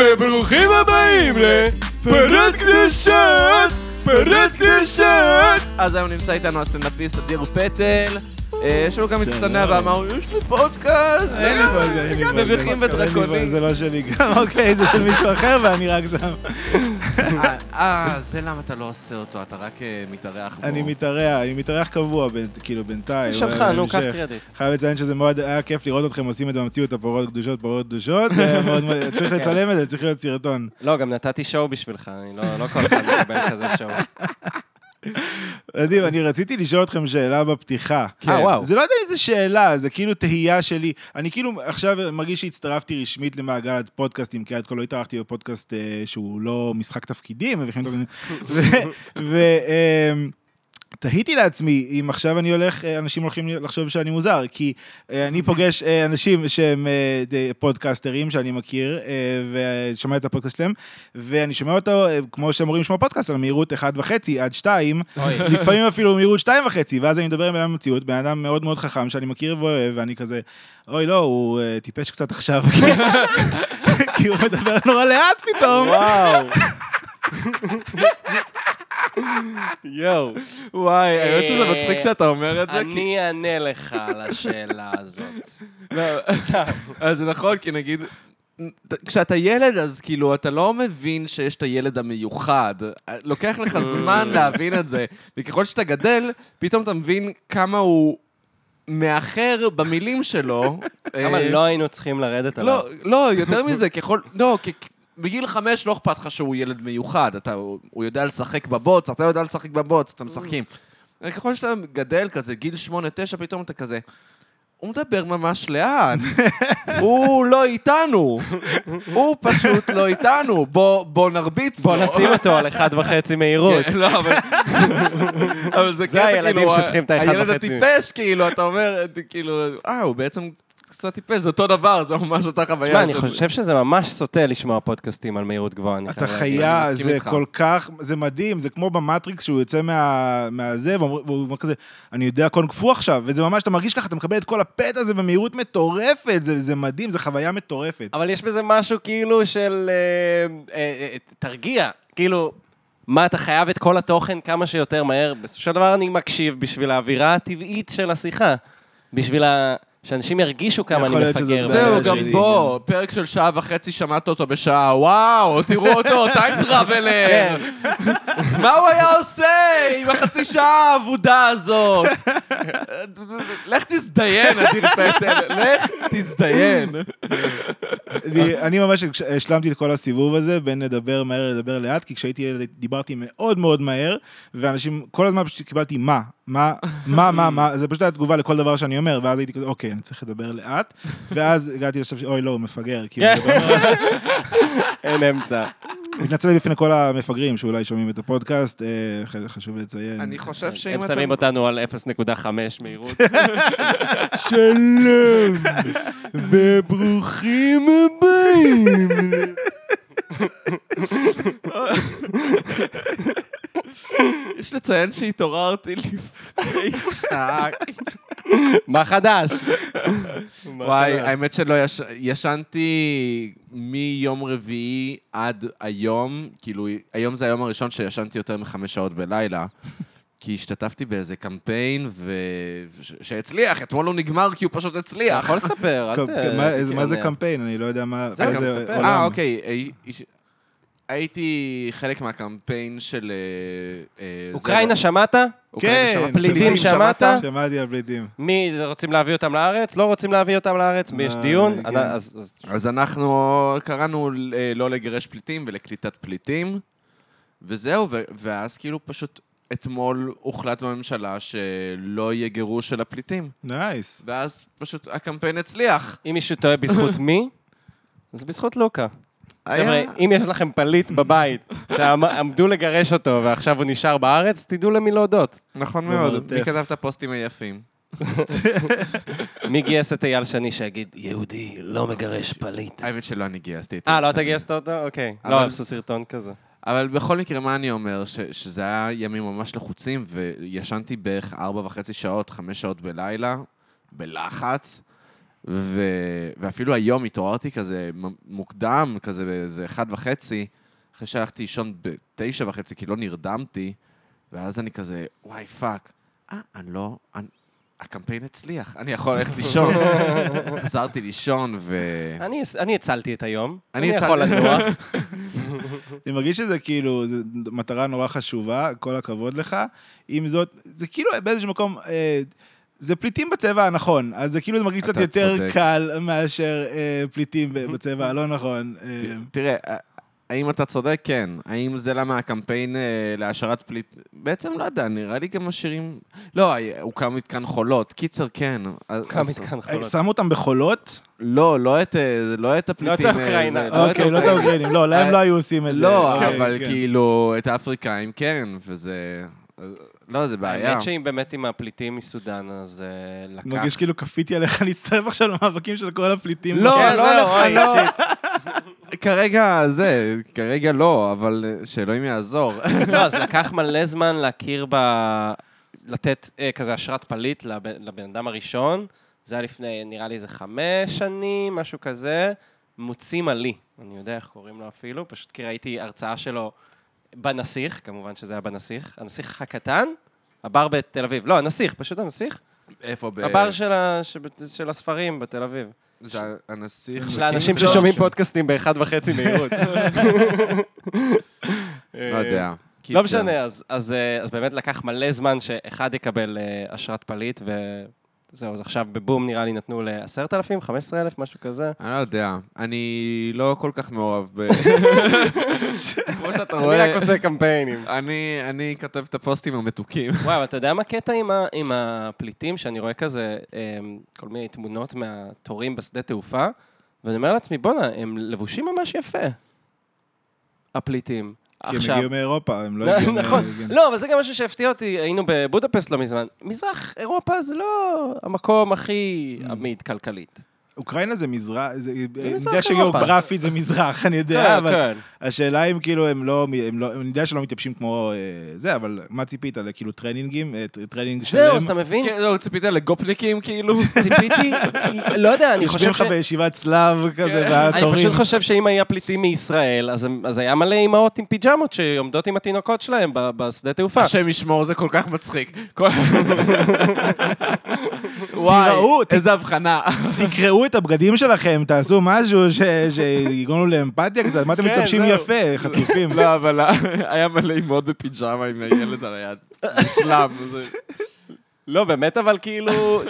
וברוכים הבאים לפרות קדושות, פרות קדושות. אז היום נמצא איתנו הסטנדאפיסט אדיר פטל, שהוא גם הצטנע ואמר, יש לי פודקאסט, אין לי פודקאסט, גם פודקאסט. מביכים ודרקונים. זה לא שלי גם, אוקיי, זה של מישהו אחר ואני רק שם. אה, אה, זה למה אתה לא עושה אותו, אתה רק אה, מתארח בו. אני מתארח, אני מתארח קבוע, כאילו בינתיים. זה שלך, נו, קח בהמשך. קרדיט. חייב לציין שזה מאוד היה כיף לראות אתכם עושים את זה במציאות, הפרות קדושות, פרות קדושות. צריך לצלם את זה, צריך להיות סרטון. לא, גם נתתי שואו בשבילך, אני לא לא כל אחד מקבל כזה שואו. מדהים, אני רציתי לשאול אתכם שאלה בפתיחה. אה, וואו. זה לא יודע אם זו שאלה, זה כאילו תהייה שלי. אני כאילו עכשיו מרגיש שהצטרפתי רשמית למעגל הפודקאסטים, כי עד כה לא התארחתי בפודקאסט אה, שהוא לא משחק תפקידים, וכן תהיתי לעצמי אם עכשיו אני הולך, אה, אנשים הולכים לחשוב שאני מוזר, כי אה, אני פוגש אה, אנשים שהם פודקאסטרים שאני מכיר, ושומע את הפודקאסט שלהם, ואני שומע אותו, כמו שהם אמורים לשמוע פודקאסט, על מהירות 1.5 עד 2, אוי. לפעמים אפילו מהירות 2.5, ואז אני מדבר עם בן אדם במציאות, בן אדם מאוד מאוד חכם שאני מכיר ואוהב, ואני כזה, אוי לא, הוא טיפש קצת עכשיו, כי הוא מדבר נורא לאט פתאום. וואו. יואו. וואי, האמת שזה אה, מצחיק שאתה אומר את זה, כי... אני אענה לך על השאלה הזאת. לא, אז זה נכון, כי נגיד, כשאתה ילד, אז כאילו, אתה לא מבין שיש את הילד המיוחד. לוקח לך זמן להבין את זה, וככל שאתה גדל, פתאום אתה מבין כמה הוא מאחר במילים שלו. כמה אה, לא היינו צריכים לרדת עליו. לא, לא, יותר מזה, ככל... לא. בגיל חמש לא אכפת לך שהוא ילד מיוחד, אתה, הוא יודע לשחק בבוץ, אתה יודע לשחק בבוץ, אתם משחקים. ככל שאתה גדל כזה, גיל שמונה, תשע, פתאום אתה כזה... הוא מדבר ממש לאט, הוא לא איתנו, הוא פשוט לא איתנו, בוא, בוא נרביץ בוא לו. נשים אותו על אחד וחצי מהירות. כן, לא, אבל... אבל זה זה קטע, הילדים כאילו, שצריכים את האחד הילד וחצי. הטיפש, כאילו, אתה אומר, כאילו, אה, הוא בעצם קצת טיפש, זה אותו דבר, זה ממש אותה חוויה. תשמע, אני חושב שזה ממש סוטה לשמוע פודקאסטים על מהירות גבוהה. אתה. חיה, זה. כל כך, זה מדהים, זה כמו במטריקס שהוא יוצא מה- מהזה, והוא אומר כזה, אני יודע קונג פו עכשיו, וזה ממש, אתה מרגיש ככה, אתה מקבל את כל הפט הזה במהירות מטורפת, זה זה מדהים, זה חוויה מטורפת. אבל יש בזה משהו כאילו של... אה, אה, אה, תרגיע, כאילו... מה, אתה חייב את כל התוכן כמה שיותר מהר? בסופו של דבר אני מקשיב בשביל האווירה הטבעית של השיחה. בשביל ה... שאנשים ירגישו כמה אני מפגר. זהו, בערב גם. בוא, פרק של שעה וחצי שמעת אותו בשעה, וואו, תראו אותו, טיים טראבלר. כן. מה הוא היה עושה עם החצי שעה האבודה הזאת? לך תזדיין, אדיר פטל, לך תזדיין. אני- ממש השלמתי את כל הסיבוב הזה, בין לדבר מהר לדבר לאט, כי כשהייתי ילד דיברתי מאוד מאוד מהר, ואנשים, כל הזמן פשוט קיבלתי מה, מה, מה, מה, מה, זה פשוט היה תגובה לכל דבר שאני אומר, ואז הייתי כזה, אוקיי, אני צריך לדבר לאט, ואז הגעתי ש... אוי, לא, הוא מפגר, כן. הוא מדבר. אין אמצע. מתנצל בפני כל המפגרים שאולי שומעים את הפודקאסט, אה, חשוב לציין. אני חושב שאם הם אתה... שמים אותנו על 0.5 מהירות. שלום, וברוכים הבאים. יש לציין שהתעוררתי לפני שעה. מה חדש? וואי, האמת שלא יש... ישנתי מיום רביעי עד היום, כאילו, היום זה היום הראשון שישנתי יותר מחמש שעות בלילה. כי השתתפתי באיזה קמפיין, ו... ש- שהצליח, אתמול הוא נגמר כי הוא פשוט אתה הצליח. יכול לספר, אל ת... מה- זה. קמפיין? אני לא יודע מה... איזה גם ספר. אה, אוקיי. הייתי חלק מהקמפיין של... אה, אה, אוקראינה זה- שמעת? כן, שמעת? פליטים שמעת? שמעתי על פליטים. מי, רוצים להביא אותם לארץ? לא רוצים להביא אותם לארץ? מי יש אה, דיון? כן. אני- אז- אז- אז אנחנו קראנו אה, לא לגרש פליטים ולקליטת פליטים, וזהו, ו- ואז כאילו פשוט אתמול הוחלט בממשלה שלא יהיה גירוש של הפליטים. nice. ואז פשוט הקמפיין הצליח. אם מישהו טועה בזכות מי, אז בזכות לוקה. חבר'ה, אם יש לכם פליט בבית שעמדו לגרש אותו ועכשיו הוא נשאר בארץ, תדעו למי להודות. נכון מאוד. מי כתב את הפוסטים היפים? מי גייס את אייל שני שיגיד, יהודי לא מגרש פליט? האמת שלא אני גייסתי את אה. לא אתה גייסת אותו? אוקיי. לא, עשו סרטון כזה. אבל בכל מקרה, מה אני אומר? ש- שזה היה ימים ממש לחוצים, וישנתי בערך ארבע וחצי שעות, חמש שעות בלילה, בלחץ, ו... ואפילו היום התעוררתי כזה מוקדם, כזה באיזה אחד וחצי, אחרי שהלכתי לישון בתשע וחצי, כי לא נרדמתי, ואז אני כזה, וואי, fuck. אה, אני לא... אני... הקמפיין הצליח, אני יכול ללכת לישון. חזרתי לישון, ו... אני, אני הצלתי את היום. אני יכול לנוח. אני מרגיש שזה כאילו, זו מטרה נורא חשובה, כל הכבוד לך. עם זאת, זה כאילו באיזשהו מקום, אה, זה פליטים בצבע הנכון, אז זה כאילו זה מרגיש קצת יותר צודק. קל מאשר אה, פליטים ב- בצבע הלא נכון. אה, תראה, האם אתה צודק? כן. האם זה למה הקמפיין אה, להשארת פליט... בעצם לא יודע, נראה לי גם השירים... לא, היה- הוקם מתקן חולות. קיצר, כן. כמה אז- מתקן אה, חולות. שמו אותם בחולות? לא, לא את, אה, לא את הפליטים... את אה, האוקראינה. לא את אוקיי, לא את האוקראינים, לא, להם אה, לא היו עושים את זה. לא, אוקיי, אבל כן. כאילו, את האפריקאים כן, וזה... לא, זה בעיה. האמת שאם באמת עם הפליטים מסודאן, אז אה, לקח... מרגיש כאילו כפיתי עליך להצטרף עכשיו למאבקים של כל הפליטים. לא, כן, לא לך, אוי, לא. כרגע זה, כרגע לא, אבל אה, שאלוהים יעזור. לא, אז לקח מלא זמן להכיר ב... לתת אה, כזה אשרת פליט לב... לבן אדם הראשון. זה היה לפני, נראה לי איזה חמש שנים, משהו כזה. מוציא מלי, אני יודע איך קוראים לו אפילו, פשוט כי ראיתי הרצאה שלו בנסיך, כמובן שזה היה בנסיך, הנסיך הקטן, הבר בתל אביב. לא, הנסיך, פשוט הנסיך. איפה? ב- הבר של, ה... שב- של הספרים בתל אביב. זה הנסיך. של האנשים ששומעים פודקאסטים באחד וחצי מהירות. לא יודע. לא. משנה, אז, אז, אה, אז באמת לקח מלא זמן שאחד יקבל אה, אשרת פליט, וזהו, אז עכשיו בבום נראה לי נתנו ל-10,000, 15,000, משהו כזה. אני לא יודע. אני לא כל כך מאוהב ב... כמו שאתה אני רואה, רק עושה קמפיינים. אני, אני כתב את הפוסטים המתוקים. וואי, אבל אתה יודע מה הקטע עם, ה, עם הפליטים, שאני רואה כזה אה, כל מיני תמונות מהתורים בשדה תעופה, ואני אומר לעצמי, בואנה, הם לבושים ממש יפה, הפליטים. כי הם הגיעו מאירופה, הם לא הגיעו... נכון. לא, אבל זה גם משהו שהפתיע אותי, היינו בבודפסט לא מזמן. מזרח אירופה זה לא המקום הכי אממ. עמיד כלכלית. אוקראינה זה מזרח, זה- אני יודע. שגיאוגרפית זה מזרח, אני יודע, אבל כן. השאלה אם כאילו הם לא, הם לא, אני יודע שלא מתלבשים כמו אה, זה, אבל מה ציפית? כאילו טרנינגים? אה, טר- טרנינג שלם? זהו, אז אתה מבין? כן, לא, ציפית לגופניקים כאילו? ציפיתי, לא יודע, אני יושבים חושב לך ש... בישיבת צלב כזה, אני והתורים. פשוט חושב שאם היה פליטים מישראל, אז היה מלא אימהות עם פיג'מות שעומדות עם התינוקות שלהם בשדה תעופה. השם ישמור, זה כל כך מצחיק. וואי, תיראו, ת- איזה הבחנה. תקראו את הבגדים שלכם, תעשו משהו ש- שיגרום לאמפתיה קצת, מה אתם כן, מתלבשים. יפה, חצופים. לא, אבל היה מלא אימהות בפיג'מה עם הילד על היד. שלב. זה- לא, באמת, אבל כאילו,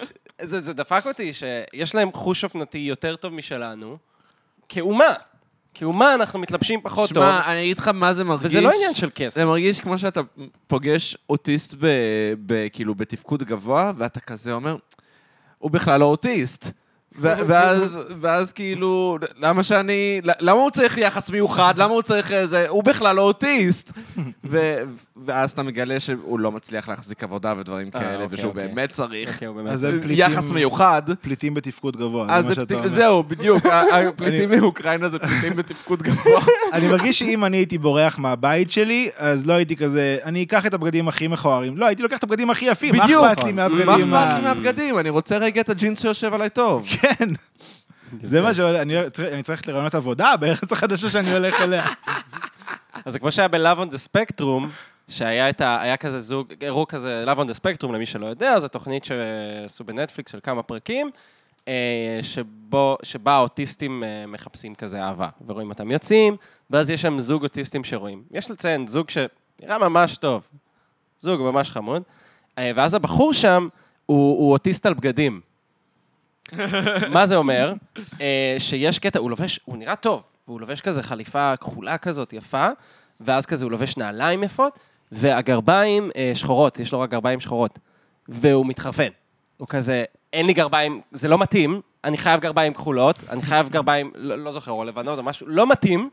זה זה דפק אותי שיש להם חוש אופנתי יותר טוב משלנו, כאומה. כאומה אנחנו מתלבשים פחות טוב, שמע, אני אגיד לך מה זה מרגיש. וזה לא עניין של כסף. זה מרגיש כמו שאתה פוגש אוטיסט ב, ב, כאילו בתפקוד גבוה, ואתה כזה אומר, הוא בכלל לא אוטיסט. ו- ואז, ואז כאילו, למה שאני, למה הוא צריך יחס מיוחד? למה הוא צריך איזה, הוא בכלל לא אוטיסט. ו- ואז אתה מגלה שהוא לא מצליח להחזיק עבודה ודברים כאלה, אוקיי, ושהוא אוקיי. באמת צריך אוקיי, באמת- יחס מיוחד. פליטים בתפקוד גבוה, זה מה שאתה פליט- אומר. זהו, בדיוק, הפליטים מאוקראינה זה פליטים בתפקוד גבוה. אני מרגיש שאם אני הייתי בורח מהבית שלי, אז לא הייתי כזה, אני אקח את הבגדים הכי מכוערים. לא, הייתי לוקח את הבגדים הכי יפים, מה. אכפת לי מה מהבגדים אכפת ה... לי מהבגדים? אני רוצה רגע את הג'ינס שיושב עליי טוב. כן. זה מה ש... אני צריך- אני צריך לרעיונות עבודה בארץ החדשה שאני הולך אליה. אז זה כמו שהיה ב-Love on the Spectrum, שהיה את ה... היה כזה זוג, הראו כזה Love on the Spectrum, למי שלא יודע, זו תוכנית שעשו בנטפליקס של כמה פרקים, אה, שבו, שבה האוטיסטים אה, מחפשים כזה אהבה, ורואים אותם יוצאים, ואז יש שם זוג אוטיסטים שרואים. יש לציין, זוג שנראה ממש טוב, זוג ממש חמוד, אה, ואז הבחור שם הוא, הוא אוטיסט על בגדים. מה זה אומר? אה, שיש קטע, הוא לובש, הוא נראה טוב, והוא לובש כזה חליפה כחולה כזאת יפה, ואז כזה הוא לובש נעליים יפות, והגרביים אה, שחורות, יש לו רק גרביים שחורות. והוא מתחרפן. הוא כזה, אין לי גרביים, זה לא מתאים, אני חייב גרביים כחולות, אני חייב גרביים, לא, לא זוכר, או לבנות או משהו, לא מתאים,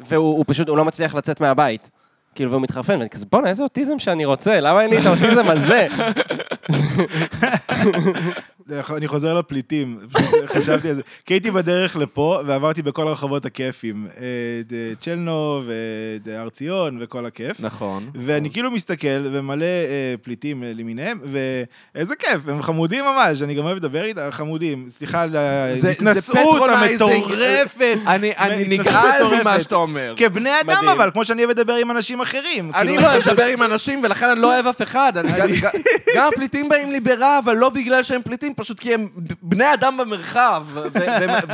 והוא הוא פשוט, הוא לא מצליח לצאת מהבית. כאילו, והוא מתחרפן, ואני כזה, בואנה, איזה אוטיזם שאני רוצה, למה אין לי את האוטיזם הזה? אני חוזר לפליטים, חשבתי על זה. כי הייתי בדרך לפה, ועברתי בכל הרחובות הכיפים. אה, ד- צ'לנו והר ציון וכל הכיף. נכון. ואני כאילו מסתכל, ומלא אה, פליטים אה, למיניהם, ואיזה כיף, הם חמודים ממש, אני גם אוהב לדבר איתם, חמודים. סליחה על ההתנשאות. המטורפת. אני נגעל מטורפת. ממה שאתה אומר. כבני אדם. אבל, כמו שאני אוהב לדבר עם אנשים אחרים. אני כאילו, לא אוהב לדבר עם אנשים, ולכן אני לא אוהב אף אחד. גם הפליטים באים לי ברע, אבל לא בגלל שהם פליטים, פשוט כי הם בני אדם במרחב.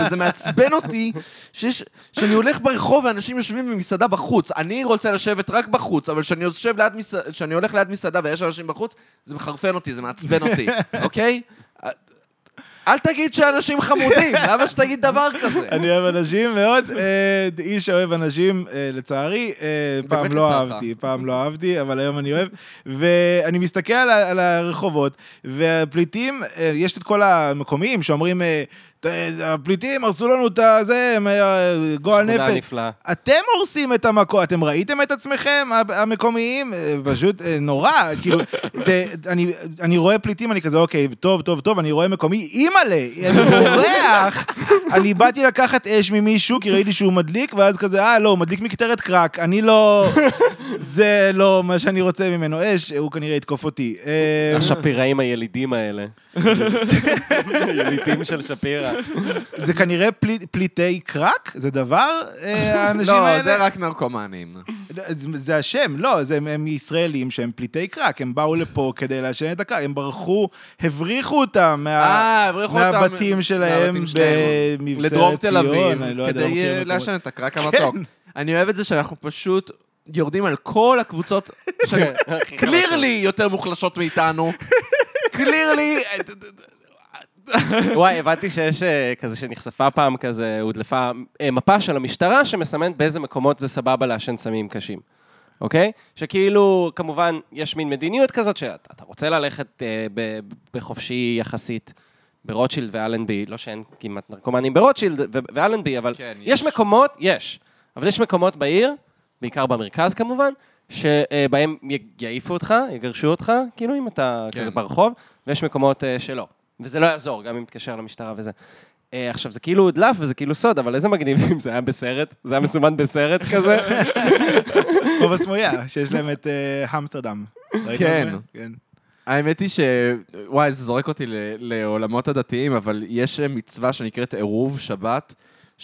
וזה מעצבן אותי שיש- שאני הולך ברחוב ואנשים יושבים במסעדה בחוץ. אני רוצה לשבת רק בחוץ, אבל כשאני ליד מסעדה, כשאני הולך ליד מסעדה ויש אנשים בחוץ, זה מחרפן אותי, זה מעצבן אותי, אוקיי? אל תגיד שאנשים חמודים, למה שתגיד דבר כזה? אני אוהב אנשים מאוד, אה, איש שאוהב אנשים, אה, לצערי, אה, פעם לא. אהבתי, פעם לא אהבתי, אבל היום אני אוהב. ואני מסתכל על, הרחובות, והפליטים, יש את כל המקומיים שאומרים, אה, "ת- הפליטים הרסו לנו את הזה, הם, אה, גועל שכונה נפש. נפלאה. אתם הורסים את המקום, אתם ראיתם את עצמכם, המקומיים? אה, פשוט אה, נורא, כאילו, ת- אני, אני רואה פליטים, אני כזה, אוקיי, טוב, טוב, טוב, אני רואה מקומי, אימא'לה, אני בורח. אני באתי לקחת אש ממישהו, כי ראיתי שהוא מדליק, ואז כזה, אה, לא, הוא מדליק מקטרת קרק, אני לא... זה לא מה שאני רוצה ממנו, אש, הוא כנראה יתקוף אותי. השפיראים הילידים האלה. ילידים של שפירא. זה כנראה פלי- פליטי קרק? זה דבר, אה, האנשים האלה? לא, זה רק נרקומנים. זה השם, לא, זה, הם, ישראלים שהם פליטי קרק, הם באו לפה כדי לעשן את הקרק, הם ברחו, הבריחו אותם אה, מהבתים שלהם. במבשרת לדרום תל ציון, אביב, אני לא יודע, לא כדי. לעשן את הקרק המתוק. אני אוהב את זה שאנחנו פשוט יורדים על כל הקבוצות שקלירלי יותר מוחלשות מאיתנו. קלירלי... וואי, הבנתי שיש אה, כזה שנחשפה פעם כזה, הודלפה אה, מפה של המשטרה שמסמנת באיזה מקומות זה סבבה לעשן סמים קשים. אוקיי? שכאילו, כמובן, יש מין מדיניות כזאת שאתה אתה רוצה ללכת אה, ב- בחופשי יחסית ברוטשילד ואלנבי, לא שאין כמעט נרקומנים ברוטשילד ו- ואלנבי, אבל כן, יש. יש. מקומות, יש, אבל יש מקומות בעיר, בעיקר במרכז כמובן, שבהם יעיפו אותך, יגרשו אותך, כאילו אם אתה כן. כזה ברחוב, ויש מקומות אה, שלא. וזה לא יעזור, גם אם תתקשר למשטרה וזה. אה, עכשיו, זה כאילו הודלף וזה כאילו סוד, אבל איזה מגניב אם זה היה בסרט, זה היה מסומן בסרט כזה. חוב הסמויה, שיש להם את אה, המסטרדם. ראית כן. כן. האמת היא ש... וואי, זה זורק אותי ל- לעולמות הדתיים, אבל יש מצווה שנקראת עירוב שבת,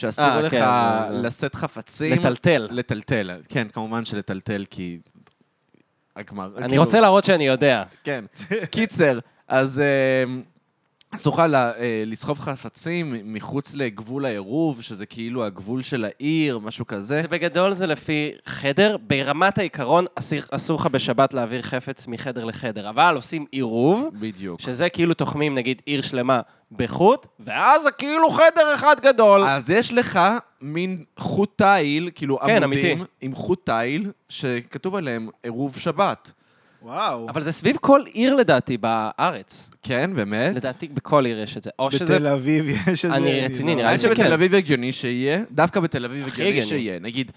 שאסור אה, לך כן, לשאת חפצים. לטלטל. לטלטל, כן, כמובן שלטלטל, כי... הגמר... אני כאילו- רוצה להראות שאני יודע. כן. קיצר, אז אסור לך ל- אה, לסחוב חפצים מחוץ לגבול העירוב, שזה כאילו הגבול של העיר, משהו כזה. זה בגדול זה לפי חדר, ברמת העיקרון אסור לך בשבת להעביר חפץ מחדר לחדר, אבל עושים עירוב, בדיוק. שזה כאילו תוחמים נגיד עיר שלמה בחוט, ואז זה כאילו חדר אחד גדול. אז יש לך מין חוט תיל, כאילו כן, עמודים, אמיתי. עם חוט תיל, שכתוב עליהם עירוב שבת. וואו. אבל זה סביב כל עיר לדעתי בארץ. כן, באמת? לדעתי בכל עיר יש את זה. או שזה... בתל אביב יש את זה. אני רציני, לא- נראה לי האמת שבתל שכן. אביב הגיוני שיהיה, דווקא בתל אביב הגיוני הגיוני. שיהיה. נגיד,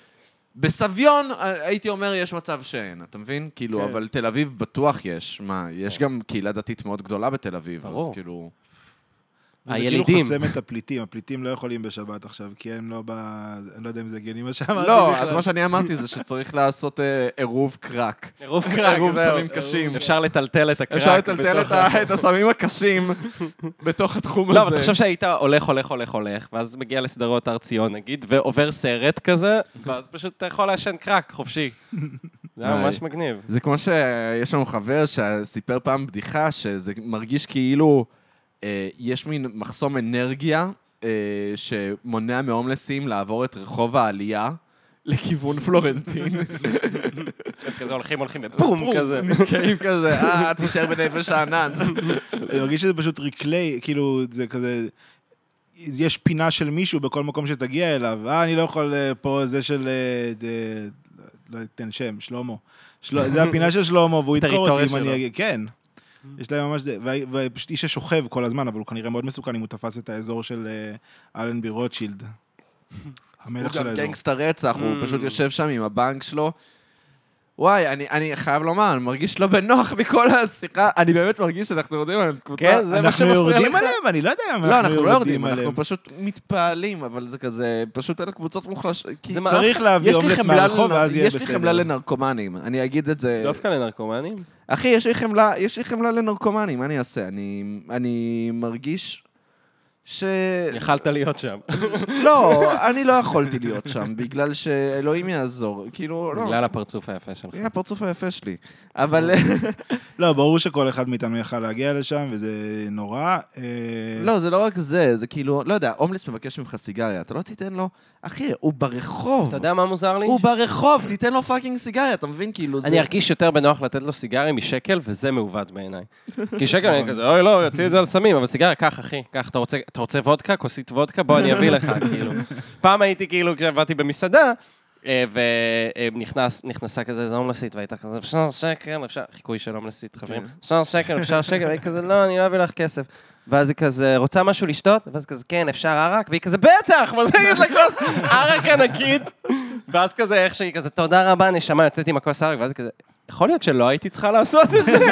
בסביון, אה, הייתי אומר, יש מצב שאין, אתה מבין? כאילו, כן. אבל תל אביב בטוח יש. מה, יש גם קהילה דתית מאוד גדולה בתל אביב, אז ברור. כאילו... הילידים. כאילו חוסם את הפליטים, הפליטים לא יכולים בשבת עכשיו, כי הם לא ב... אני לא יודע אם זה הגיוני מה שאמרתי לא. אז מה שאני אמרתי זה שצריך לעשות אה, עירוב קרק. עירוב קרק, עירוב. סמים קשים. אפשר לטלטל את הקרק. אפשר לטלטל את הסמים הקשים בתוך התחום הזה. לא, אבל תחשוב שהיית הולך, הולך, הולך, הולך, ואז מגיע לסדרות הר ציון, נגיד, ועובר סרט כזה, ואז פשוט אתה יכול לעשן קרק חופשי. זה היה. ממש מגניב. זה כמו שיש לנו חבר שסיפר פעם בדיחה, שזה מרגיש כאילו יש מין מחסום אנרגיה אה, שמונע מהומלסים לעבור את רחוב העלייה לכיוון פלורנטין. כזה הולכים, הולכים, ובום, כזה. נתקעים כזה, אה, תישאר בנפש הענן. אני מרגיש שזה פשוט ריקלי, כאילו, זה כזה... יש פינה של מישהו בכל מקום שתגיע אליו. אה, אני לא יכול אה, פה, זה של... אה, ד- לא אתן שם, שלמה. של... זה הפינה של שלמה, והוא ידקור אותי אם. אני אגיד... כן. יש להם ממש... זה, ופשוט איש ששוכב כל הזמן, אבל הוא כנראה מאוד מסוכן אם הוא תפס את האזור של אה, אלנבי רוטשילד. הוא המלך של גם האזור. גנגסטר רצח, הוא Mm. פשוט יושב שם עם הבנק שלו. וואי, אני, אני חייב לומר, אני מרגיש לא בנוח מכל השיחה, אני באמת מרגיש שאנחנו יורדים על קבוצה... כן, זה מה אנחנו שמפריע יורדים לך. עליהם? אני לא יודע אם לא, אנחנו לא יורדים, עליהם. אנחנו פשוט מתפעלים, אבל זה כזה, פשוט אלה קבוצות מוחלשות. צריך להביא הומלס מהרחוב, ואז יהיה יש לי בסדר. חמלה לנרקומנים, אני אגיד את זה. דווקא לנרקומנים? אחי, יש לי חמלה, יש לי חמלה לנרקומנים, מה אני אעשה? אני, אני מרגיש ש... יכלת להיות שם. לא, אני לא יכולתי להיות שם, בגלל שאלוהים יעזור. כאילו, לא. בגלל הפרצוף היפה שלך. הנה הפרצוף היפה שלי. אבל... לא, ברור שכל אחד מאיתנו יכל להגיע לשם, וזה נורא. אה, לא, זה לא רק זה, זה כאילו, לא יודע, הומלס מבקש ממך סיגריה, אתה לא תיתן לו... אחי, הוא ברחוב. אתה יודע מה מוזר לי? הוא ברחוב, תיתן לו fucking סיגריה, אתה מבין? כאילו, זה... אני ארגיש יותר בנוח לתת לו סיגריה משקל, וזה מעוות בעיניי. כי שקל אני כזה, אוי, לא, יוציא את זה על סמים, אבל סיגריה, קח, אחי, קח, אתה רוצה- אתה רוצה וודקה? כוסית וודקה? בוא, אני אביא לך, כאילו. פעם הייתי כאילו, כשעבדתי במסעדה, אה, ונכנסה כזה איזה הומלסית, והייתה כזה, אפשר שקל, אפשר, חיקוי של הומלסית, חברים, כן. אפשר שקל, אפשר שקל, והיא כזה, לא, אני לא אביא לך כסף. ואז היא כזה, רוצה משהו לשתות? ואז כזה, כן, אפשר ערק? והיא כזה, בטח! מוזגת לה כוס ערק ענקית. ואז כזה, איך שהיא כזה, תודה רבה, נשמה, יוצאת עם הכוס ערק, ואז היא כזה, יכול להיות שלא הייתי צריכה לעשות את זה.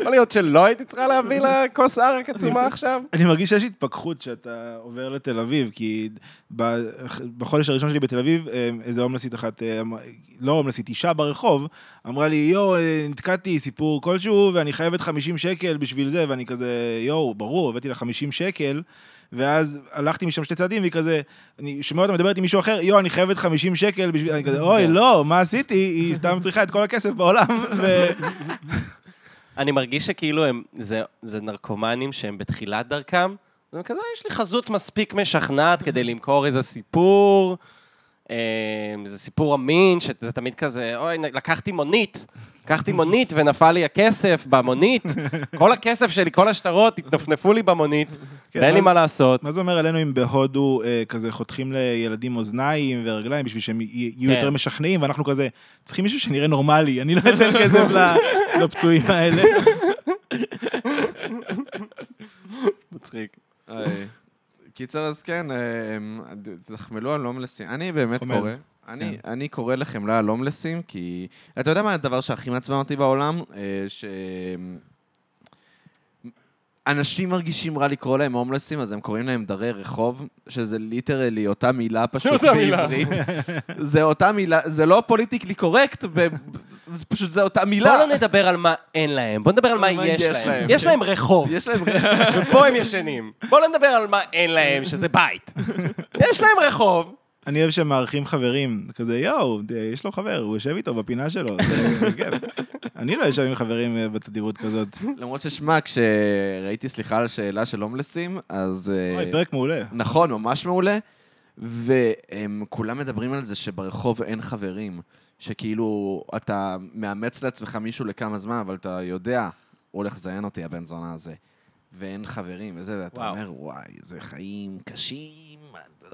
יכול להיות שלא הייתי צריכה להביא לה כוס ערק עצומה עכשיו. אני מרגיש שיש התפכחות שאתה עובר לתל אביב, כי בחודש הראשון שלי בתל אביב, אה, איזה הומלסית אחת, אה, אמ- לא הומלסית, אישה ברחוב, אמרה לי, יואו, אה, נתקעתי, סיפור כלשהו, ואני חייבת 50 שקל בשביל זה, ואני כזה, יואו, ברור, הבאתי לה 50 שקל. ואז הלכתי משם שתי צעדים, והיא כזה, אני שומע אותה מדברת עם מישהו אחר, יואו, אני חייבת 50 שקל בשביל... אני כזה, אוי, לא, מה עשיתי? היא סתם צריכה את כל הכסף בעולם. ו... אני מרגיש שכאילו הם, זה, זה נרקומנים שהם בתחילת דרכם, זה כזה, יש לי חזות מספיק משכנעת כדי למכור איזה סיפור, אה, איזה סיפור אמין, שזה תמיד כזה, אוי, לקחתי מונית, לקחתי מונית ונפל לי הכסף במונית, כל הכסף שלי, כל השטרות התנפנפו לי במונית, כן, ואין לי מה לעשות. מה זה אומר עלינו אם בהודו אה, כזה חותכים לילדים אוזניים ורגליים בשביל שהם יהיו כן. יותר משכנעים, ואנחנו כזה, צריכים מישהו שנראה נורמלי, אני לא אתן כסף לפצועים האלה. מצחיק. קיצר, אז כן, אה, תחמלו על הומלסים. אני באמת. קורא. אני, אני קורא לחמלה על הומלסים, כי... אתה יודע מה הדבר שהכי מעצבן אותי בעולם? אה, ש... אנשים מרגישים רע לקרוא להם הומלסים, אז הם קוראים להם דרי רחוב, שזה literally אותה מילה פשוט אותה מילה. בעברית. זה אותה מילה, זה לא politically correct, ב- זה פשוט זה אותה מילה. בואו לא נדבר על מה אין להם, בואו נדבר על מה יש להם. יש להם רחוב. יש להם... ופה הם ישנים. בואו לא נדבר על מה אין להם, שזה בית. יש להם רחוב. אני אוהב שהם מארחים חברים, כזה, יואו, יש לו חבר, הוא יושב איתו בפינה שלו, זה כיף. אני לא יושב עם חברים אה, בתדירות כזאת. למרות ששמע, כשראיתי סליחה על שאלה של הומלסים, אז... אה, אוי, פרק מעולה. נכון, ממש מעולה. והם כולם מדברים על זה שברחוב אין חברים. שכאילו, אתה מאמץ לעצמך מישהו לכמה זמן, אבל אתה יודע, הוא הולך לזיין אותי, הבן זונה הזה. ואין חברים וזה, ואתה וואו. אומר, וואי, זה חיים קשים,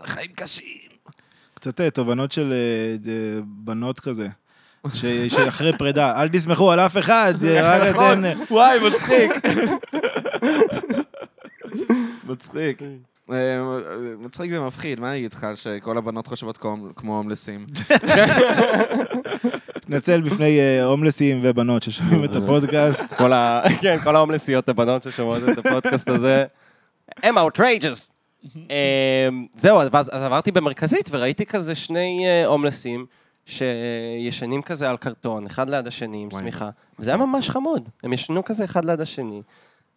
חיים קשים. קצת אה, תובנות של אה, ד- בנות כזה. שאחרי פרידה, אל תסמכו על אף אחד, אה, רק נכון, אתן... וואי, מצחיק. מצחיק. אה, מצחיק ומפחיד, מה אני אגיד לך, שכל הבנות חושבות כמו- הומלסים? מתנצל בפני אה, הומלסים ובנות ששומעים את הפודקאסט. כן, כל ההומלסיות הבנות ששומעות את הפודקאסט הזה, הם outrageous. אמ, זהו, אז אז עברתי במרכזית וראיתי כזה שני אה, הומלסים שישנים כזה על קרטון, אחד ליד השני עם. שמיכה. וזה היה ממש חמוד. הם ישנו כזה אחד ליד השני.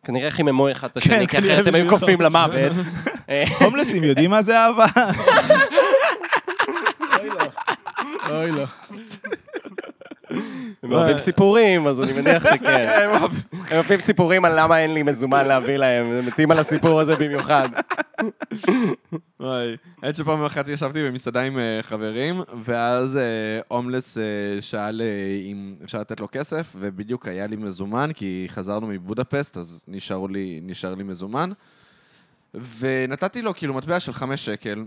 כנראה חיממו אחד את השני, כן, כי כנראה אחרת הם היו קופאים למוות. הומלסים יודעים מה זה אהבה? אוי לא. הם אוהבים סיפורים, אז אני מניח שכן. הם אוהבים סיפורים על למה אין לי מזומן להביא להם, הם מתים על הסיפור הזה במיוחד. וואי, האמת שפעם אחת ישבתי במסעדה עם אה, חברים, ואז אה, הומלס אה, שאל אה, אם אפשר לתת לו כסף, ובדיוק היה לי מזומן, כי חזרנו מבודפסט, אז נשאר לי, נשאר לי מזומן. ונתתי לו כאילו מטבע של חמש שקל,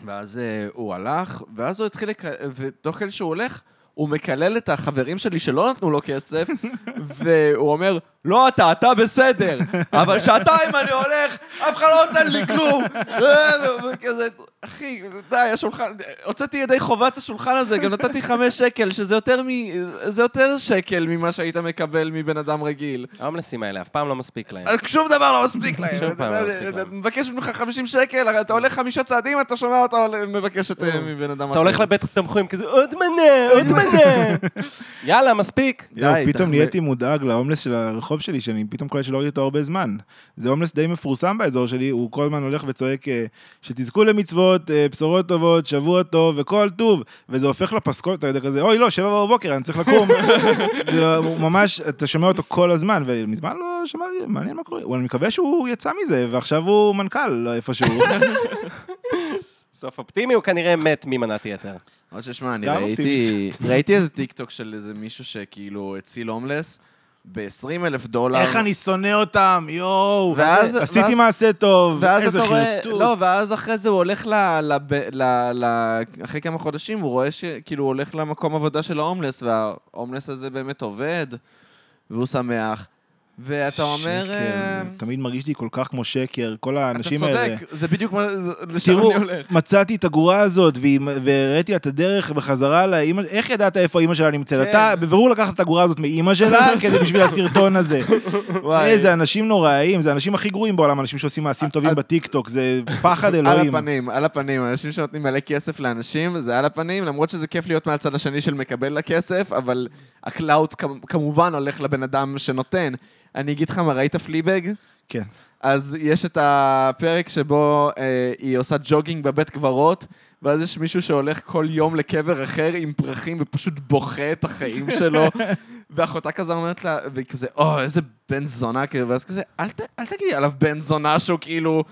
ואז אה, הוא הלך, ואז הוא התחיל. ותוך כדי שהוא הולך, הוא מקלל את החברים שלי שלא נתנו לו כסף, והוא אומר, לא אתה, אתה בסדר, אבל שעתיים אני הולך, אף אחד לא נותן לי כלום. וכזה, אחי, די, השולחן, הוצאתי ידי חובת השולחן הזה, גם נתתי חמש שקל, שזה יותר מ... זה יותר שקל ממה שהיית מקבל מבן אדם רגיל. ההומלסים האלה אף פעם לא מספיק להם. שום דבר לא מספיק להם. שום פעם לא מספיק אתה להם. מבקש ממך 50 שקל, אתה הולך חמישה צעדים, אתה שומע אותה מבקשת אה, מבן אדם אחר. אתה הולך לבית תמחויים כזה, עוד מנה, עוד מנה. יאללה, מספיק. די, פתאום. נהייתי מודאג להומלס של הרחוב שלי, שאני פתאום קולט שלא ראיתי אותו הרבה זמן. זה הומלס די מפורסם באזור שלי, הוא כל הזמן הולך וצועק אה, שתזכו למצוות, אה, בשורות טובות, שבוע טוב וכל טוב, וזה הופך לפסקול, אתה יודע כזה, אוי לא, שבע בבוקר, אני צריך לקום. זה ממש, אתה שומע אותו כל הזמן, ומזמן לא שמעתי, מעניין מה קורה. אני מקווה שהוא יצא מזה, ועכשיו הוא מנכ"ל איפשהו. סוף אופטימי, הוא כנראה מת ממנת יתר. עוד ששמע, אני ראיתי, ראיתי איזה טיקטוק של איזה מישהו שכאילו הציל הומלס ב-20 אלף דולר. איך אני שונא אותם, יואו. ואז- עשיתי ואז- מעשה טוב, ואז איזה חרטוט. לא, ואז אחרי זה הוא הולך ל... ל, ל, ל אחרי כמה חודשים, הוא רואה שכאילו הוא הולך למקום עבודה של ההומלס, וההומלס הזה באמת עובד, והוא שמח. ואתה אומר... שקר, אה, זה תמיד מרגיש לי כל כך כמו שקר, כל אתה האנשים האלה. צודק, זה בדיוק מה... זה- לשם אני הולך. מצאתי את הגורה הזאת, והראיתי לה את הדרך בחזרה לאימא, איך ידעת איפה אימא שלה נמצאת? כן. אתה בבירור לקחת את הגורה הזאת מאימא שלה, כדי בשביל הסרטון הזה. וואי. איזה אנשים נוראיים, זה האנשים הכי גרועים בעולם, אנשים שעושים מעשים טובים בטיקטוק, זה פחד אלוהים. הפנים, על הפנים. אנשים שנותנים מלא כסף לאנשים, זה על הפנים, למרות שזה כיף להיות מהצד השני של מקבל הכסף, אבל ה clout כמ- כמובן הולך לבן אדם שנותן. אני אגיד לך מה, ראית פליבג? כן. אז יש את הפרק שבו אה, היא עושה ג'וגינג בבית קברות, ואז יש מישהו שהולך כל יום לקבר אחר עם פרחים ופשוט בוכה את החיים שלו. ואחותה כזה אומרת לה, והיא כזה, או, איזה בן זונה, כאילו, ואז כזה, אל, ת, אל תגידי עליו בן זונה שהוא כאילו...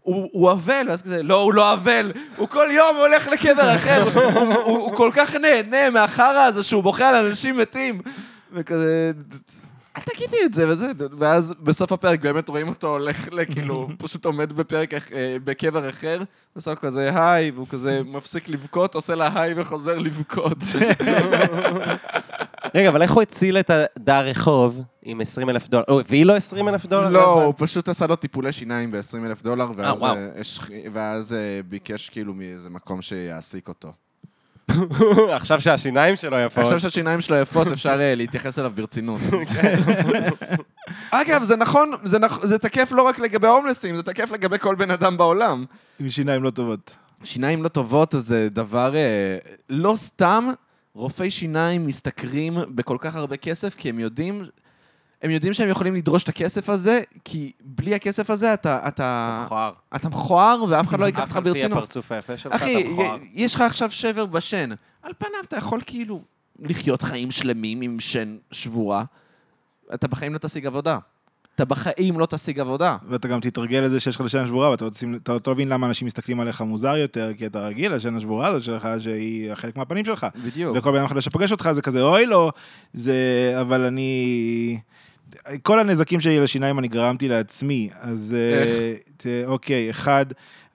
הוא הוא אבל, ואז כזה, לא, הוא לא אבל, הוא כל יום הולך לקבר אחר, הוא, הוא, הוא, הוא כל כך נהנה מהחרא הזה שהוא בוכה על אנשים מתים. וכזה, אל תגידי את זה וזה, ואז בסוף הפרק באמת רואים אותו הולך לכאילו, הוא פשוט עומד בפרק, אה, בקבר אחר, לו כזה היי, והוא כזה מפסיק לבכות, עושה לה היי וחוזר לבכות. רגע, אבל איך הוא הציל את הדר רחוב עם 20 אלף דולר? הוא הביא לו 20 אלף דולר? לא, הוא פשוט עשה לו טיפולי שיניים ב-20 אלף דולר, ואז. אה, ואז אה, ביקש כאילו מאיזה מקום שיעסיק אותו. עכשיו שהשיניים שלו יפות. עכשיו שהשיניים שלו יפות, אפשר אה, להתייחס אליו ברצינות. אגב, זה נכון, זה נכ- זה תקף לא רק לגבי הומלסים, זה תקף לגבי כל בן אדם בעולם. עם שיניים לא טובות. שיניים לא טובות זה דבר... אה, לא סתם רופאי שיניים משתכרים בכל כך הרבה כסף, כי הם יודעים... הם יודעים שהם יכולים לדרוש את הכסף הזה, כי בלי הכסף הזה אתה... אתה, מכוער. אתה מכוער ואף אחד לא ייקח אף אותך על פי ברצינות. הפרצוף היפה שלך, אחי, אתה מכוער. י- יש לך עכשיו שבר בשן. על פניו אתה יכול כאילו לחיות חיים שלמים עם שן שבורה. אתה בחיים לא תשיג עבודה. אתה בחיים לא תשיג עבודה. ואתה גם תתרגל לזה שיש לך את השן השבורה, ואתה לא לא מבין למה אנשים מסתכלים עליך מוזר יותר, כי אתה רגיל לשן השבורה הזאת שלך, שהיא חלק מהפנים שלך. בדיוק. וכל בן אדם חדש שפוגש אותך זה כזה, אוי לא, זה... אבל אני... כל הנזקים שלי לשיניים אני גרמתי לעצמי, אז... אה, ת- אוקיי, אחד,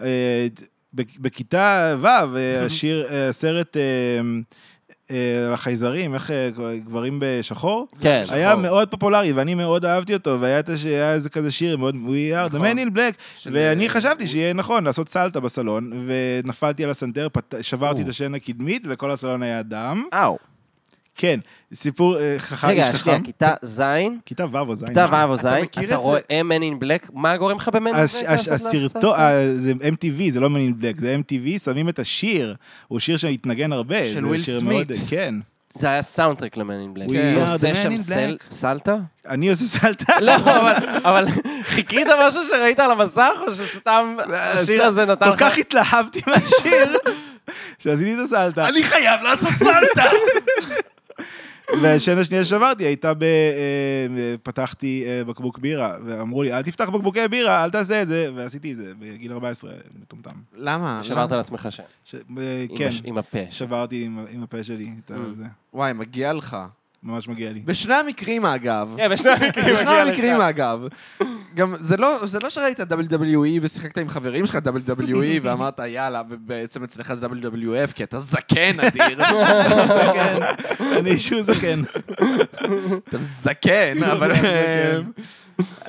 אה, בכ- בכיתה ו', אה, השיר, הסרט על החייזרים, איך גברים בשחור? כן. היה שחור. מאוד פופולרי, ואני מאוד אהבתי אותו, והיה הש- איזה כזה שיר מאוד, We are the נכון. man in black, של- ואני חשבתי שיהיה נכון לעשות סלטה בסלון, ונפלתי על הסנטר, פת- שברתי או. את השן הקדמית, וכל הסלון היה דם. אאו. כן, סיפור אה, חכם, איש רגע, חכם. שנייה, כיתה ז', כיתה ו' או ז'. כיתה ו' או ז', מכיר אתה את רואה? Man in Black, מה גורם לך ב-Man in Black? הסרטו? אה, זה MTV, זה לא Men in Black, זה MTV, שמים את השיר, הוא שיר שהתנגן הרבה. של וויל אה, סמית. מאוד- כן. זה היה soundtrack ל- Men in Black. הוא עושה man שם in סל- black. סלטה? אני עושה סלטה. לא, אבל- חיכית משהו שראית על המסך, או שסתם השיר הזה נתן כל לך... כך התלהבתי מהשיר, שעשיתי את הסלטה. אני חייב לעשות סלטה! והשן השנייה ששברתי הייתה ב... אה, פתחתי אה, בקבוק בירה, ואמרו לי, אל תפתח בקבוקי בירה, אל תעשה את זה, ועשיתי את זה בגיל 14, מטומטם. למה? שברת למה? לעצמך שם. ש- אה, כן, עם הפה. שברתי עם- עם הפה שלי את Mm. זה, וואי, מגיע לך. ממש מגיע לי. בשני המקרים, אגב. כן, בשני המקרים בשני מגיע לך. המקרים, אגב. גם זה לא, זה לא שראית WWE ושיחקת עם חברים שלך WWE ואמרת יאללה, ובעצם אצלך זה WWF, כי אתה זקן אדיר. אני אישור זקן. אתה זקן, אבל...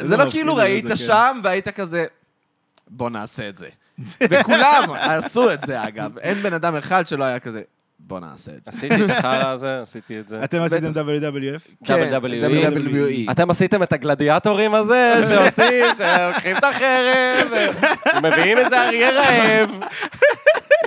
זה לא מפחיד כאילו זה ראית. שם והיית כזה, בוא נעשה את זה. וכולם עשו את זה, אגב. אין בן אדם אחד שלא היה כזה, בוא נעשה את זה. עשיתי את החרא הזה, עשיתי את זה. אתם עשיתם WWF? כן, WWE. WWE. אתם עשיתם את הגלדיאטורים הזה, שעושים, שלוקחים את החרב, ומביאים איזה אריה רעב.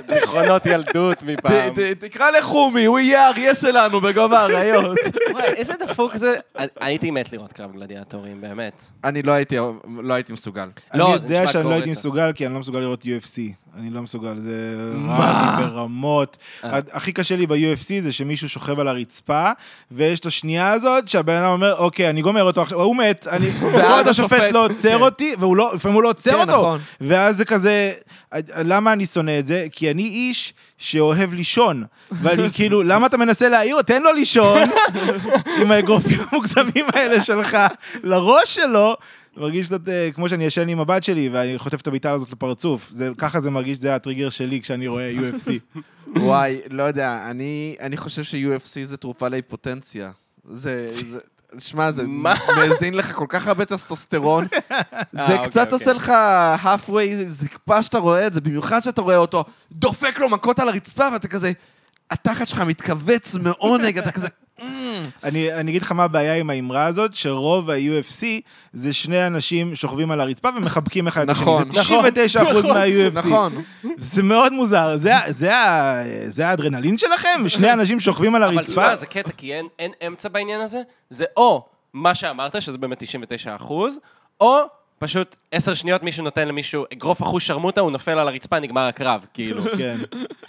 זיכרונות ילדות מפעם. תקרא לחומי, הוא יהיה האריה שלנו בגובה האריות. וואי, איזה דפוק זה. הייתי מת לראות קרב גלדיאטורים, באמת. אני לא הייתי, לא הייתי מסוגל. לא, אני יודע שאני לא הייתי. מסוגל, כי אני לא מסוגל לראות UFC. אני לא מסוגל, זה רע לי ברמות. אה. הכי קשה לי ב-UFC זה שמישהו שוכב על הרצפה, ויש את השנייה הזאת שהבן אדם אומר, אוקיי, אני גומר אותו עכשיו, הוא מת, אני... ואז השופט לא עוצר כן. אותי, והוא לא, הוא לא עוצר כן, אותו. נכון. ואז זה כזה, למה אני שונא את זה? כי אני איש שאוהב לישון. ואני כאילו, למה אתה מנסה להעיר? תן לו לישון עם האגרופים המוגזמים האלה שלך לראש שלו. מרגיש קצת אה, כמו שאני ישן עם הבת שלי ואני חוטף את הביטה הזאת לפרצוף. זה, ככה זה מרגיש, זה הטריגר שלי כשאני רואה UFC. וואי, לא יודע, אני, אני חושב ש-UFC זה תרופה להיפוטנציה. זה, זה, שמע, זה מה? מאזין לך כל כך הרבה טסטוסטרון. זה אוקיי, קצת אוקיי. עושה לך halfway זקפה שאתה רואה את זה, במיוחד שאתה רואה אותו דופק לו מכות על הרצפה, ואתה כזה, התחת שלך מתכווץ מעונג, אתה כזה... אני, אני אגיד לך מה הבעיה עם האמרה הזאת, שרוב ה-UFC זה שני אנשים שוכבים על הרצפה ומחבקים אחד את השני. נכון, זה 99 אחוז מה-UFC. נכון. זה מאוד מוזר. זה, זה, ה- זה האדרנלין שלכם? שני אנשים שוכבים על אבל הרצפה? תשמע, זה קטע, כי אין- אין אמצע בעניין הזה. זה או מה שאמרת, שזה באמת 99 אחוז, או פשוט עשר שניות מישהו נותן למישהו אגרוף אחוז שרמוטה, הוא נופל על הרצפה, נגמר הקרב, כאילו. כן.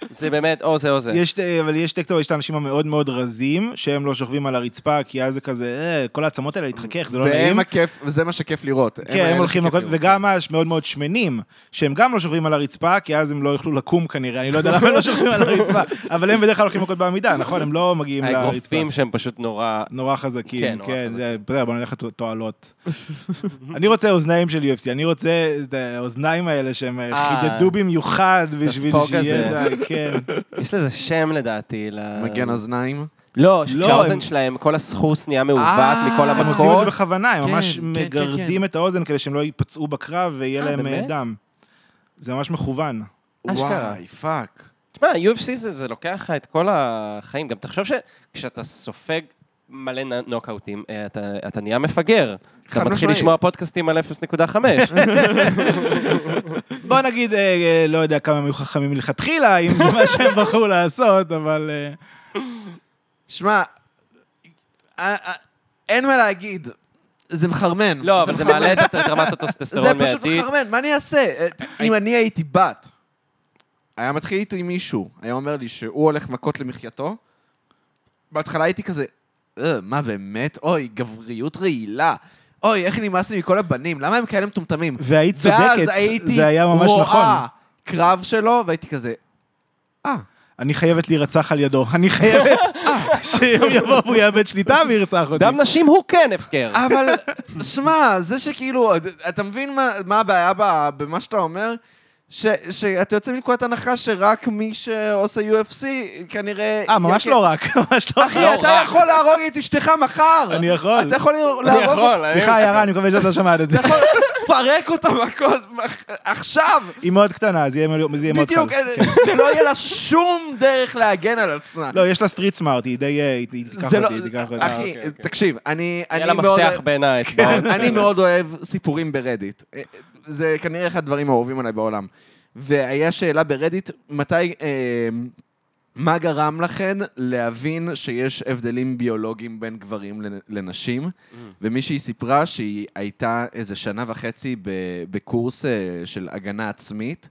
זה באמת או זה או זה. יש, אבל יש שתי קצוות, יש את האנשים המאוד מאוד רזים, שהם לא שוכבים על הרצפה, כי אז זה כזה, אה, כל העצמות האלה להתחכך, זה לא נעים. והם הכיף, וזה מה שכיף לראות. כן, הם האלה הולכים לראות. וגם המאוד מאוד שמנים, שהם גם לא שוכבים על הרצפה, כי אז הם לא יוכלו לקום כנראה, אני לא יודע למה הם לא שוכבים על הרצפה, אבל הם בדרך כלל הולכים מכות בעמידה, נכון? הם לא מגיעים לרצפה. האגרופים שהם פשוט נורא... נורא חזקים, כן, כן, נורא כן, חזקים. זה- בוא נלך לתועלות. אני רוצה אוזניים של UFC, אני רוצה את האוזניים האלה שהם אה, חידדו במיוחד בשביל שיהיה. די, כן. יש לזה שם לדעתי. מגן אוזניים. לא, לא, שהאוזן הם- שלהם, כל הסחוס נהיה מעוות אה, מכל הם עושים את זה. בכוונה, הם כן, ממש כן, כן, מגרדים את האוזן כדי שהם לא ייפצעו בקרב ויהיה אה, להם אה? דם. זה ממש מכוון. וואי, fuck. תשמע, UFC זה, זה לוקח לך את כל החיים. גם תחשוב שכשאתה סופג מלא נוקאוטים, אה, אתה, אתה נהיה מפגר. אתה מתחיל. לשמוע פודקאסטים על 0.5. בוא נגיד, אה, אה, לא יודע כמה הם היו חכמים מלכתחילה, אם זה מה שהם בחרו לעשות, אבל... שמע, אין מה להגיד. זה מחרמן. לא, אבל זה. מעלה את רמת זה הטוסטסטרון פשוט מיידית. מחרמן, מה אני אעשה? אם אני הייתי בת, היה מתחיל איתי מישהו, היה אומר לי שהוא הולך מכות למחייתו, בהתחלה הייתי כזה, אה, מה באמת? אוי, גבריות רעילה. אוי, איך נמאס לי מכל הבנים, למה הם כאלה מטומטמים? והיית ואז צודקת, הייתי זה היה ממש נכון. רואה קרב שלו, והייתי כזה, אה, אני חייבת להירצח על ידו. אני חייבת שיום יבוא והוא יאבד שליטה וירצח אותי. דם נשים הוא כן הפקר. אבל, שמע, זה שכאילו, אתה מבין מה, מה הבעיה במה שאתה אומר? שאתה יוצא מנקודת הנחה שרק מי שעושה UFC כנראה... אה, ממש יהיה- לא רק, ממש לא אחי, רק. לא אתה. יכול להרוג את אשתך מחר. אני יכול. אתה יכול אני להרוג יכול, אותה. אני- סליחה, יערה, אני מקווה שאת לא שמעת את זה. אתה יכול לפרק אותה מכות עכשיו. היא מאוד קטנה, אז יהיה זה יהיה מאוד בדיוק, קל. אין- לא יהיה לה שום דרך להגן על עצמה. לא, יש לה street smart, היא די... אה, היא היא תיקח לא... אותי, היא תיקח אותי. אחי, אוקיי, אוקיי. תקשיב, אני יהיה אני לה מאוד... מפתח בין האצבעות. אני מאוד אוהב סיפורים ברדיט. זה כנראה אחד הדברים האהובים עליי בעולם. והיה שאלה ברדיט, מתי... אה, מה גרם לכן להבין שיש הבדלים ביולוגיים בין גברים לנ- לנשים? ומישהי סיפרה שהיא הייתה איזה שנה וחצי בקורס אה, של הגנה עצמית,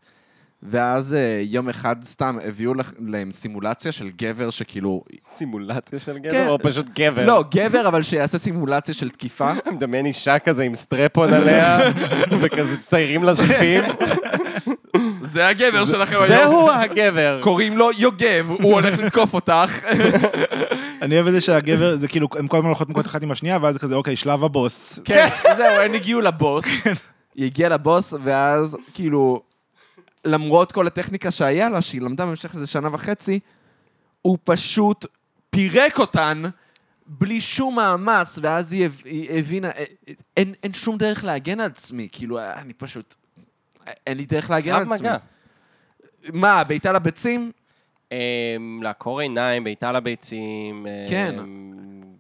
ואז אה, יום אחד סתם הביאו להם סימולציה של גבר שכאילו... סימולציה של כן. גבר או פשוט גבר? לא, גבר, אבל שיעשה סימולציה של תקיפה. אני מדמיין אישה כזה עם סטרפון עליה, וכזה ציירים לה זפים. זה הגבר שלכם היום. זהו הגבר. קוראים לו יוגב, הוא הולך לתקוף אותך. אני אוהב את זה שהגבר, זה כאילו, הם כל הזמן הולכות מכות אחת עם השנייה, ואז זה כזה, אוקיי, שלב הבוס. כן, זהו, הם הגיעו לבוס. היא הגיעה לבוס, ואז כאילו, למרות כל הטכניקה שהיה לה, שהיא למדה במשך איזה שנה וחצי, הוא פשוט פירק אותן בלי שום מאמץ, ואז היא, הב- היא הבינה, "אה, אין, אין שום דרך להגן על עצמי, כאילו, אני פשוט... אין לי דרך להגן על עצמי. מגע. מה, בעיטה לביצים? אמ, לעקור עיניים, בעיטה לביצים, כן. אמ,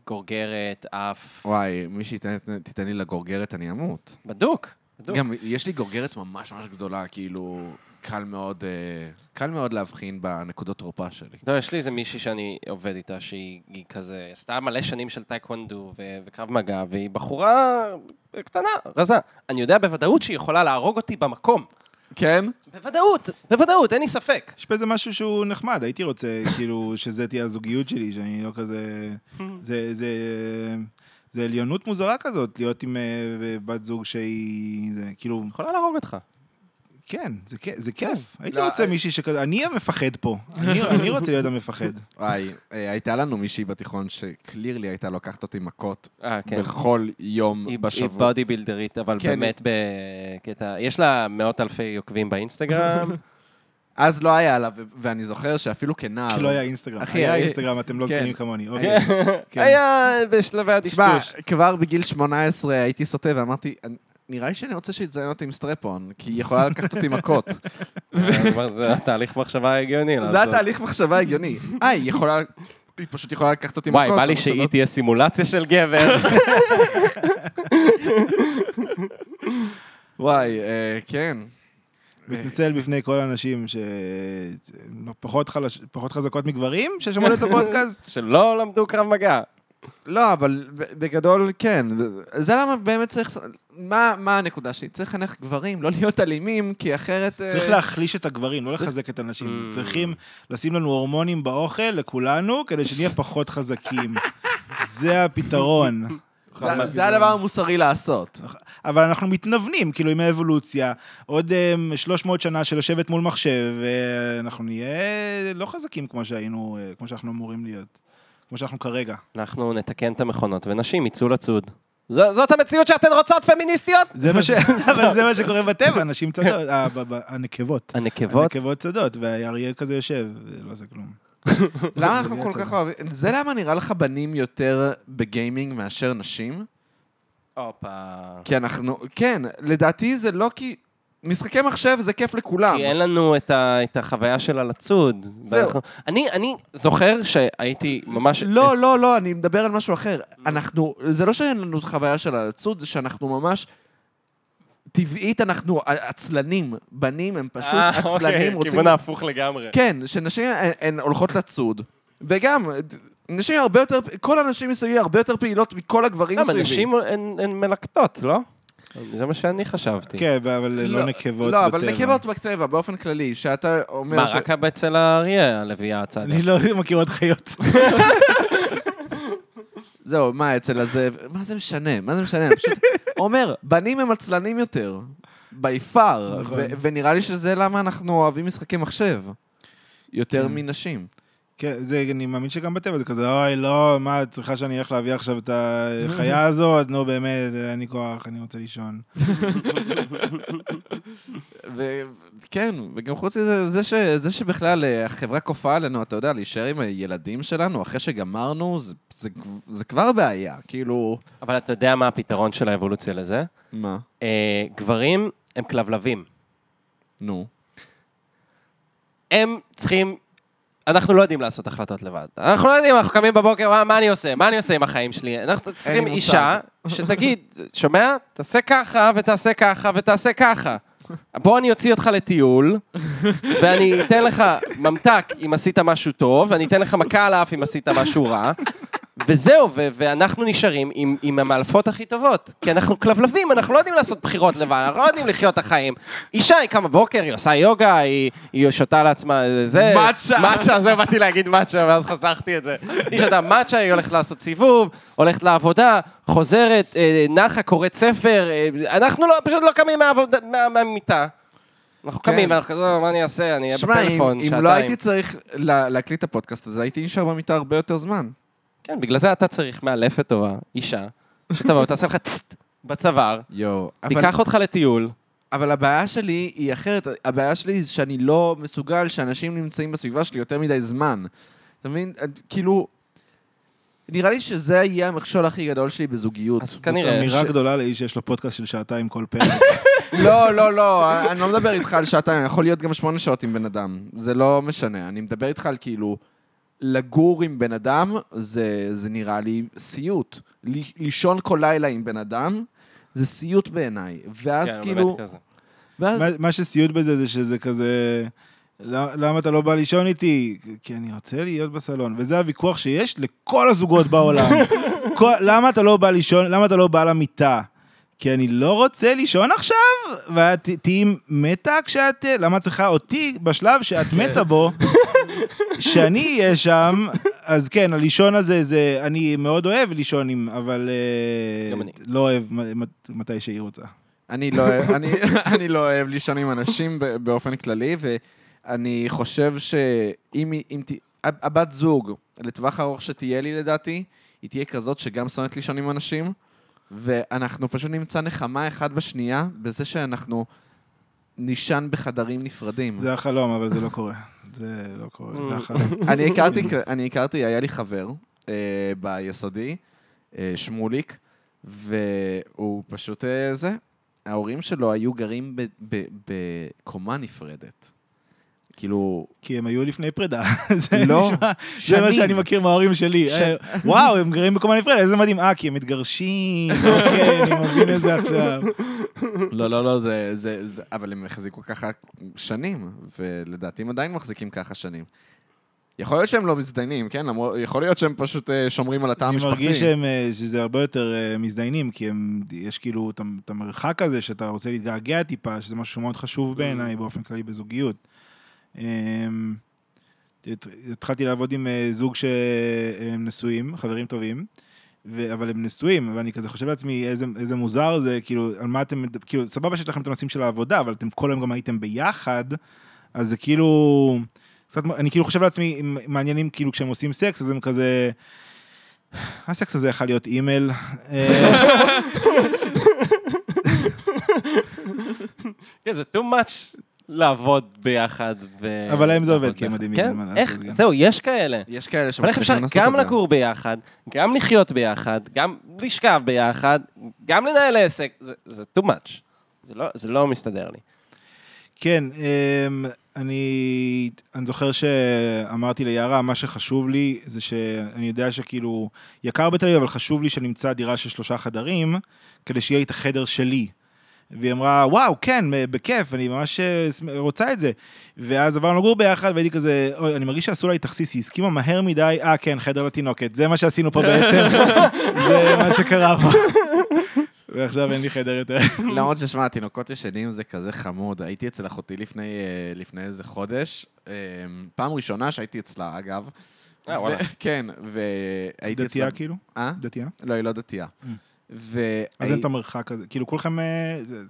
גורגרת, אף. וואי, מי שייתן תיתן לי לגורגרת, אני אמות. בדוק. בדוק. גם יש לי גורגרת ממש ממש גדולה, כאילו, קל מאוד, אה, קל מאוד להבחין בנקודות תורפה שלי. לא, יש לי איזה מישהי שאני עובד איתה, שהיא היא כזה, עשתה מלא שנים של טייקוונדו ו- וקרב מגע, והיא בחורה קטנה, רזה. אני יודע בוודאות שהיא יכולה להרוג אותי במקום. כן? בוודאות, בוודאות, אין לי ספק. יש בזה משהו שהוא נחמד, הייתי רוצה, כאילו, שזה תהיה הזוגיות שלי, שאני לא כזה... זה, זה, זה עליונות מוזרה כזאת, להיות עם אה, בת זוג שהיא... זה, כאילו, יכולה להרוג אותך. כן, זה, כיף- זה כיף. הייתי לא, רוצה אה- מישהי שכזה... אני המפחד פה. אני, אני רוצה להיות המפחד. וואי, אה, הייתה לנו מישהי בתיכון שקלירלי הייתה לוקחת אותי מכות אה, כן. בכל יום היא- היא בשבוע. בודי בילדרית, אבל כן, באמת בקטע... יש לה מאות אלפי עוקבים באינסטגרם. אז לא היה לה, ואני זוכר שאפילו כנער... כי לא היה אינסטגרם. אחי, היה אה, אינסטגרם, אתם לא כן. זקנים כמוני. אוקיי. כן. היה בשלבי תשמע, הדשדוש. כבר בגיל 18 הייתי סוטה ואמרתי, "אני- נראה לי שאני רוצה שיתזיין אותי עם סטרפון, כי היא יכולה לקחת אותי מכות. אבל זה התהליך מחשבה הגיוני. זה. התהליך מחשבה הגיוני. אה, היא יכולה... היא פשוט יכולה לקחת אותי מכות. וואי, בא לי שהיא תהיה סימולציה של גבר. וואי, אה, כן. מתנצל בפני כל הנשים שפחות חזקות מגברים ששמעו את הפודקאסט. שלא למדו קרב מגע. לא, אבל בגדול כן. זה למה באמת צריך... מה מה הנקודה שלי? צריך לחנך גברים, לא להיות אלימים, כי אחרת... אה, צריך להחליש את הגברים, לא צריך- לחזק את הנשים. Mm. צריכים לשים לנו הורמונים באוכל, לכולנו, כדי שנהיה פחות חזקים. זה הפתרון. זה- זה הדבר המוסרי לעשות. אבל אנחנו מתנוונים, כאילו, עם האבולוציה. עוד אמ, 300 שנה של לשבת מול מחשב, ואנחנו נהיה לא חזקים כמו שהיינו, אה, כמו שאנחנו אמורים להיות. כמו שאנחנו כרגע. אנחנו נתקן את המכונות, ונשים יצאו לצוד. ז- זאת המציאות שאתן רוצות, פמיניסטיות? זה מה ש... אבל זה מה שקורה בטבע, נשים צדות, אה, ב- ב- הנקבות. הנקבות? הנקבות צדות, והאריה כזה יושב, ולא עושה כלום. למה אנחנו כל. כך אוהבים... זה למה נראה לך בנים יותר בגיימינג מאשר נשים? הופה. כי אנחנו... כן, לדעתי זה לא כי... משחקי מחשב זה כיף לכולם. כי אין לנו את, ה, את החוויה של הלצוד. זהו. ואנחנו- אני, אני זוכר שהייתי ממש... לא, לא, לא, אני מדבר על משהו אחר. אנחנו, זה לא שאין לנו חוויה של העצות, זה שאנחנו ממש... טבעית אנחנו עצלנים. בנים הם פשוט אה, עצלנים, אוקיי, רוצים... כיוון ההפוך לגמרי. כן, שנשים הן, הן הולכות לצוד. וגם, נשים הרבה יותר, כל הנשים מסביבי הרבה יותר פעילות מכל הגברים לא, אבל מסביבי. נשים הן מלקטות, לא? זה מה שאני חשבתי. כן, אבל לא נקבות לא, בטבע. אבל נקבות בטבע, באופן כללי, שאתה אומר... מה, ש- רק אצל האריה, הלוויה הצדה. אני לא מכיר עוד חיות. זהו, מה, אצל הזאב, מה זה משנה? מה זה משנה? פשוט אומר, בנים הם עצלנים יותר, בי פאר, נכון. ונראה לי שזה למה אנחנו אוהבים משחקי מחשב. יותר כן. מנשים. כן, זה, אני מאמין שגם בטבע זה כזה, אוי, לא, מה, את צריכה שאני אלך להביא עכשיו את החיה הזאת? נו, באמת, אין לי כוח, אני רוצה לישון. וכן, וגם חוץ מזה, זה, ש... זה שבכלל אה, החברה כופה עלינו, אתה יודע, להישאר עם הילדים שלנו אחרי שגמרנו, זה, זה, זה כבר בעיה, כאילו... אבל אתה יודע מה הפתרון של האבולוציה לזה? מה? אה, גברים הם כלבלבים. נו. הם צריכים... אנחנו לא יודעים לעשות החלטות לבד. אנחנו לא יודעים, אנחנו קמים בבוקר, מה, מה אני עושה? מה אני עושה עם החיים שלי? אנחנו צריכים. אישה שתגיד, שומע? תעשה ככה, ותעשה ככה, ותעשה ככה. בוא אני אוציא אותך לטיול, ואני אתן לך ממתק אם עשית משהו טוב, ואני אתן לך מכה על האף אם עשית משהו רע, וזהו, ו- ואנחנו נשארים עם, עם המאלפות הכי טובות. כי אנחנו כלבלבים, אנחנו לא יודעים לעשות בחירות לבד, אנחנו לא יודעים לחיות את החיים. אישה, היא קמה בבוקר, היא עושה יוגה, היא, היא שותה לעצמה זה... מאצ'ה. מאצ'ה, זהו, באתי להגיד מאצ'ה, ואז חסכתי את זה. היא שותה מאצ'ה, היא הולכת לעשות סיבוב, הולכת לעבודה, חוזרת, אה, נחה, קוראת ספר. אה, אנחנו לא, פשוט לא קמים מהעבודה- מה- מהמיטה. אנחנו כן. קמים, ואנחנו כזה, מה אני אעשה? אני אהיה אם, בפלאפון אם שעתיים. לא הייתי צריך לה, להקליט את הפודקאסט הזה, הייתי נשאר במיטה הרבה יותר זמן. כן, בגלל זה אתה צריך מאלפת טובה, אישה, שתבוא ותעשה לך צט בצוואר, יואו. אבל, תיקח אותך לטיול. אבל הבעיה שלי היא אחרת. הבעיה שלי היא שאני לא מסוגל שאנשים נמצאים בסביבה שלי יותר מדי זמן. אתה מבין? את- כאילו... נראה לי שזה יהיה המכשול הכי גדול שלי בזוגיות. אז זאת כנראה אמירה ש- גדולה לאיש שיש לו פודקאסט של שעתיים כל פרק. לא, לא, לא, אני לא מדבר איתך על שעתיים, יכול להיות גם שמונה שעות עם בן אדם. זה לא משנה. אני מדבר איתך על כאילו, לגור עם בן אדם, זה, זה נראה לי סיוט. ל- לישון כל לילה עם בן אדם, זה סיוט בעיניי. ואז כן, כאילו... באמת כזה. ואז... מה- מה שסיוט בזה זה שזה כזה... "למ- למה אתה לא בא לישון איתי? כי אני רוצה להיות בסלון. וזה הוויכוח שיש לכל הזוגות בעולם. כל- למה אתה לא בא לישון, למה אתה לא בא למיטה? כי אני לא רוצה לישון עכשיו, ואת תהיי מתה כשאת... למה את צריכה אותי בשלב שאת מתה בו, שאני אהיה שם, אז כן, הלישון הזה, זה... אני מאוד אוהב לישון עם, אבל... אה, גם אני. לא אוהב מ- מתי שהיא רוצה. אני לא אוהב, אני, אני לא אוהב לישון עם אנשים ב- באופן כללי, ואני חושב שאם היא- אם ת... הבת זוג, לטווח ארוך שתהיה לי לדעתי, היא תהיה כזאת שגם שונאת לישון עם אנשים, ואנחנו פשוט נמצא נחמה אחד בשנייה בזה שאנחנו נישן בחדרים נפרדים. זה החלום, אבל זה לא קורה. זה לא קורה, זה החלום. אני הכרתי, אני הכרתי, היה לי חבר אה, ביסודי, אה, שמוליק, והוא פשוט אה, זה. ההורים שלו היו גרים ב- ב- בקומה נפרדת. כאילו, כי הם היו לפני פרידה. זה לא, נשמע- זה שנים. מה שאני מכיר מההורים שלי. ש- אה, וואו, הם גרים בקומה נפרדת, איזה מדהים. אה, כי הם מתגרשים, אוקיי, אני מבין את זה עכשיו. לא, לא, לא, זה, זה, זה, אבל הם החזיקו ככה שנים, ולדעתי הם עדיין מחזיקים ככה שנים. יכול להיות שהם לא מזדיינים, כן? למרות, יכול להיות שהם פשוט אה, שומרים על התא אני המשפחתי. מרגיש שהם, אה, שזה הרבה יותר מזדיינים, כי הם, יש כאילו את המרחק הזה שאתה רוצה להתגעגע טיפה, שזה משהו מאוד חשוב בעיניי באופן כללי בזוגיות. אמ, הת- התחלתי לעבוד עם אה, זוג שהם נשואים, חברים טובים, ו- אבל הם נשואים, ואני כזה חושב לעצמי איזה, איזה מוזר זה, כאילו, על מה אתם, כאילו, סבבה שיש לכם את הנושאים של העבודה, אבל אתם כל היום גם הייתם ביחד, אז זה כאילו, קצת, אני כאילו חושב לעצמי, מעניינים כאילו כשהם עושים סקס, אז הם כזה... הסקס הזה יכול להיות אימייל. אה, כן, זה too much לעבוד ביחד. ו- אבל להם זה עובד, כי הם. מדהימים, כן, מה לעשות איך, גם. זהו, יש כאלה. יש כאלה אבל איך אפשר שמצליחים לעשות גם את זה. לגור ביחד, גם לחיות ביחד, גם לשכב ביחד, גם לנהל עסק, זה- זה too much. זה לא- זה לא מסתדר לי. כן, אמ, אני, אני זוכר שאמרתי ליערה, מה שחשוב לי זה שאני יודע שכאילו, יקר בתל אביב, אבל חשוב לי שנמצא דירה של שלושה חדרים, כדי שיהיה לי את החדר שלי. והיא אמרה, וואו, כן, בכיף, אני ממש אה, רוצה את זה. ואז עברנו לגור ביחד, והייתי כזה, אוי, אני מרגיש שעשו לה תכסיס, היא הסכימה מהר מדי, אה, כן, חדר לתינוקת, זה מה שעשינו פה בעצם, זה מה שקרה פה. ועכשיו אין לי חדר יותר. למרות ששמע, תינוקות ישנים זה כזה חמוד. הייתי אצל אחותי לפני, אה, לפני איזה חודש. אה, פעם ראשונה שהייתי אצלה, אגב. אה, וואלה. כן, והייתי אצלה... דתייה כאילו? אה? דתייה? לא, היא לא דתייה. ו... אז אין את המרחק הזה, כאילו כולכם, אה,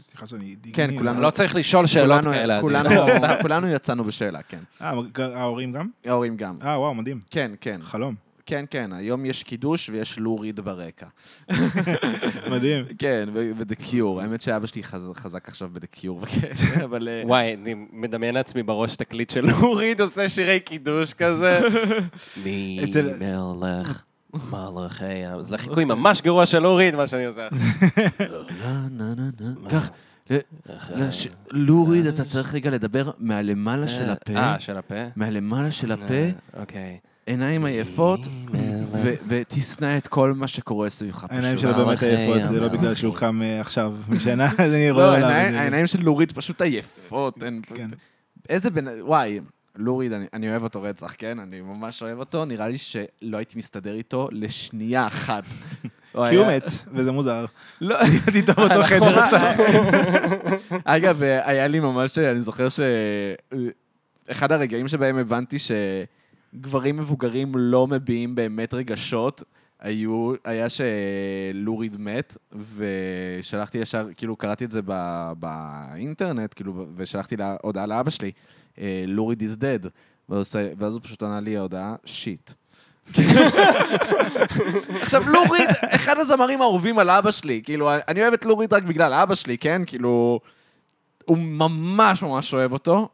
סליחה שאני... כן, כולנו- לא צריך לשאול שאלות כאלה. כולנו- יצאנו בשאלה, כן. אה, ההורים גם? ההורים גם. אה, וואו, מדהים. כן, כן. חלום. כן, כן. היום יש קידוש ויש לוריד ברקע. מדהים. כן, ו-The Cure. האמת שאבא שלי חז- חזק עכשיו ב-The Cure אבל... אה, וואי, אני מדמיין לעצמי בראש תקליט של אורית עושה שירי קידוש כזה. מי מלך מלכי ה... זה לחיקוי ממש גרוע של אורית, מה שאני עושה. לא, לש- לוריד, אתה צריך רגע לדבר מהלמעלה של הפה. אה, של הפה? מהלמעלה של הפה, אוקיי. עיניים עייפות, ו- ותשנא את כל מה שקורה סביבך פשוט. העיניים שלו באמת מלאכי עייפות, זה לא. בגלל שהוא קם אה, עכשיו משינה, אז אני לא, רואה עליו. העיניים- של לורית פשוט עייפות. אין- כן. איזה בן... וואי, לוריד, אני, אני אוהב אותו רצח, כן? אני ממש אוהב אותו. נראה לי שלא הייתי מסתדר איתו לשנייה אחת. כי הוא מת, וזה מוזר. לא, הייתי איתו באותו חדר עכשיו. אגב, היה לי ממש, אני זוכר ש... אחד הרגעים שבהם הבנתי שגברים מבוגרים לא מביעים באמת רגשות, היו, היה שלוריד מת, ושלחתי ישר, כאילו קראתי את זה ב, באינטרנט, כאילו, ושלחתי לה הודעה לאבא שלי, אה, לוריד is dead, ואז, הוא פשוט ענה לי הודעה, שיט. עכשיו, לוריד, אחד הזמרים האהובים על אבא שלי, כאילו, אני אוהב את לוריד רק בגלל אבא שלי, כן? כאילו, הוא ממש ממש אוהב אותו,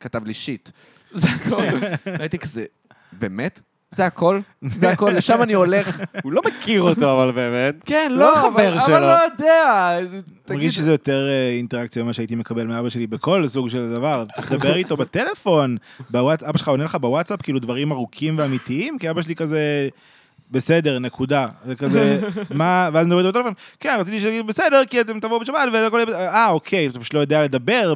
כתב לי שיט. זה הכל. הייתי כזה, באמת? זה הכל, זה הכל, לשם אני הולך. הוא לא מכיר אותו, אבל באמת. כן, לא לא, חבר אבל אבל. לא יודע. תגיד, מרגיש שזה יותר אה, אינטראקציה ממה שהייתי מקבל מאבא שלי בכל סוג של דבר. צריך לדבר איתו בטלפון, אבא שלך עונה לך בוואטסאפ, כאילו דברים ארוכים ואמיתיים, כי אבא שלי כזה... בסדר, נקודה. וכזה, מה, ואז מדבר איתו בטלפון, כן, רציתי שיגיד בסדר, כי אתם תבואו בשבת, והכל יהיה בסדר. אה, אוקיי, אתה פשוט לא יודע לדבר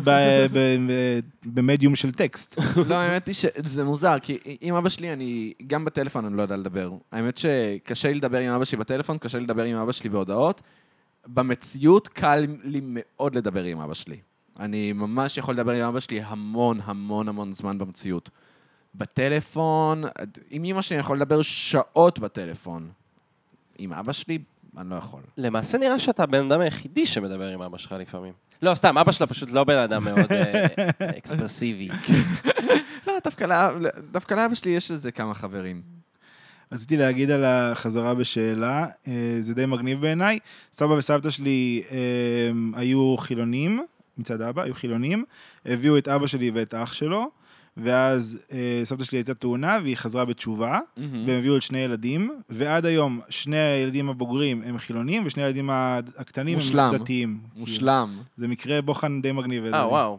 במדיום של טקסט. לא, האמת היא שזה מוזר, כי עם אבא שלי אני, גם בטלפון אני לא יודע לדבר. האמת שקשה לי לדבר עם אבא שלי בטלפון, קשה לי לדבר עם אבא שלי בהודעות. במציאות קל לי מאוד לדבר עם אבא שלי. אני ממש יכול לדבר עם אבא שלי המון המון המון זמן במציאות. בטלפון, עם אמא שלי אני יכול לדבר שעות בטלפון. עם אבא שלי, אני לא יכול. למעשה נראה שאתה הבן אדם היחידי שמדבר עם אבא שלך לפעמים. לא, סתם, אבא שלה פשוט לא בן אדם מאוד אה, אקספרסיבי. לא, דווקא לאב- דווקא לאבא שלי יש איזה כמה חברים. רציתי להגיד על החזרה בשאלה, אה, זה די מגניב בעיניי. סבא וסבתא שלי אה, היו חילונים, מצד אבא, היו חילונים, הביאו את אבא שלי ואת אח שלו, ואז אה, סבתא שלי הייתה תאונה והיא חזרה בתשובה, והם הביאו עוד שני ילדים, ועד היום שני הילדים הבוגרים הם חילונים, ושני הילדים הקטנים מושלם. הם דתיים. מושלם. זה מקרה בוחן די מגניב. אה, וואו.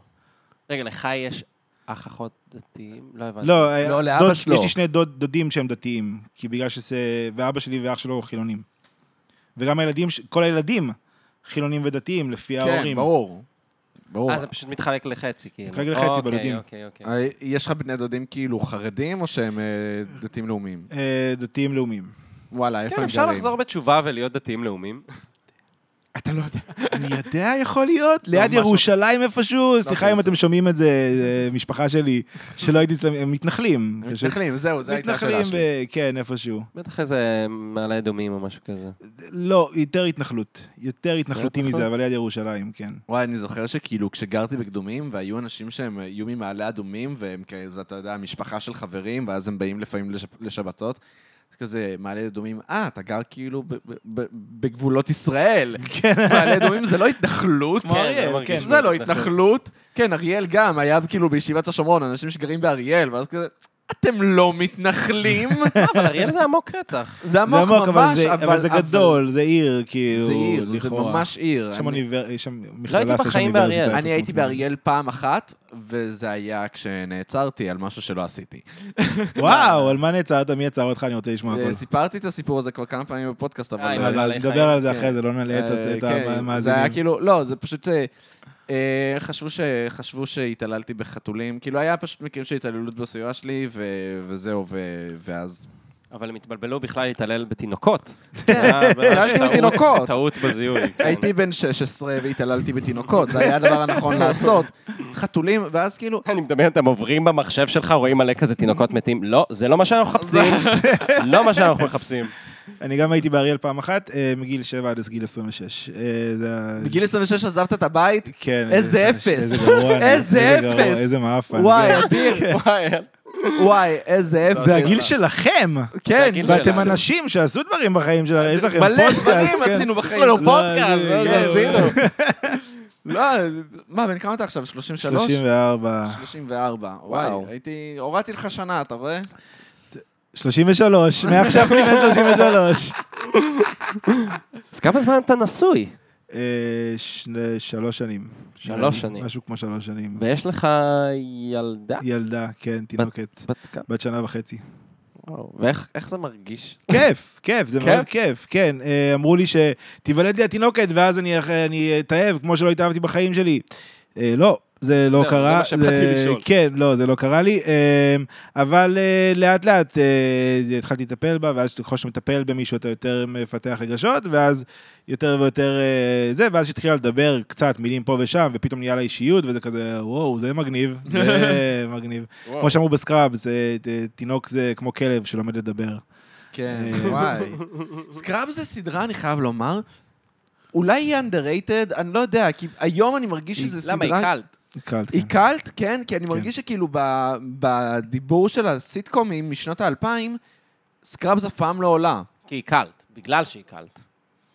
רגע, לך יש אח אחות דתיים? לא הבנתי. לא, אה, לא, לאבא דוד- שלו. יש לי שני דוד, דודים שהם דתיים, כי בגלל שזה... ואבא שלי ואח שלו חילונים. וגם הילדים, כל הילדים חילונים ודתיים, לפי כן, ההורים. ברור. ברור. אה, זה פשוט מתחלק לחצי, כאילו. מתחלק לחצי אוקיי, בדודים. אוקיי, אוקיי. אה, יש לך בני דודים כאילו חרדים, או שהם אה, דתיים לאומיים? אה, דתיים לאומיים. וואלה, איפה כן, הם אפשר גרים? לחזור בתשובה ולהיות דתיים לאומיים. אתה לא יודע. אני יודע, יכול להיות, זה ליד ממש- ירושלים איפשהו, סליחה אוקיי, אם אתם שומעים את זה, אה, משפחה שלי, שלא הייתי אצלם, הם מתנחלים. מתנחלים, זהו, זו הייתה השאלה מתנחלים, שלי. ב- כן, איפשהו. בטח איזה מעלה אדומים או משהו כזה. לא, יותר התנחלות. יותר התנחלותי התנחלות? מזה, אבל ליד ירושלים, כן. וואי, אני זוכר שכאילו כשגרתי בקדומים, והיו אנשים שהם היו ממעלה אדומים, והם כזה, אתה יודע, משפחה של חברים, ואז הם באים לפעמים לש- לשבתות. אז כזה, מעלה אדומים, אה, אתה גר כאילו ב- ב- ב- בגבולות ישראל. מעלה אדומים זה לא התנחלות. כמו כן, אריאל, זה כן. זה לא התנחלות. התנחלות. כן, אריאל גם, היה כאילו בישיבת השומרון, אנשים שגרים באריאל, ואז כזה, אתם לא מתנחלים. אבל אריאל זה עמוק רצח. זה עמוק עמוק, אבל ממש, זה- אבל זה גדול, זה עיר, כאילו, זה עיר, זה. ממש עיר. שם אני- אוניבר- יש שם הייתי בחיים אוניברסיטה. באריאל. אני הייתי באריאל פעם אחת, וזה היה כשנעצרתי על משהו שלא עשיתי. וואו, על מה נעצרת? מי עצר אותך? אני רוצה לשמוע אה, הכל. סיפרתי את הסיפור הזה כבר כמה פעמים בפודקאסט, אבל... אה, אה, נדבר על זה כן. אחרי זה, לא נלאה את- אה, את כן, המאזינים. זה היה כאילו, לא, זה פשוט... אה, חשבו ש- חשבו שהתעללתי בחתולים, כאילו היה פשוט מקרים של התעללות בסביבה שלי, ו- וזהו, ו- ואז... אבל הם התבלבלו בכלל להתעלל בתינוקות. התעללתי טעות- בתינוקות. טעות בזיהוי. כן. הייתי בן 16 והתעללתי בתינוקות, זה היה הדבר הנכון לעשות. חתולים, ואז כאילו... אני מדמיין, אתם עוברים במחשב שלך, רואים מלא כזה תינוקות מתים. לא, זה לא מה שאנחנו מחפשים. לא מה שאנחנו מחפשים. אני גם הייתי באריאל פעם אחת, אה, מגיל 7 עד גיל 26. אה, זה ה- בגיל 26 עזבת את הבית? כן. איזה אפס. איזה אפס. איזה מעפן. וואי, זה- אדיר. וואי, וואי, איזה אפס. זה הגיל שלכם. כן, ואתם. אנשים שעשו דברים בחיים שלכם, יש לכם מלא פודקאסט. דברים כן. עשינו יש בחיים. לנו שלנו. פודקאסט, כן. עשינו. לא, מה, בן כמה אתה עכשיו? 33? 34. 34. וואי. הייתי... הורדתי לך שנה, אתה רואה? 33, מעכשיו אני בן 33. אז כמה זמן אתה נשוי? אה, שני- שלוש שנים. שלוש שנים. משהו כמו שלוש שנים. ויש לך ילדה? ילדה, כן, תינוקת. בת כמה? בת שנה וחצי. וואו, ואיך איך זה מרגיש? כיף, כיף, זה כיף? מאוד כיף, כן. אה, אמרו לי שתיוולד לי התינוקת ואז אני אני אתאהב, כמו שלא התאהבתי בחיים שלי. אה, לא, זה לא זה קרה. מה שבאתי לשאול. כן, לא, זה לא קרה לי. אה, אבל אה, לאט לאט אה, התחלתי לטפל בה, ואז ככל שאתה מטפל במישהו אתה יותר מפתח רגשות, ואז יותר ויותר אה, זה, ואז שהתחילה לדבר קצת מילים פה ושם, ופתאום נהיה לה אישיות, וזה כזה, וואו, זה מגניב, זה מגניב. כמו שאמרו בסקראבס, אה, ת- תינוק זה כמו כלב שלומד לדבר. כן, וואי. סקראב זה סדרה, אני חייב לומר. אולי היא underrated, אני לא יודע, כי היום אני מרגיש שזו סדרה... למה היא קלט? cult, היא כן. cult, כן, כי אני מרגיש שכאילו ב- בדיבור של הסיטקומים משנות האלפיים, סקראבס אף פעם לא עולה. כי היא cult, בגלל שהיא cult.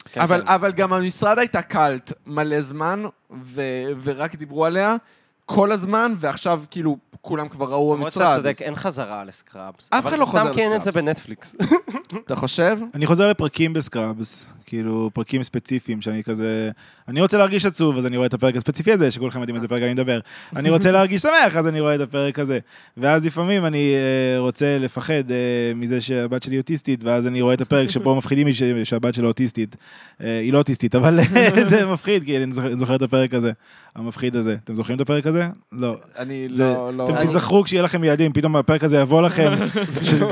כן, אבל, כן. אבל גם המשרד הייתה cult מלא זמן, ו, ורק דיברו עליה, כל הזמן, ועכשיו כאילו כולם כבר ראו במשרד. למרות שאתה צודק, אין חזרה לסקראבס. אף אחד לא חוזר סתם כי אין את זה לסקראבס. בנטפליקס. אתה חושב? אני חוזר לפרקים בסקראבס, כאילו פרקים ספציפיים שאני כזה... אני רוצה להרגיש עצוב, אז אני רואה את הפרק הספציפי הזה, שכולכם יודעים איזה פרק אני מדבר. אני רוצה להרגיש שמח, אז אני רואה את הפרק הזה. ואז לפעמים אני אה, רוצה לפחד אה, מזה שהבת שלי אוטיסטית, ואז אני רואה את הפרק שבו מפחידים שהבת שלו אוטיסטית. אה, היא לא אוטיסטית, אבל זה מפחיד, כי אני זוכר- את הפרק הזה, המפחיד הזה. אתם זוכרים את הפרק הזה? לא. אני לא... לא... אתם תיזכרו כשיהיה לכם ילדים, פתאום הפרק הזה יבוא לכם,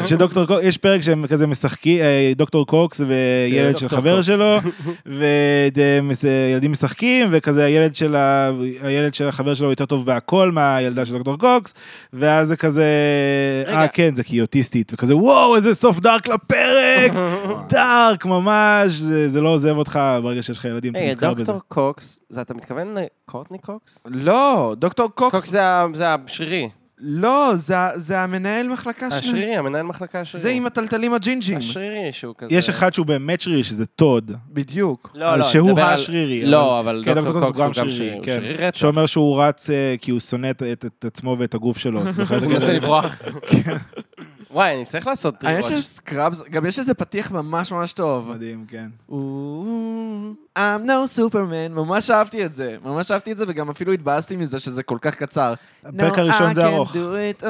שדוקטור קוקס, יש פרק שהם כזה משחקים, דוקטור קוקס וילד של חבר קוקס. שלו, וילדים משחקים, וכזה הילד של ה- הילד של החבר שלו יותר טוב בהכל מהילדה של דוקטור קוקס, ואז זה כזה. אה כן, זה כי היא אוטיסטית, וכזה וואו, איזה סוף dark לפרק, dark ממש, זה זה לא עוזב אותך ברגע שיש לך ילדים, אתה נזכר בזה. דוקטור קוקס, זה אתה מתכוון לקורטני קוקס? לא, דוקטור קוקס קוקס... זה זה השרירי. לא, זה זה המנהל מחלקה שלהם. השרירי, המנהל מחלקה השרירי. זה עם התלתלים הג'ינג'ים. השרירי שהוא כזה... יש אחד שהוא באמת שרירי, שזה טוד. בדיוק. לא, לא, שהוא השרירי, לא, אבל כן, דוקטור קוקס הוא גם שרירי, שרירי. הוא כן. שרירי רצח. שאומר שהוא רץ אה, כי הוא שונא את- את את עצמו ואת הגוף שלו. אתה זוכר את זה? הוא מנסה לברוח. וואי, אני צריך לעשות אה, איזה rewatch. סקראבס, גם יש איזה פתיח ממש ממש טוב. מדהים, כן. I'm no superman, ממש אהבתי את זה. ממש אהבתי את זה, וגם אפילו התבאסתי מזה שזה כל כך קצר. הפרק No, הראשון I זה can ארוך. do it all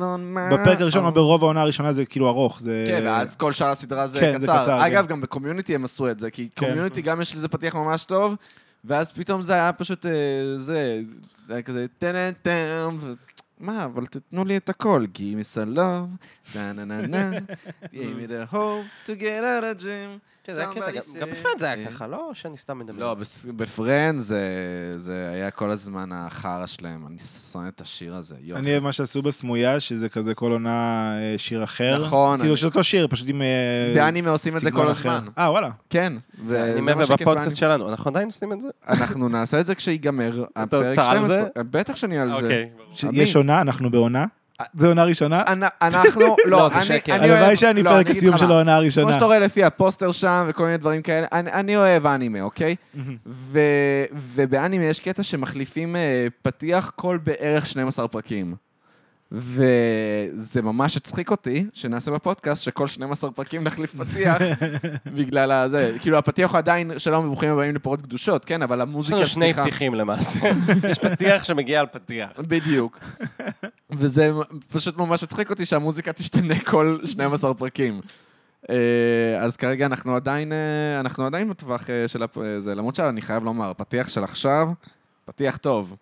on my בפרק הראשון. או ברוב העונה הראשונה זה כאילו ארוך. זה... כן, ואז כל שאר הסדרה זה כן, קצר. קצר, אגב, כן. גם בקומיוניטי הם עשו את זה, כי כן. קומיוניטי גם יש לזה פתיח ממש טוב, ואז פתאום זה היה פשוט, אה, זה, זה היה כזה טן טם, ו- מה, אבל תתנו לי את הכל. Give me some love, na na na na, give me the hope to get out of gym. כן, זה היה קטע, Somebody גם- בפרנד זה היה ככה, לא שאני סתם מדמיין. לא, בפרנד זה, זה היה כל הזמן החרא שלהם. אני שונא את השיר הזה, יופי. אני אוהב מה שעשו בסמויה, שזה כזה כל עונה אה, שיר אחר. נכון, כאילו של אותו שיר, פשוט עם... אה, באנימה עושים את זה כל. הזמן. אה, וואלה. כן, אני אומר, באנימה. שלנו, אנחנו עדיין עושים את זה? אנחנו נעשה את זה כשיגמר הפרק אתה על 12. זה? בטח שאני על זה. אוקיי. יש עונה, אנחנו בעונה. זה עונה ראשונה? אנ- אנחנו, לא, לא, זה שקר. הלוואי שאני לא, פרק הסיום של. העונה הראשונה. כמו שאתה רואה לפי הפוסטר שם וכל מיני דברים כאלה, אני, אוהב אנימה, אוקיי? ובאנימה יש קטע שמחליפים אה, פתיח כל בערך 12 פרקים. וזה ממש הצחיק אותי, שנעשה בפודקאסט שכל 12 פרקים נחליף פתיח, בגלל הזה. כאילו, הפתיח הוא עדיין שלום וברוכים הבאים לפרות קדושות, כן, אבל יש המוזיקה לנו שני פתיחים למעשה. יש פתיח שמגיע על פתיח. בדיוק. וזה פשוט ממש הצחיק אותי שהמוזיקה תשתנה כל 12 פרקים. אה, אז כרגע אנחנו עדיין, אה, אנחנו עדיין בטווח אה, של זה, למרות שאני חייב לומר, הפתיח של עכשיו, פתיח טוב.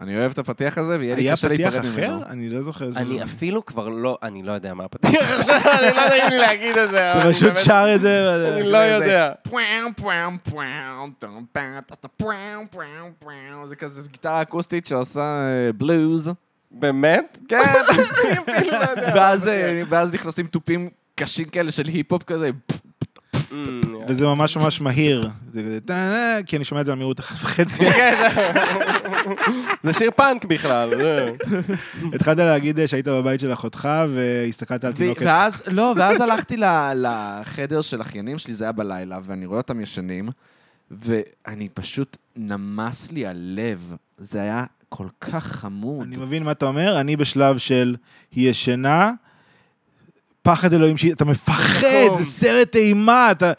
אני אוהב את הפתיח הזה, ויהיה לי היה קשה פתיח להיפרד אחר? ממנו. אני לא זוכר. אני אפילו כבר לא, אני לא יודע מה הפתיח עכשיו, אני לא נעים לי להגיד את זה. אתה פשוט שר את זה. אני לא יודע. זה כזה גיטרה אקוסטית שעושה אה, בלוז. באמת? כן, לא יודע. אה, ואז נכנסים תופים קשים כאלה של היפ-הופ כזה. Mm, וזה ממש ממש מהיר. כי אני שומע את זה על מהירות אחת וחצי. זה שיר פאנק בכלל. זה. התחלת להגיד שהיית בבית של אחותך והסתכלת על תינוקת. ואז, לא, ואז הלכתי ל- לחדר של אחיינים שלי, זה היה בלילה, ואני רואה אותם ישנים, ואני פשוט נמס לי הלב. זה היה כל כך חמוד. אני מבין מה אתה אומר, אני בשלב של היא ישנה, פחד אלוהים, אתה מפחד. זה סרט אימה, אתה,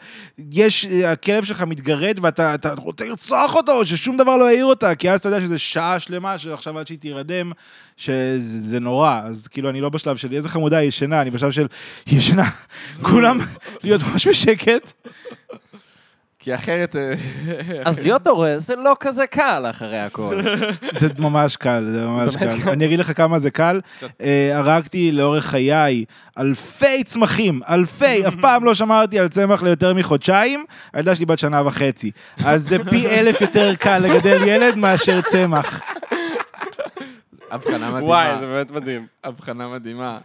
יש, הכלב שלך מתגרד ואתה אתה רוצה לרצוח אותו, ששום דבר לא יעיר אותה, כי אז אתה יודע שזה שעה שלמה שעכשיו עד שהיא תירדם, שזה זה נורא, אז כאילו אני לא בשלב של איזה חמודה היא ישנה, אני בשלב של היא ישנה, כולם להיות ממש בשקט. כי אחרת... אה, אז להיות הורה זה לא כזה קל אחרי הכל. זה ממש קל, זה ממש קל. קל. אני אגיד לך כמה זה קל. אה, הרגתי לאורך חיי אלפי צמחים, אלפי, אף פעם לא שמרתי על צמח ליותר מחודשיים, הילדה שלי בת שנה וחצי. אז זה פי אלף יותר קל לגדל ילד מאשר צמח. הבחנה מדהימה. וואי, זה באמת מדהים. הבחנה מדהימה.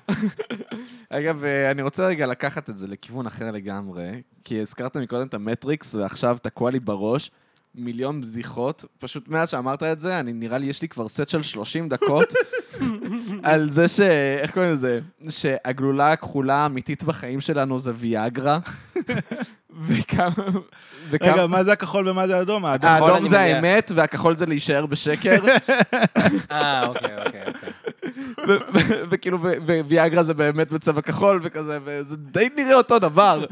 אגב, אה, אני רוצה רגע לקחת את זה לכיוון אחר לגמרי, כי הזכרת מקודם את המטריקס, ועכשיו תקוע לי בראש מיליון בדיחות. פשוט מאז שאמרת את זה, אני נראה לי, יש לי כבר סט של 30 דקות על זה ש... איך קוראים לזה? שהגלולה הכחולה האמיתית בחיים שלנו זה ויאגרה. וכמה... רגע, מה זה הכחול ומה זה האדום? האדום זה. האמת, והכחול זה להישאר בשקר, אה, אוקיי, אוקיי, אוקיי. וכאילו, וויאגרה זה באמת בצבע כחול, וכזה, וזה די נראה אותו דבר.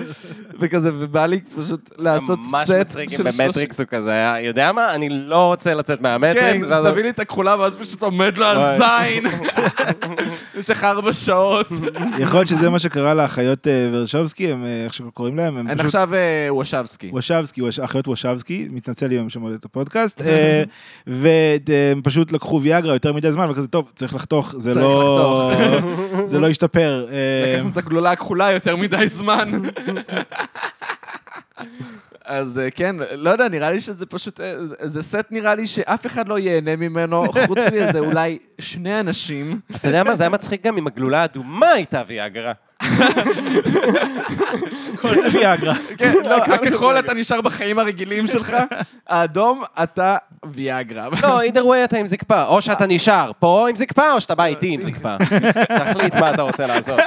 וכזה, ובא לי פשוט לעשות ממש סט מצחיק אם של שלוש... במטריקס הוא כזה היה, יודע מה? אני לא רוצה לצאת כן, מהמטריקס. הוא- תביא לי את הכחולה, ואז פשוט עומד לו הזין. במשך ארבע שעות. יכול להיות שזה מה שקרה לאחיות אה, ורשובסקי, הם, אה, איך שקוראים להם, הם פשוט... עכשיו אה, וושבסקי. וושבסקי, וש- אחיות וושבסקי, מתנצל אם הם שמעו את הפודקאסט, והם פשוט לקחו ויאגרה יותר מדי זמן, וכזה, טוב, צריך לחתוך, זה צריך לא... זה לא ישתפר. אה, לקחנו את הגלולה הכחולה יותר מדי זמן. אז אה, כן, לא יודע, נראה לי שזה פשוט, אה, זה- סט נראה לי שאף אחד לא ייהנה ממנו, חוץ מאיזה אולי שני אנשים. אתה יודע מה? זה היה מצחיק גם אם הגלולה האדומה הייתה ויאגרה. כל זה ויאגרה. כן, לא, זה הכחול? אתה נשאר בחיים הרגילים שלך, האדום אתה ויאגרה. לא, either way אתה עם זקפה. או שאתה נשאר פה עם זקפה, או שאתה בא איתי עם זקפה. תחליט מה אתה רוצה לעשות.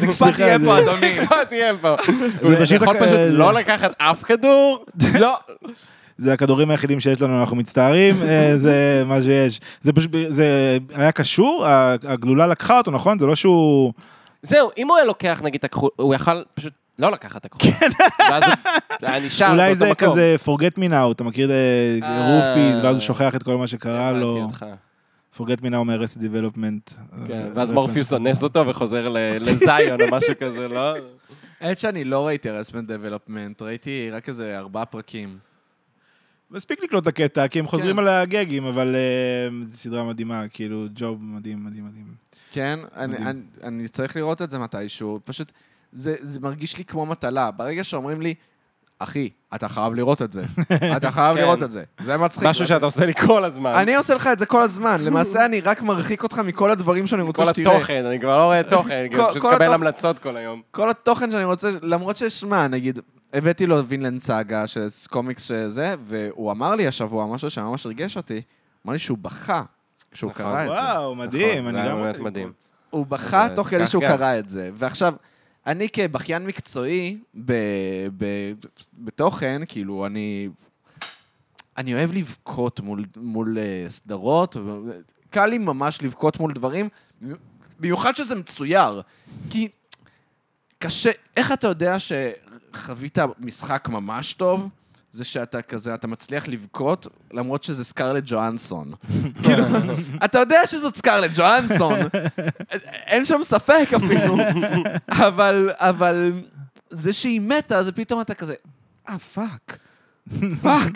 זקפה תהיה פה, אדוני. מה תהיה פה? זה פשוט יכול פשוט לא לקחת אף כדור? לא. זה הכדורים היחידים שיש לנו, אנחנו מצטערים, אה, זה מה שיש. זה פשוט, זה היה קשור? הגלולה לקחה אותו, נכון? זה לא שהוא... זהו, אם הוא היה לוקח נגיד את הכחול, הוא יכל פשוט לא לקחת את הכחול. ואז הוא היה נשאר אולי באותו זה מקום. כזה forget me now, אתה מכיר את אה. רופיס, ואז הוא שוכח את כל מה שקרה לו. forget me now מ-Arrested Development. כן, אה, ואז. מורפיוס אונס אותו וחוזר ל- לזיון או משהו כזה, לא? האמת שאני לא ראיתי רסמנט דבלופמנט, ראיתי רק איזה ארבעה פרקים. מספיק לקלוט את הקטע, כי הם חוזרים כן. על הגגים, אבל אה, זו סדרה מדהימה, כאילו, ג'וב מדהים, מדהים, מדהים. כן, אני. אני, אני צריך לראות את זה מתישהו. פשוט, זה, זה מרגיש לי כמו מטלה. ברגע שאומרים לי, אחי, אתה חייב לראות את זה. אתה חייב כן. לראות את זה. זה מצחיק. משהו שאתה עושה לי כל הזמן. אני עושה לך את זה כל הזמן. למעשה, אני רק מרחיק אותך מכל הדברים שאני רוצה כל שתראה. התוכן, אני כבר לא רואה תוכן, אני כל- פשוט כל מקבל המלצות כל היום. כל התוכן שאני רוצה, למרות ששמע, נגיד, הבאתי לו וינלנד סאגה, שזה קומיקס שזה, והוא אמר לי השבוע משהו שממש ריגש אותי. אמר לי שהוא בכה כשהוא נכון. קרא את זה. וואו, מדהים, נכון, אני גם רוצה מדהים. הוא בכה תוך כדי שהוא. קרא את זה. ועכשיו, אני כבכיין מקצועי ב, ב, בתוכן, כאילו, אני... אני אוהב לבכות מול, מול uh, סדרות, ו- קל לי ממש לבכות מול דברים, במיוחד שזה מצויר. כי קשה, איך אתה יודע שחווית משחק ממש טוב? זה שאתה כזה, אתה מצליח לבכות, למרות שזה סקרלט ג'ואנסון. כאילו, אתה יודע שזאת סקרלט ג'ואנסון, אין שם ספק אפילו, אבל, אבל זה שהיא מתה, זה פתאום אתה כזה, אה, fuck, fuck,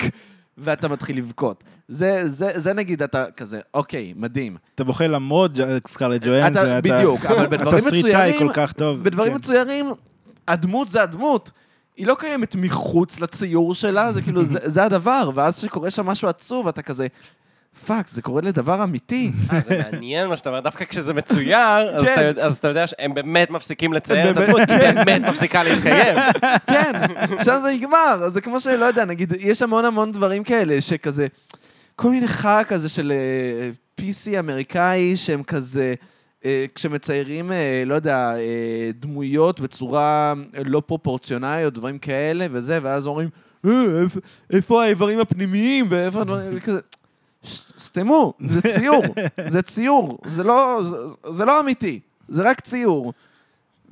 ואתה מתחיל לבכות. זה, זה, זה נגיד, אתה כזה, אוקיי, מדהים. אתה בוכה למרות סקרלט ג'ואנס, אתה- בדיוק, אבל בדברים מצוירים- כל כך טוב. בדברים כן. מצוירים, הדמות זה הדמות. היא לא קיימת מחוץ לציור שלה, זה כאילו, זה, זה הדבר, ואז כשקורה שם משהו עצוב, אתה כזה, fuck, זה קורה לדבר אמיתי. אה, זה מעניין מה שאתה אומר, דווקא כשזה מצויר, אז כן. אתה יודע- אז אתה יודע שהם באמת מפסיקים לצייר את הדמות, היא באמת מפסיקה להתקיים. כן, שם זה נגמר. זה כמו שלא יודע, נגיד, יש המון המון דברים כאלה, שכזה, כל מיני חרא כזה של אה, PC אמריקאי, שהם כזה, כשמציירים, אה, לא יודע, אה, דמויות בצורה אה, לא פרופורציונליות, דברים כאלה וזה, ואז אומרים, "אה, איפה- האיברים הפנימיים, ואיפה הדברים, וכזה... ש- סתמו, זה ציור, זה ציור, זה לא, זה, לא אמיתי, זה רק ציור.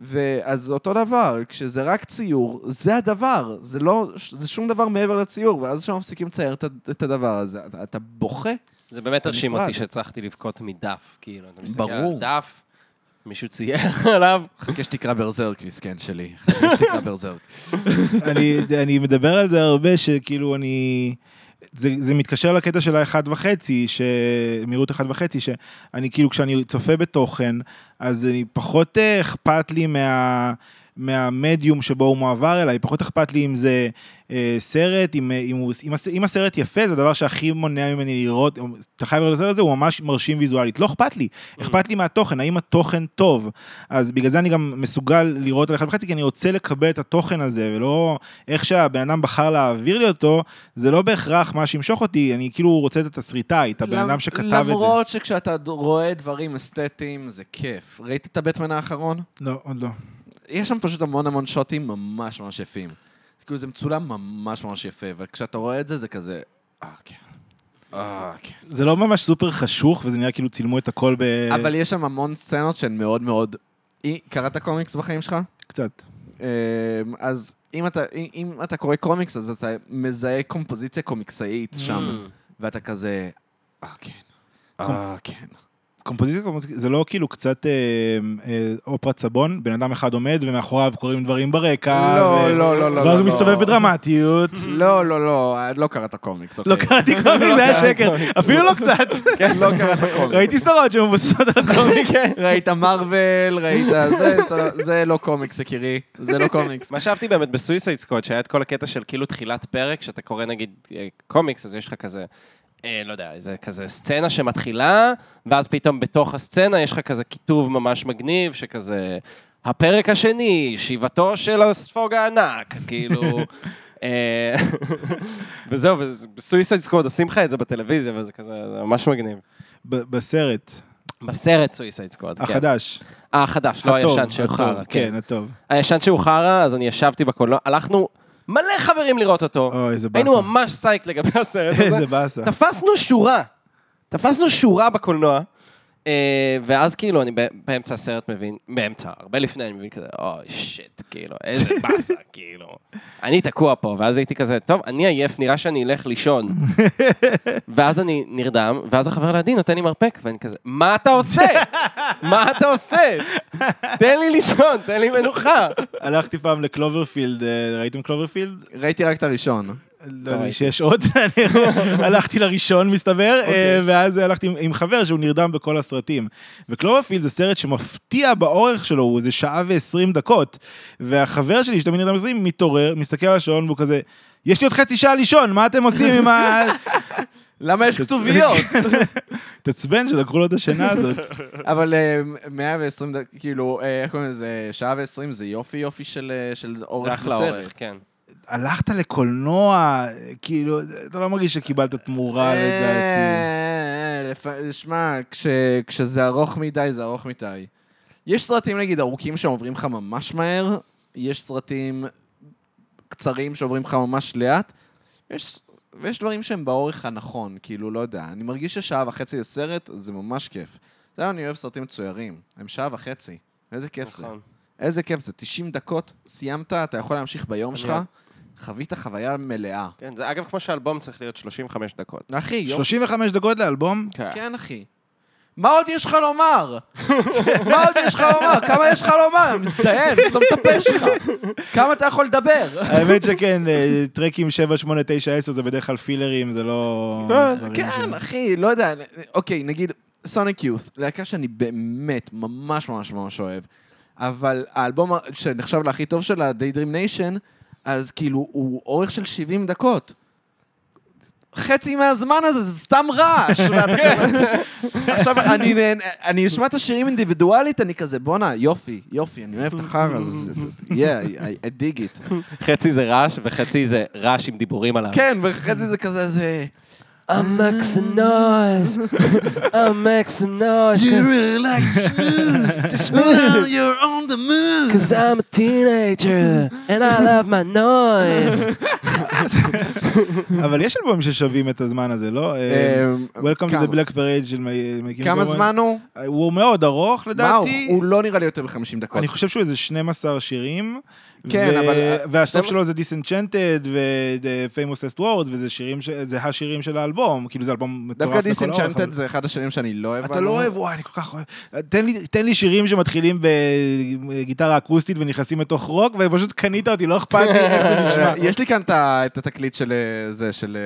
ואז אותו דבר, כשזה רק ציור, זה הדבר, זה לא, זה שום דבר מעבר לציור, ואז כשמפסיקים לצייר את, הדבר הזה, אתה בוכה. זה באמת הרשים. אותי שהצלחתי לבכות מדף, כאילו, אתה מסתכל על. דף, מישהו צייר עליו, חכה שתקרא ברזרק, מסכן שלי. חכה שתקרא ברזרק. אני, אני מדבר על זה הרבה, שכאילו אני... זה, זה מתקשר לקטע של האחד וחצי, ש... מהירות אחד וחצי, שאני כאילו, כשאני צופה בתוכן, אז אני פחות אה, אכפת לי מה... מהמדיום שבו הוא מועבר אליי, פחות אכפת לי אם זה אה, סרט, אם, אה, אם, הוא, אם, אם הסרט יפה, זה הדבר שהכי מונע ממני לראות, אתה חייב לראות את הסרט הזה, הוא ממש מרשים ויזואלית. לא אכפת לי, אכפת לי מהתוכן, האם התוכן טוב. אז בגלל זה אני גם מסוגל לראות על אחד וחצי, כי אני רוצה לקבל את התוכן הזה, ולא איך שהבן אדם בחר להעביר לי אותו, זה לא בהכרח מה שימשוך אותי, אני כאילו רוצה את התסריטאי, את הבן אדם שכתב את זה. למרות שכשאתה רואה דברים אסתטיים, זה כיף. ראית את הבטמן האחרון? לא, עוד לא. יש שם פשוט המון המון שוטים ממש ממש יפים. כאילו זה מצולם ממש ממש יפה, וכשאתה רואה את זה, זה כזה, אה, כן. אה, כן. זה לא ממש סופר חשוך, וזה נראה כאילו צילמו את הכל ב... אבל יש שם המון סצנות שהן מאוד מאוד... קראת קומיקס בחיים שלך? קצת. אמ, אז אם אתה, אם- אם אתה קורא קומיקס, אז אתה מזהה קומפוזיציה קומיקסאית שם, ואתה כזה, אה, כן. אה, כן. קומפוזיציה, קומפוזיציה, זה לא כאילו קצת אה, אה, אופרת סבון, בן אדם אחד עומד ומאחוריו קורים דברים ברקע. לא, ו- לא, לא, לא, ואז לא, הוא לא. מסתובב בדרמטיות. לא, לא, לא, לא קראת קומיקס, לא אוקיי. קראתי קומיקס, זה היה שקר. אפילו לא קצת. לא קראת קומיקס. ראיתי סדרות שמבוססות על קומיקס. ראית מארוול, ראית... זה, זה- לא קומיקס, יקירי. זה לא קומיקס. מה שאהבתי באמת בסויסייד סקווד, שהיה את כל הקטע של כאילו תחילת פרק, שאתה קורא נגיד אה, קומיקס, אז יש לך כזה, אה, לא יודע, איזה כזה סצנה שמתחילה, ואז פתאום בתוך הסצנה יש לך כזה כיתוב ממש מגניב, שכזה, הפרק השני, שיבתו של הספוג הענק, כאילו... אה, וזהו, בסויסייד סקווד עושים לך את זה בטלוויזיה, וזה כזה, זה ממש מגניב. בסרט, בסרט Suicide Squad, כן. החדש. אה, החדש, לא הישן שהוא חרא, כן. כן, הטוב. הישן שהוא חרא, אז אני ישבתי בקולנוע, הלכנו מלא חברים לראות אותו. אוי, איזה באסה. היינו ממש סייק לגבי הסרט הזה. איזה באסה. תפסנו שורה. תפסנו שורה בקולנוע, ואז כאילו אני באמצע הסרט מבין, באמצע, הרבה לפני אני מבין כזה, אוי shit, כאילו, איזה באסה, כאילו. אני תקוע פה, ואז הייתי כזה, טוב, אני עייף, נראה שאני אלך לישון. ואז אני נרדם, ואז החבר לידי נותן לי מרפק, ואני כזה, מה אתה עושה? מה אתה עושה? תן לי לישון, תן לי מנוחה. הלכתי פעם ל Cloverfield, אה, ראיתם Cloverfield? ראיתי רק את הראשון. לא יודע שיש עוד, אני הלכתי לראשון מסתבר, אה, ואז הלכתי עם- חבר שהוא נרדם בכל הסרטים. ו Cloverfield זה סרט שמפתיע באורך שלו, הוא איזה שעה ועשרים דקות. והחבר שלי, שתמיד נרדם עשרים, מתעורר, מסתכל על השעון והוא כזה, יש לי עוד חצי שעה לישון, מה אתם עושים עם ה... למה יש כתוביות? תעצבן שלקחו לו את השינה הזאת. אבל אה, 120 דקות, כאילו, אה, איך קוראים לזה? שעה ועשרים זה יופי יופי של אה, אורך אחלה בסרט. אורך, כן. הלכת לקולנוע, כאילו, אתה לא מרגיש שקיבלת תמורה לדעתי. אה, לפ- שמע, כש- כשזה ארוך מדי, זה ארוך מדי. יש סרטים, נגיד, ארוכים שעוברים לך ממש מהר, יש סרטים קצרים שעוברים לך ממש לאט, יש- ויש דברים שהם באורך הנכון, כאילו, לא יודע. אני מרגיש ששעה וחצי לסרט, זה ממש כיף. זהו, אני אוהב סרטים מצוירים. הם שעה וחצי. איזה כיף זה. נכון. איזה כיף זה. 90 דקות, סיימת, אתה יכול להמשיך ביום שלך, חווית חוויה מלאה. כן, זה אגב כמו שאלבום צריך להיות 35 דקות. אחי, יום 35 דקות לאלבום? כן, אחי. מה עוד יש לך לומר? מה עוד יש לך לומר? כמה יש לך לומר? מזדיין, סתום את הפה שלך. כמה אתה יכול לדבר? האמת שכן, אה, טרקים 7, 8, 9, 10 זה בדרך כלל פילרים, זה לא... כן, ש- אחי, לא יודע. אוקיי, נגיד, סוניק יות', להקה שאני באמת ממש ממש ממש אוהב, אבל האלבום שנחשב להכי טוב שלה, Daydream Nation, אז כאילו, הוא אורך של 70 דקות. חצי מהזמן הזה זה סתם רעש. כזה- עכשיו, אני אני אשמע את השירים אינדיבידואלית, אני כזה, בואנה, יופי, יופי, אני אוהב את החרא הזה. Yeah, I- I dig it. חצי זה רעש וחצי זה רעש עם דיבורים עליו. כן, וחצי זה כזה, זה... I'm make some noise, I'm make some noise, really like smooth. Now you're on the move. cause I'm a teenager, and I love my noise. אבל יש אלבומים ששווים את הזמן הזה, לא? אה, אמ, Welcome to the Black Parade של מי- מי- כמה. זמן הוא? הוא מאוד ארוך מה הוא? לדעתי. הוא לא נראה לי יותר מ-50 דקות. אני חושב שהוא איזה 12 שירים. כן, אבל- והסוף 12 שלו זה Disenchanted ו-Famous Last Words, וזה השירים של האלבום, כאילו זה אלבום מטורף דווקא דיסנצ'נטד. זה אחד השירים שאני לא אוהב. אתה. לא אוהב, וואי, אני כל כך אוהב. תן לי, שירים שמתחילים בגיטרה אקוסטית ונכנסים לתוך רוק, ופשוט קנית אותי, לא אכפת לי איך זה נשמע. יש לי כאן את התקליט של אה, זה, של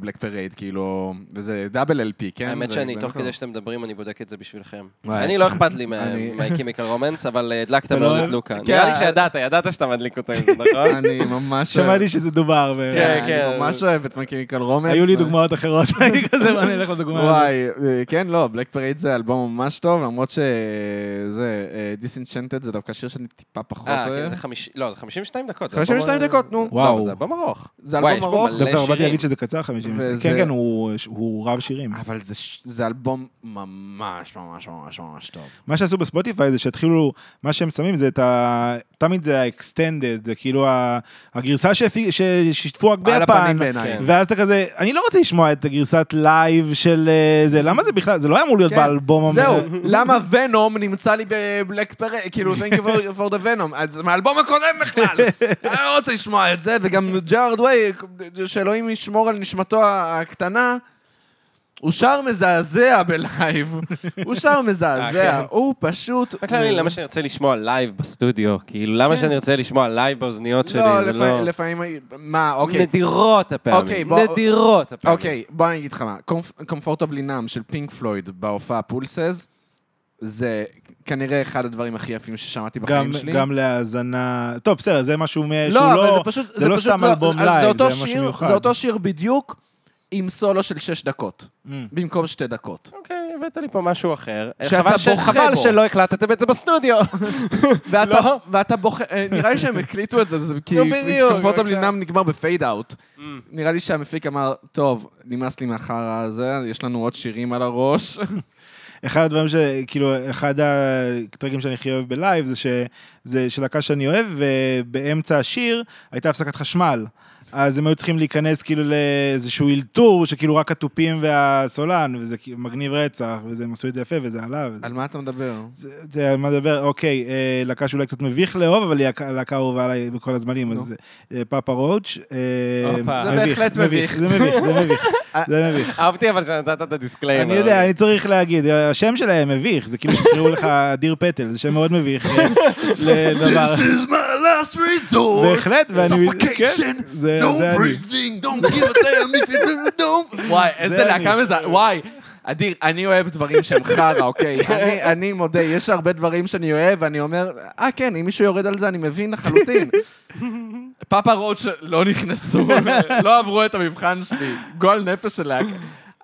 בלק פרייד, כאילו, וזה דאבל אלפי, כן? האמת שאני, תוך לא. כדי שאתם מדברים, אני בודק את זה בשבילכם. אני, לא אכפת לי מהקימיקל רומנס, אבל אה, הדלקת אתה לא מאוד את? לוקה. כן, נראה לי אה, שידעת, ידעת שאתה מדליק אותו עם זה, נכון? אני ממש אוהב. שמעתי שזה דובר. כן, כן. אני ממש אוהב את מקמיקל רומנס. היו לי דוגמאות אחרות, אני כזה, מה אני אלך לדוגמה הזאת. וואי, אה, כן, לא, בלק פרייד זה אלבום ממש טוב, למרות שזה, דיסנצ'נטד זה דווקא שיר שאני טיפה פחות אה, כן, אוהב. זה חמיש... לא, זה 52 דקות. זה 52 אלבום- דקות, נו. וואו. לא, זה אלבום ארוך. זה אלבום ארוך. דווקא באתי. להגיד שזה קצר 50. וזה- כן, כן, הוא- רב שירים. אבל זה אלבום ממש ממש ממש ממש טוב. מה שעשו בספוטיפיי זה שהתחילו, מה שהם שמים זה את ה... תמיד זה ה-extended, זה כאילו ה- הגרסה ששיתפו רק על ביפן. הפנים בעיניי. כן. ואז אתה כזה, אני לא רוצה לשמוע את הגרסת לייב של אה, זה, למה זה בכלל, זה לא היה אמור להיות כן. באלבום. המ- זהו, למה Venom נמצא לי ב Black Parade, כאילו, thank you for- for the venom, אז מהאלבום הקודם בכלל. אני לא רוצה לשמוע את זה, וגם ג'רארד וויי, שאלוהים ישמור על נשמתו הקטנה, הוא שר מזעזע בלייב. הוא שר אה, מזעזע, כן. הוא פשוט... אני, למה שאני ארצה לשמוע לייב בסטודיו? כאילו, למה כן. שאני ארצה לשמוע לייב באוזניות שלי? לא, זה לפעמים-. מה, אוקיי. נדירות אוקיי, הפעמים. בוא- נדירות הפעמים. אוקיי, בוא אני אגיד לך מה. Comfortably Numb של פינק פלויד בהופעה Pulse, זה כנראה אחד הדברים הכי יפים ששמעתי גם, בחיים שלי. גם להאזנה, טוב בסדר, זה משהו מ- שהוא לא, אבל לא, זה פשוט... זה לא סתם אלבום אז לייב, זה משהו שיר- מיוחד. זה אותו שיר בדיוק עם סולו של שש דקות, Mm. במקום שתי דקות. אוקיי, הבאת לי פה משהו אחר. שאתה חבל ש- בוכה חבל בו. שלא הקלטתם את זה בסטודיו. ואתה, לא? ואתה בוכה, אה, נראה לי שהם הקליטו את זה, זה כי Comfortably בבקשה. Numb נגמר ב fade out. Mm. נראה לי שהמפיק אמר, טוב, נמאס לי מהחרא הזה, יש לנו עוד שירים על הראש. אחד הדברים ש... כאילו, אחד הטרגים שאני הכי אוהב בלייב זה שזה של להקה שאני אוהב, ובאמצע השיר הייתה הפסקת חשמל. אז הם היו צריכים להיכנס כאילו לאיזשהו אלתור, שכאילו רק התופים והסולן, וזה כאילו מגניב רצח, וזה, הם עשו את זה יפה, וזה עלה. וזה... על מה אתה מדבר? זה, זה על מה לדבר, אוקיי, אה, להקה שאולי קצת מביך לאהוב, אבל היא הלהקה- להקה אהובה עליי בכל הזמנים, אז אה, פאפא רואץ', אה. זה מביך, בהחלט מביך. זה מביך, זה מביך, זה מביך. אהבתי אבל שנתת את ה disclaimer. אני יודע, אני צריך להגיד, השם שלהם מביך, זה כאילו שקראו לך אדיר פטל, זה שם מאוד מביך אה, לדבר. is my last resort. בהחלט, ואני... כן, זה אני. breathing, don't give a damn if you do, don't. וואי, איזה זה להקה. מזה, וואי. אדיר, אני אוהב דברים שהם חרא, אוקיי? אני, אני מודה, יש הרבה דברים שאני אוהב, ואני אומר, אה, כן, אם מישהו יורד על זה, אני מבין לחלוטין. פאפא רואץ' לא נכנסו, לא עברו את המבחן שלי. גועל נפש של להקה.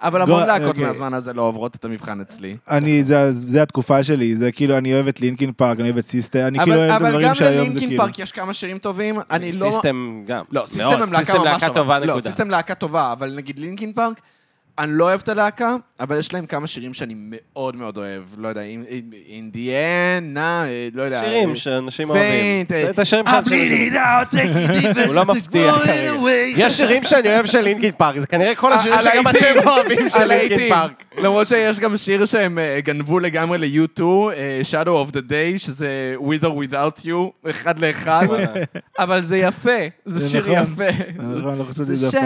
אבל המון גועל- להקות אוקיי. מהזמן הזה לא עוברות את המבחן אצלי. אני, זה, זה התקופה שלי, זה כאילו, אני אוהב את לינקין פארק, אני אוהב את סיסטם, אני כאילו אבל, אוהב את אבל הדברים גם שהיום זה ללינקין כאילו... פארק יש כמה שירים טובים, אני לא... סיסטם גם. לא, סיסטם. הם להקה סיסטם ממש להקה טובה, לא. סיסטם להקה טובה, אבל נגיד לינקין פארק, אני לא אוהב את הלהקה, אבל יש להם כמה שירים שאני מאוד מאוד אוהב. לא יודע, אינדיאנה, לא יודע. שירים אה, שאנשים אוהבים. אה, את השירים me deep הוא לא it כרגע. away. יש שירים שאני אוהב של לינקין פארק, זה כנראה כל השירים על שגם. אתם אוהבים של לינקין העיתים. פארק. למרות שיש גם שיר שהם אה, גנבו לגמרי ל-U2, אה, Shadow of the Day, שזה With or Without You, אחד לאחד, אבל זה יפה, זה שיר נכון. יפה. נכון, לא זה. Shadow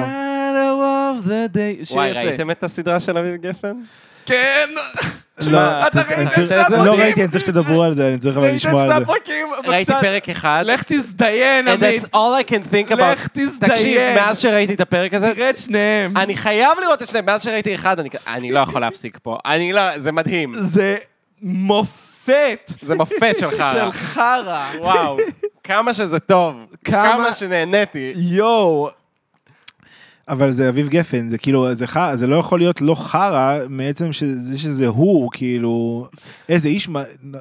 of the Day, שיר יפה. ראיתם את הסדרה של אביב גפן? כן! אתה ראית את? לא הפרקים? ראיתי, אני צריך שתדברו על זה, אני צריך אבל ראית את לשמוע שני על זה. הפרקים? ראיתי פרק אחד, לך תזדיין, and עמית. that's all I can think about. לך תזדיין. תקשיב, מאז שראיתי את הפרק הזה, תראה את שניהם. אני חייב לראות את שניהם, מאז שראיתי אחד, אני לא יכול להפסיק פה. אני לא, זה מדהים. זה מופת זה מופת של חרא. של חרא. וואו, כמה שזה טוב. כמה- כמה שנהניתי. יואו. אבל זה אביב גפן, זה כאילו, זה, חרא, זה לא יכול להיות לא חרא מעצם שזה שזה הוא, כאילו, איזה איש,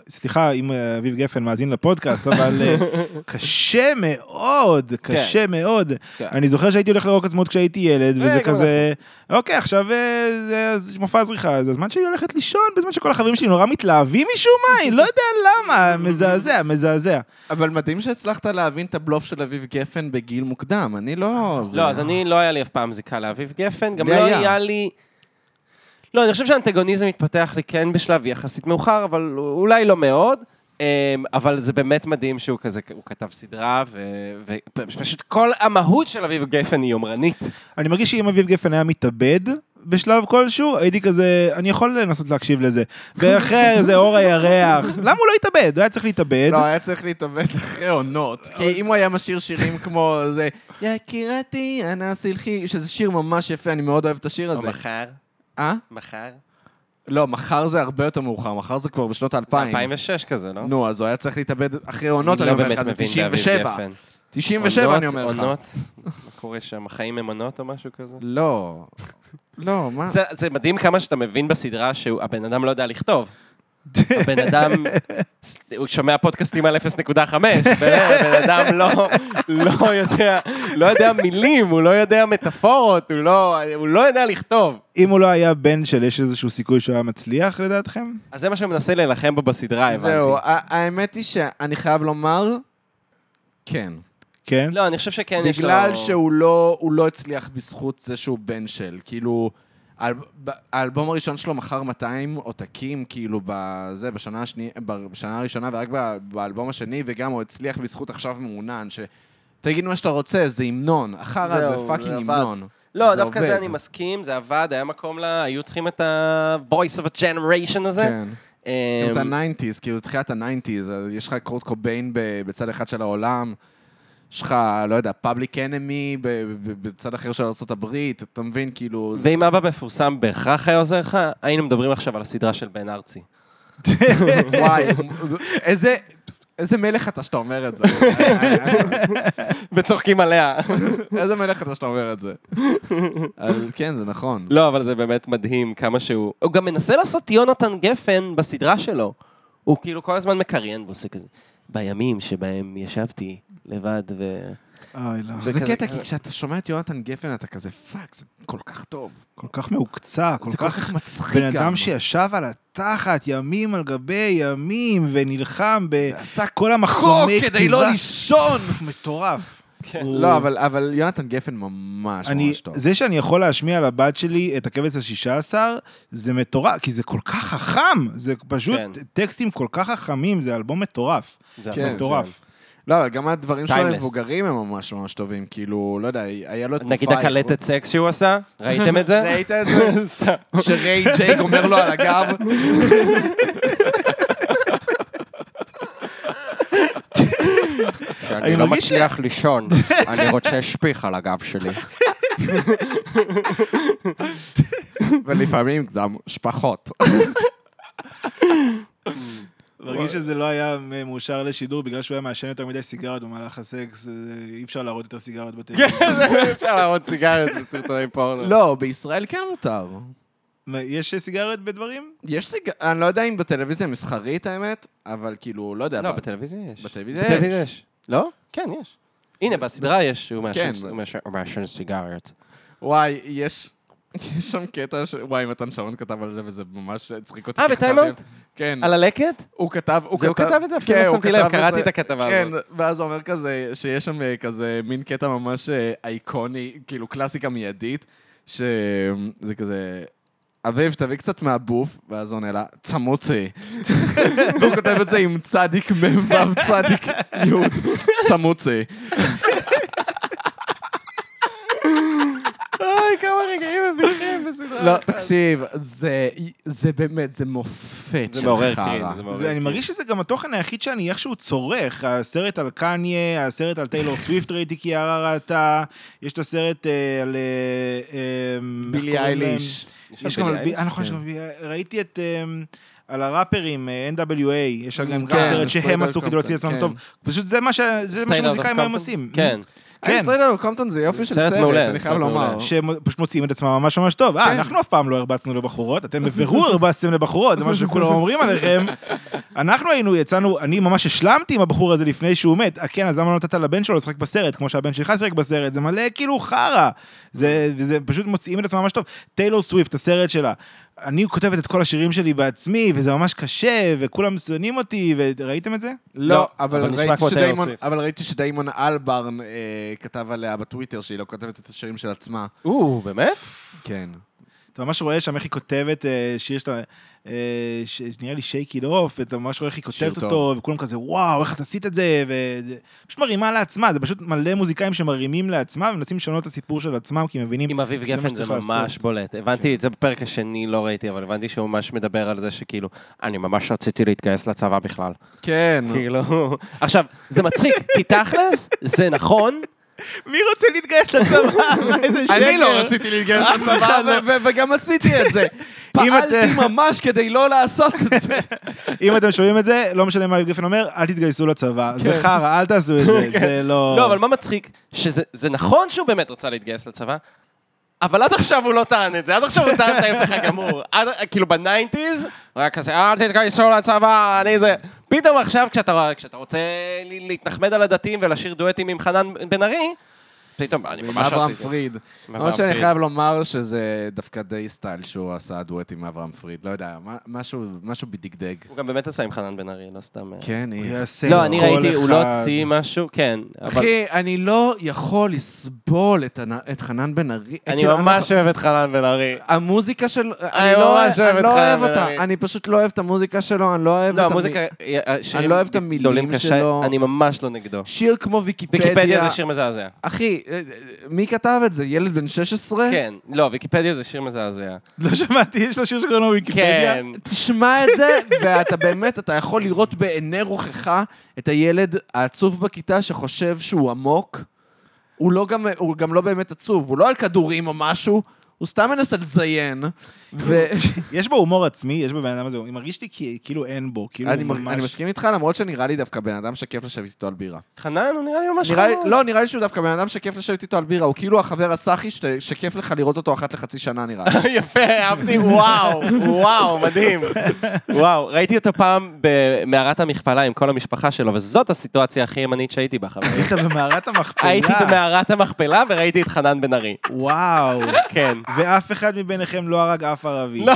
סליחה אם אה, אביב גפן מאזין לפודקאסט, אבל אה, קשה מאוד, קשה מאוד. כן. אני זוכר שהייתי הולך לרוק עצמאות כשהייתי ילד, וזה גם כזה, אוקיי, עכשיו אה, זה זה מופע זריחה, זה הזמן שלי ללכת לישון, בזמן שכל החברים שלי נורא מתלהבים משום מה, אני לא יודע למה, מזעזע, מזעזע. אבל מדהים שהצלחת להבין את הבלוף של אביב גפן בגיל מוקדם, אני לא... לא, אז אני, לא היה לי אף פעם זיקה לאביב גפן, גם לי לא היה. היה לי... לא, אני חושב שהאנטגוניזם התפתח לי כן בשלב יחסית מאוחר, אבל אולי לא מאוד. אמ, אבל זה באמת מדהים שהוא כזה, הוא כתב סדרה, ופשוט כל המהות של אביב גפן היא יומרנית. אני מרגיש שאם אביב גפן היה מתאבד בשלב כלשהו, הייתי כזה, אני יכול לנסות להקשיב לזה. ואחרי איזה אור הירח, למה הוא לא התאבד? הוא היה צריך להתאבד. לא, היה צריך להתאבד אחרי עונות. כי אם הוא היה משאיר שירים כמו זה, יקירתי, אנא סלחי, שזה שיר ממש יפה, אני מאוד אוהב את השיר או הזה. מחר, אה? מחר. לא, מחר זה הרבה יותר מאוחר, מחר זה כבר בשנות האלפיים. 2006 כזה, לא? נו, אז הוא היה צריך להתאבד אחרי עונות, אני אני לא אומר לך, זה מבין באביב 97. גפן. 97 אני אומר לך. עונות, מה קורה שם? החיים הם עונות או משהו כזה? לא. לא, מה? זה, זה מדהים כמה שאתה מבין בסדרה שהבן אדם לא יודע לכתוב. הבן אדם, הוא שומע פודקאסטים על 0.5, באמת, בן אדם לא, לא יודע, לא יודע מילים, הוא לא יודע מטאפורות, הוא לא, הוא לא יודע לכתוב. אם הוא לא היה בן של, יש איזשהו סיכוי שהוא היה מצליח לדעתכם? אז זה מה שאני מנסה להילחם בו בסדרה, הבנתי. זהו, האמת היא שאני חייב לומר, כן. כן? לא, אני חושב שכן יש לו... בגלל שהוא לא, הוא לא הצליח בזכות זה שהוא בן של, כאילו, האל- ב- האלבום הראשון שלו מכר 200 עותקים, כאילו, בזה, בשנה, השני, בשנה הראשונה, ורק ב- באלבום השני, וגם הוא הצליח בזכות עכשיו מעונן, ש... תגיד מה שאתה רוצה, זה המנון. החרא זה זהו, fucking זה עבד. המנון. לא, דווקא עובד. זה אני מסכים, זה עבד, היה מקום ל... היו צריכים את ה-voice of a generation הזה. כן. אמ, גם זה ה-90's, כאילו, תחילת ה-90's, יש לך קורט קוביין ב- בצד אחד של העולם, יש לך, לא יודע, פאבליק אנמי בצד אחר של ארה"ב, אתה מבין, כאילו... זה- ואם אבא מפורסם בהכרח היה עוזר לך, היינו מדברים עכשיו על הסדרה של בן ארצי. וואי, איזה... איזה מלך אתה שאתה אומר את זה. וצוחקים עליה. איזה מלך אתה שאתה אומר את זה. אבל כן, זה נכון. לא, אבל זה באמת מדהים כמה שהוא... הוא גם מנסה לעשות יונתן גפן בסדרה שלו. הוא כאילו כל הזמן מקריין ועושה כזה. בימים שבהם ישבתי לבד ו... אוי, לא. זה קטע, כי כשאתה שומע את יונתן גפן, אתה כזה, fuck, זה כל כך טוב. כל כך מהוקצע, כל זה כל כך... כך מצחיק בן גם. אדם שישב על התחת ימים על גבי ימים ונלחם עשה בכל המחסומי קוק כדי לא לישון. מטורף. הוא- לא, אבל, אבל יונתן גפן ממש אני, ממש טוב. זה שאני יכול להשמיע לבת שלי את הכבש השישה עשר, זה מטורף, כי זה כל כך חכם. זה פשוט כן. טקסטים כל כך חכמים, זה אלבום מטורף. זה כן, מטורף. לא, אבל גם הדברים שלו Timeless. למבוגרים הם ממש ממש טובים. כאילו, לא יודע, היה לו תקופה... נגיד הקלטת סקס שהוא עשה? ראיתם את זה? ראית את זה? סתם. שריי ג'ייג אומר לו על הגב. שאני אני לא מצליח לישון, אני רוצה שפיך על הגב שלי. ולפעמים גם שפחות. מרגיש שזה לא היה מאושר לשידור בגלל שהוא היה מעשן יותר מדי סיגריות במהלך הסקס, אה, אי אפשר להראות יותר סיגריות בטלוויזיה. אפשר להראות סיגריות בסרטוני פורנו. לא, בישראל כן מותר. יש סיגריות בדברים? יש סיג... אני לא יודע אם בטלוויזיה מסחרית, האמת, אבל כאילו, לא יודע. לא, בטלוויזיה יש. בטלוויזיה יש. לא? כן, יש. הנה, בסדרה יש, כן. הוא מעשן סיגריות. וואי, יש... יש שם קטע ש... וואי, מתן שרון כתב על זה, וזה ממש הצחיק אותי. אה, אאוט? כן. על הלקט? הוא כתב, הוא זה הוא כתב את זה? אפילו כן, לא הוא שמתי לב, כתב את קראתי זה. את הכתבה כן, הזאת. ואז הוא אומר כזה, שיש שם אה, כזה מין קטע ממש אה, אייקוני, כאילו קלאסיקה מיידית, שזה כזה... אביב, תביא קצת מהבוף, ואז עונה לה, צמוצי. והוא כותב את זה עם צדיק מ"ו צדיק י', צמוצי. אוי, כמה רגעים מביכים בסדרה. לא, תקשיב, זה- זה באמת, זה מופת זה של מעורר חרא. קרין, זה מעורר זה, אני קרין. מרגיש שזה גם התוכן היחיד שאני איכשהו צורך. הסרט על קניה, הסרט על טיילור סוויפט ראיתי כי יערה ראתה, יש את הסרט אה, על... אה, איך בילי להם? אייליש. יש בילי גם, על בי- אייליש? נכון, כן. ראיתי את... אה, על הראפרים, אה, NWA, יש גם גם כן, סרט שהם עשו כדי להוציא עצמם כן. טוב. פשוט זה מה ש- זה מה Straight Outta שמוזיקאים היום? עושים. כן. כן. Straight Outta Compton זה יופי של סרט אני חייב לומר. מעולה. שהם פשוט מוציאים את עצמם ממש ממש טוב. אה, כן. אנחנו אף פעם לא הרבצנו לבחורות, אתם בבירור הרבצתם לבחורות, זה מה שכולם אומרים עליכם. אנחנו היינו, יצאנו, אני ממש השלמתי עם הבחור הזה לפני שהוא מת. אה, כן, אז למה לא נתת לבן שלו לשחק בסרט, כמו שהבן שלך שיחק בסרט? זה מלא כאילו חרא. זה, פשוט מוציאים את עצמם ממש טוב. טיילור סוויפט, הסרט שלה. אני כותבת את כל השירים שלי בעצמי, וזה ממש קשה, וכולם שונאים אותי, וראיתם את זה? לא, לא, אבל אבל ראיתי שדיימון-. אבל ראיתי שדיימון אלברן אה, כתב עליה בטוויטר שהיא לא כותבת את השירים של עצמה. או, באמת? כן. אתה ממש רואה שם איך היא כותבת אה, שיר שאתה, אה, ש- נראה לי שייקי אוף, אתה ממש רואה איך היא כותבת טוב. אותו, וכולם כזה, וואו, איך את עשית את זה, ופשוט מרימה לעצמה, זה פשוט מלא מוזיקאים שמרימים לעצמם, ומנסים לשנות את הסיפור של עצמם, כי הם מבינים, עם אביב גפן זה ממש לעשות. בולט. הבנתי את זה בפרק השני, לא ראיתי, אבל הבנתי שהוא ממש מדבר על זה שכאילו, אני ממש רציתי להתגייס לצבא בכלל. כן. כאילו... עכשיו, זה מצחיק, כי תכלס, זה נכון, מי רוצה להתגייס לצבא? איזה שקר. אני לא רציתי להתגייס לצבא, וגם עשיתי את זה. פעלתי ממש כדי לא לעשות את זה. אם אתם שומעים את זה, לא משנה מה גפן אומר, אל תתגייסו לצבא. זה חרא, אל תעשו את זה, זה לא... לא, אבל מה מצחיק? שזה זה נכון שהוא באמת רצה להתגייס לצבא, אבל עד עכשיו הוא לא טען את זה, עד עכשיו הוא טען את ההפך הגמור. כאילו ב nineties, הוא היה כזה, אל תתגייסו לצבא, אני זה... פתאום עכשיו, כשאתה, כשאתה רוצה להתנחמד על הדתיים ולשיר דואטים עם חנן בן ארי, פתאום, אני עם ממש אברהם רציתי. פריד. עם למרות אברהם שאני פריד. חייב לומר שזה דווקא די style שהוא עשה דואט עם אברהם פריד. לא יודע, משהו בדגדג. הוא גם באמת עשה עם חנן בן ארי, לא סתם... אה. כן, הוא היא. יעשה לא, אני ראיתי, הוא לא. הוציא משהו, כן. אחי, אני לא יכול לסבול את חנן בן ארי. אני כאילו, ממש אוהב את חנן בן ארי. המוזיקה של... אני אני לא ממש אוהב אני את לא חנן אוהב בן אותה. ארי. אני פשוט לא אוהב את המוזיקה שלו, אני לא אוהב לא, את... המ- המוזיקה, שירים לא אוהב את המילים שלו. אני ממש לא נגדו. שיר כמו ויקיפדיה. ויקיפדיה זה שיר מזעזע. אחי, אה, מי כתב את זה? ילד בן 16? כן, לא, ויקיפדיה זה שיר מזעזע. לא שמעתי, יש לו שיר שקוראים לו ויקיפדיה. כן. תשמע את זה, ואתה באמת, אתה יכול לראות בעיני רוחך את הילד העצוב בכיתה שחושב שהוא עמוק. הוא, לא גם, הוא גם לא באמת עצוב, הוא לא על כדורים או משהו, הוא סתם מנסה לזיין. ואני יש בו הומור עצמי, יש בבן אדם הזה, הוא מרגיש לי כאילו אין בו, כאילו הוא מר- ממש... אני מסכים איתך, למרות שנראה לי דווקא בן אדם שכיף לשבת איתו על בירה. חנן, הוא נראה לי ממש חמוד. לא, נראה לי שהוא דווקא בן אדם שכיף לשבת איתו על בירה, הוא כאילו החבר הסאחי שכיף לך לראות אותו אחת לחצי שנה נראה לי. יפה, אהבתי, וואו, וואו, מדהים. וואו, ראיתי אותו פעם במערת המכפלה עם כל המשפחה שלו, וזאת הסיטואציה הכי ימנית שהייתי בה, חברים. היית במערת המכפלה. הייתי במערת המכפלה וראיתי את חנן בן ארי. וואו. כן. ואף אחד מביניכם לא הרג אף ערבי. לא.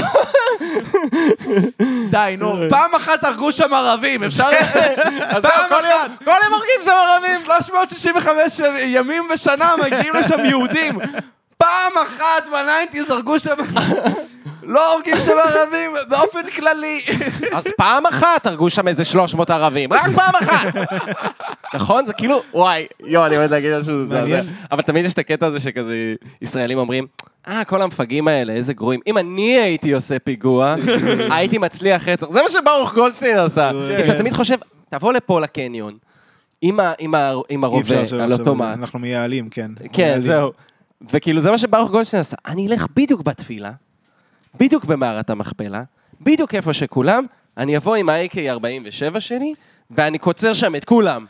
די, נו, פעם אחת הרגו שם ערבים, אפשר... אז פעם אחת. כל יום הורגים שם ערבים. 365 ימים בשנה מגיעים לשם יהודים. פעם אחת בניינטיז הרגו שם... לא הורגים שם ערבים באופן כללי. אז פעם אחת הרגו שם איזה 300 ערבים, רק פעם אחת. נכון? זה כאילו, וואי, יואו, אני עומד להגיד משהו מזעזע. אבל תמיד יש את הקטע הזה שכזה, ישראלים אומרים, אה, כל המפגעים האלה, איזה גרועים. אם אני הייתי עושה פיגוע, הייתי מצליח רצח. זה מה שברוך גולדשטיין עשה. כן. כי אתה תמיד חושב, תבוא לפה לקניון, עם הרובה על אוטומט. אנחנו מייעלים, כן. כן. זהו. וכאילו זה מה שברוך גולדשטיין עשה. אני אלך בדיוק בתפילה, בדיוק במערת המכפלה, בדיוק איפה שכולם, אני אבוא עם ה-AK47 שלי, ואני קוצר שם את כולם.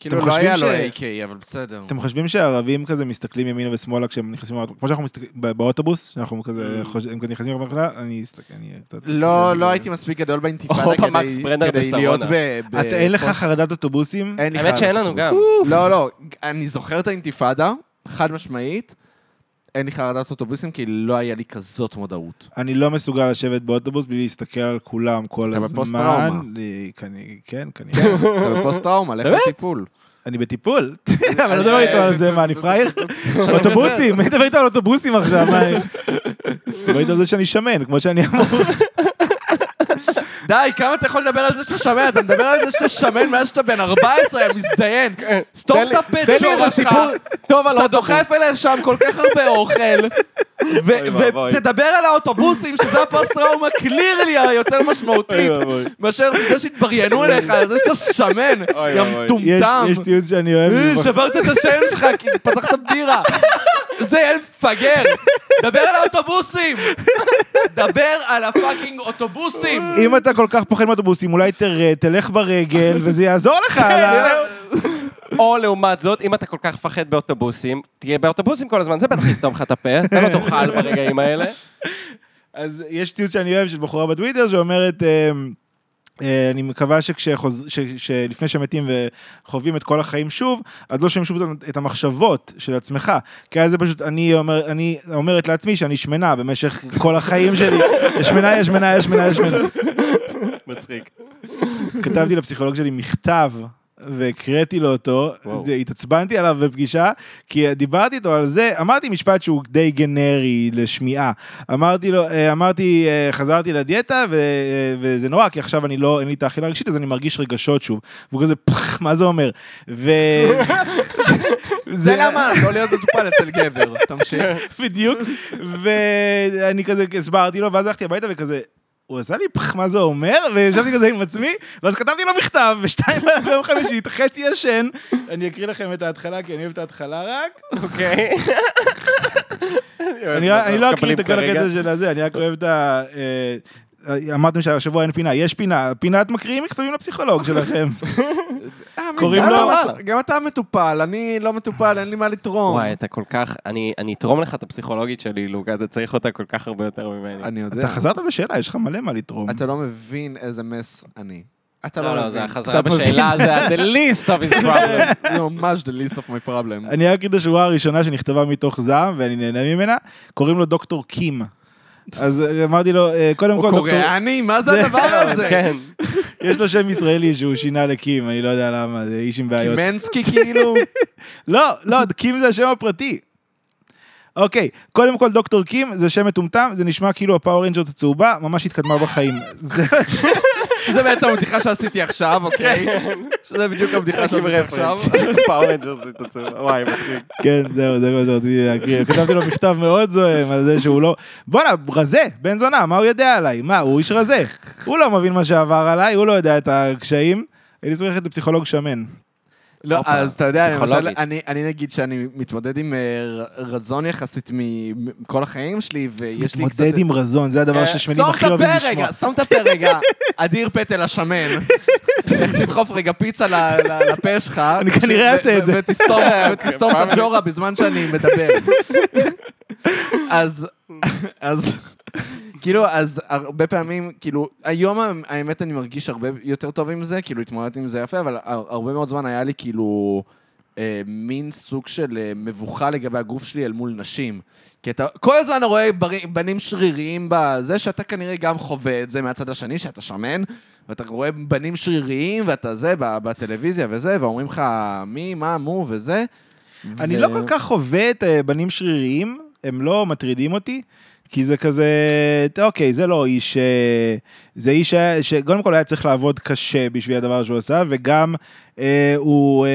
כאילו לא היה לו AK, אבל בסדר. אתם חושבים שהערבים כזה מסתכלים ימינה ושמאלה כשהם נכנסים לאוטובוס? כמו שאנחנו מסתכלים באוטובוס, שאנחנו כזה חושבים, הם כזה נכנסים למכפלה, אני אסתכל, אני קצת... לא. לא הייתי מספיק גדול באינתיפאדה כדי-. להיות ב... אין לך חרדת אוטובוסים? האמת שאין לנו. גם. לא, לא, אני זוכר את האינתיפאדה, חד משמעית. אין לי חרדת אוטובוסים, כי לא היה לי כזאת מודעות. אני לא מסוגל לשבת באוטובוס בלי להסתכל על כולם כל אתה הזמן. בפוסט-טראומה. אה, כן, כנראה. אתה בפוסט טראומה, לך באמת? לטיפול. אני בטיפול. אבל לא מדבר איתו על זה, מה, אני פראייר? אוטובוסים, מי מדבר איתו על אוטובוסים עכשיו? מה, מדבר איתו על זה שאני שמן, כמו שאני אמור. די, כמה אתה יכול לדבר על זה שאתה שמן? אתה מדבר על זה שאתה שמן מאז שאתה בן 14, יא מזדיין. סתום תן את הפה תן לי שור איזה שלך. סיפור טוב על שאתה. דוחף אליהם שם כל כך הרבה אוכל. ותדבר על האוטובוסים, שזה הפוסט-טראומה קלירלי היותר משמעותית. מאשר זה שהתבריינו אליך, על זה שאתה שמן, יא מטומטם. יש ציוץ שאני אוהב. אה, שברת את השם שלך כי פתחת בירה. זה ילד מפגר. דבר על האוטובוסים. דבר על הפאקינג אוטובוסים. אם אתה כל כך פוחד מאוטובוסים, אולי תרד, תלך ברגל, וזה יעזור לך. על ה- או לעומת זאת, אם אתה כל כך מפחד באוטובוסים, תהיה באוטובוסים כל הזמן, זה בטח יסתום לך את הפה, אתה לא תאכל ברגעים האלה. אז יש ציוץ שאני אוהב של בחורה בטוויטר שאומרת, אה, אה, אני מקווה שכשחוז... ש... שלפני שמתים וחווים את כל החיים שוב, אז לא שומעים שוב את המחשבות של עצמך. כי אז זה פשוט, אני, אומר, אני אומרת לעצמי שאני שמנה במשך כל החיים שלי. שמנה, יש שמנה, יש שמנה, יש שמנה. מצחיק. כתבתי לפסיכולוג שלי מכתב. והקראתי לו אותו, וואו. זה- התעצבנתי עליו בפגישה, כי דיברתי איתו על זה, אמרתי משפט שהוא די גנרי לשמיעה. אמרתי לו, אה, אמרתי, אה, חזרתי לדיאטה, ו- אה, וזה נורא, כי עכשיו אני לא, אין לי את האכילה הרגשית, אז אני מרגיש רגשות שוב. והוא כזה, פח, מה זה אומר? ו... זה למה לא להיות מטופל אצל גבר. תמשיך. בדיוק. ואני כזה הסברתי לו, ואז הלכתי הביתה וכזה... הוא עשה לי פח, מה זה אומר? וישבתי כזה עם עצמי, ואז כתבתי לו מכתב, ושתיים ביום חמישי, חצי ישן. אני אקריא לכם את ההתחלה, כי אני אוהב את ההתחלה רק. אוקיי. אני אני לא אקריא את כל הקטע של הזה, אני רק אוהב את ה... אה, אמרתם שהשבוע אין פינה, יש פינה, פינת מקריאים מכתבים לפסיכולוג שלכם. קוראים גם לו- גם אתה מטופל, אני לא מטופל, אין לי מה לתרום. וואי, אתה כל כך... אני אתרום לך את הפסיכולוגית שלי, לוקה, אתה צריך אותה כל כך הרבה יותר ממני. אני יודע. אתה חזרת בשאלה, יש לך מלא מה לתרום. אתה לא מבין איזה מס אני. אתה לא, לא לא, זה מבין. החזרה. בשאלה, זה the least of his problem. זה ממש the least of my problem. אני רק אגיד את השורה הראשונה שנכתבה מתוך זעם, ואני נהנה ממנה, קוראים לו דוקטור קים. אז אה, אמרתי לו, אה, קודם הוא כל, דוקטור, קוריאני? מה זה הדבר הזה? כן. יש לו שם ישראלי שהוא שינה לקים, אני לא יודע למה, זה איש עם בעיות. קימנסקי כאילו? לא, לא, קים זה השם הפרטי. אוקיי, קודם כל דוקטור קים זה שם מטומטם, זה נשמע כאילו הפאוור ריינג'רס הצהובה, ממש התקדמה בחיים. זה שזה בעצם הבדיחה שעשיתי עכשיו, אוקיי? שזה בדיוק הבדיחה שעשיתי עכשיו. פאוור וואי, מצחיק. כן, זהו, זה מה שרציתי להקריא. כתבתי לו מכתב מאוד זועם על זה שהוא לא... בואנה, רזה, בן זונה, מה הוא יודע עליי? מה, הוא איש רזה. הוא לא מבין מה שעבר עליי, הוא לא יודע את הקשיים. הייתי צריך ללכת לפסיכולוג שמן. לא, הופה, אז אתה יודע, למשל. אני אני נגיד שאני מתמודד עם אה, רזון יחסית מכל החיים שלי, ויש לי קצת... מתמודד עם רזון, זה הדבר ששמנים הכי סתום את אוהבים הפה לשמוע. רגע, סתום את הפה רגע. אדיר פטל השמן. לך תדחוף רגע פיצה ל- ל- לפה שלך. אני כנראה אעשה את זה. ותסתום ותסתום את הג'ורה בזמן שאני מדבר. אז, אז, כאילו, אז הרבה פעמים, כאילו, היום האמת אני מרגיש הרבה יותר טוב עם זה, כאילו, התמודדתי עם זה יפה, אבל הר- הרבה מאוד זמן היה לי כאילו... אה, מין סוג של אה, מבוכה לגבי הגוף שלי אל מול נשים. כי אתה כל הזמן רואה בר- בנים שריריים בזה, שאתה כנראה גם חווה את זה מהצד השני, שאתה שמן, ואתה רואה בנים שריריים, ואתה זה, בטלוויזיה וזה, ואומרים לך מי, מה, מו וזה. אני ו- לא כל כך חווה את אה, בנים שריריים, הם לא מטרידים אותי, כי זה כזה, אוקיי, זה לא איש, אה, זה איש ש- שקודם כל היה צריך לעבוד קשה בשביל הדבר שהוא עשה, וגם אה, הוא אה,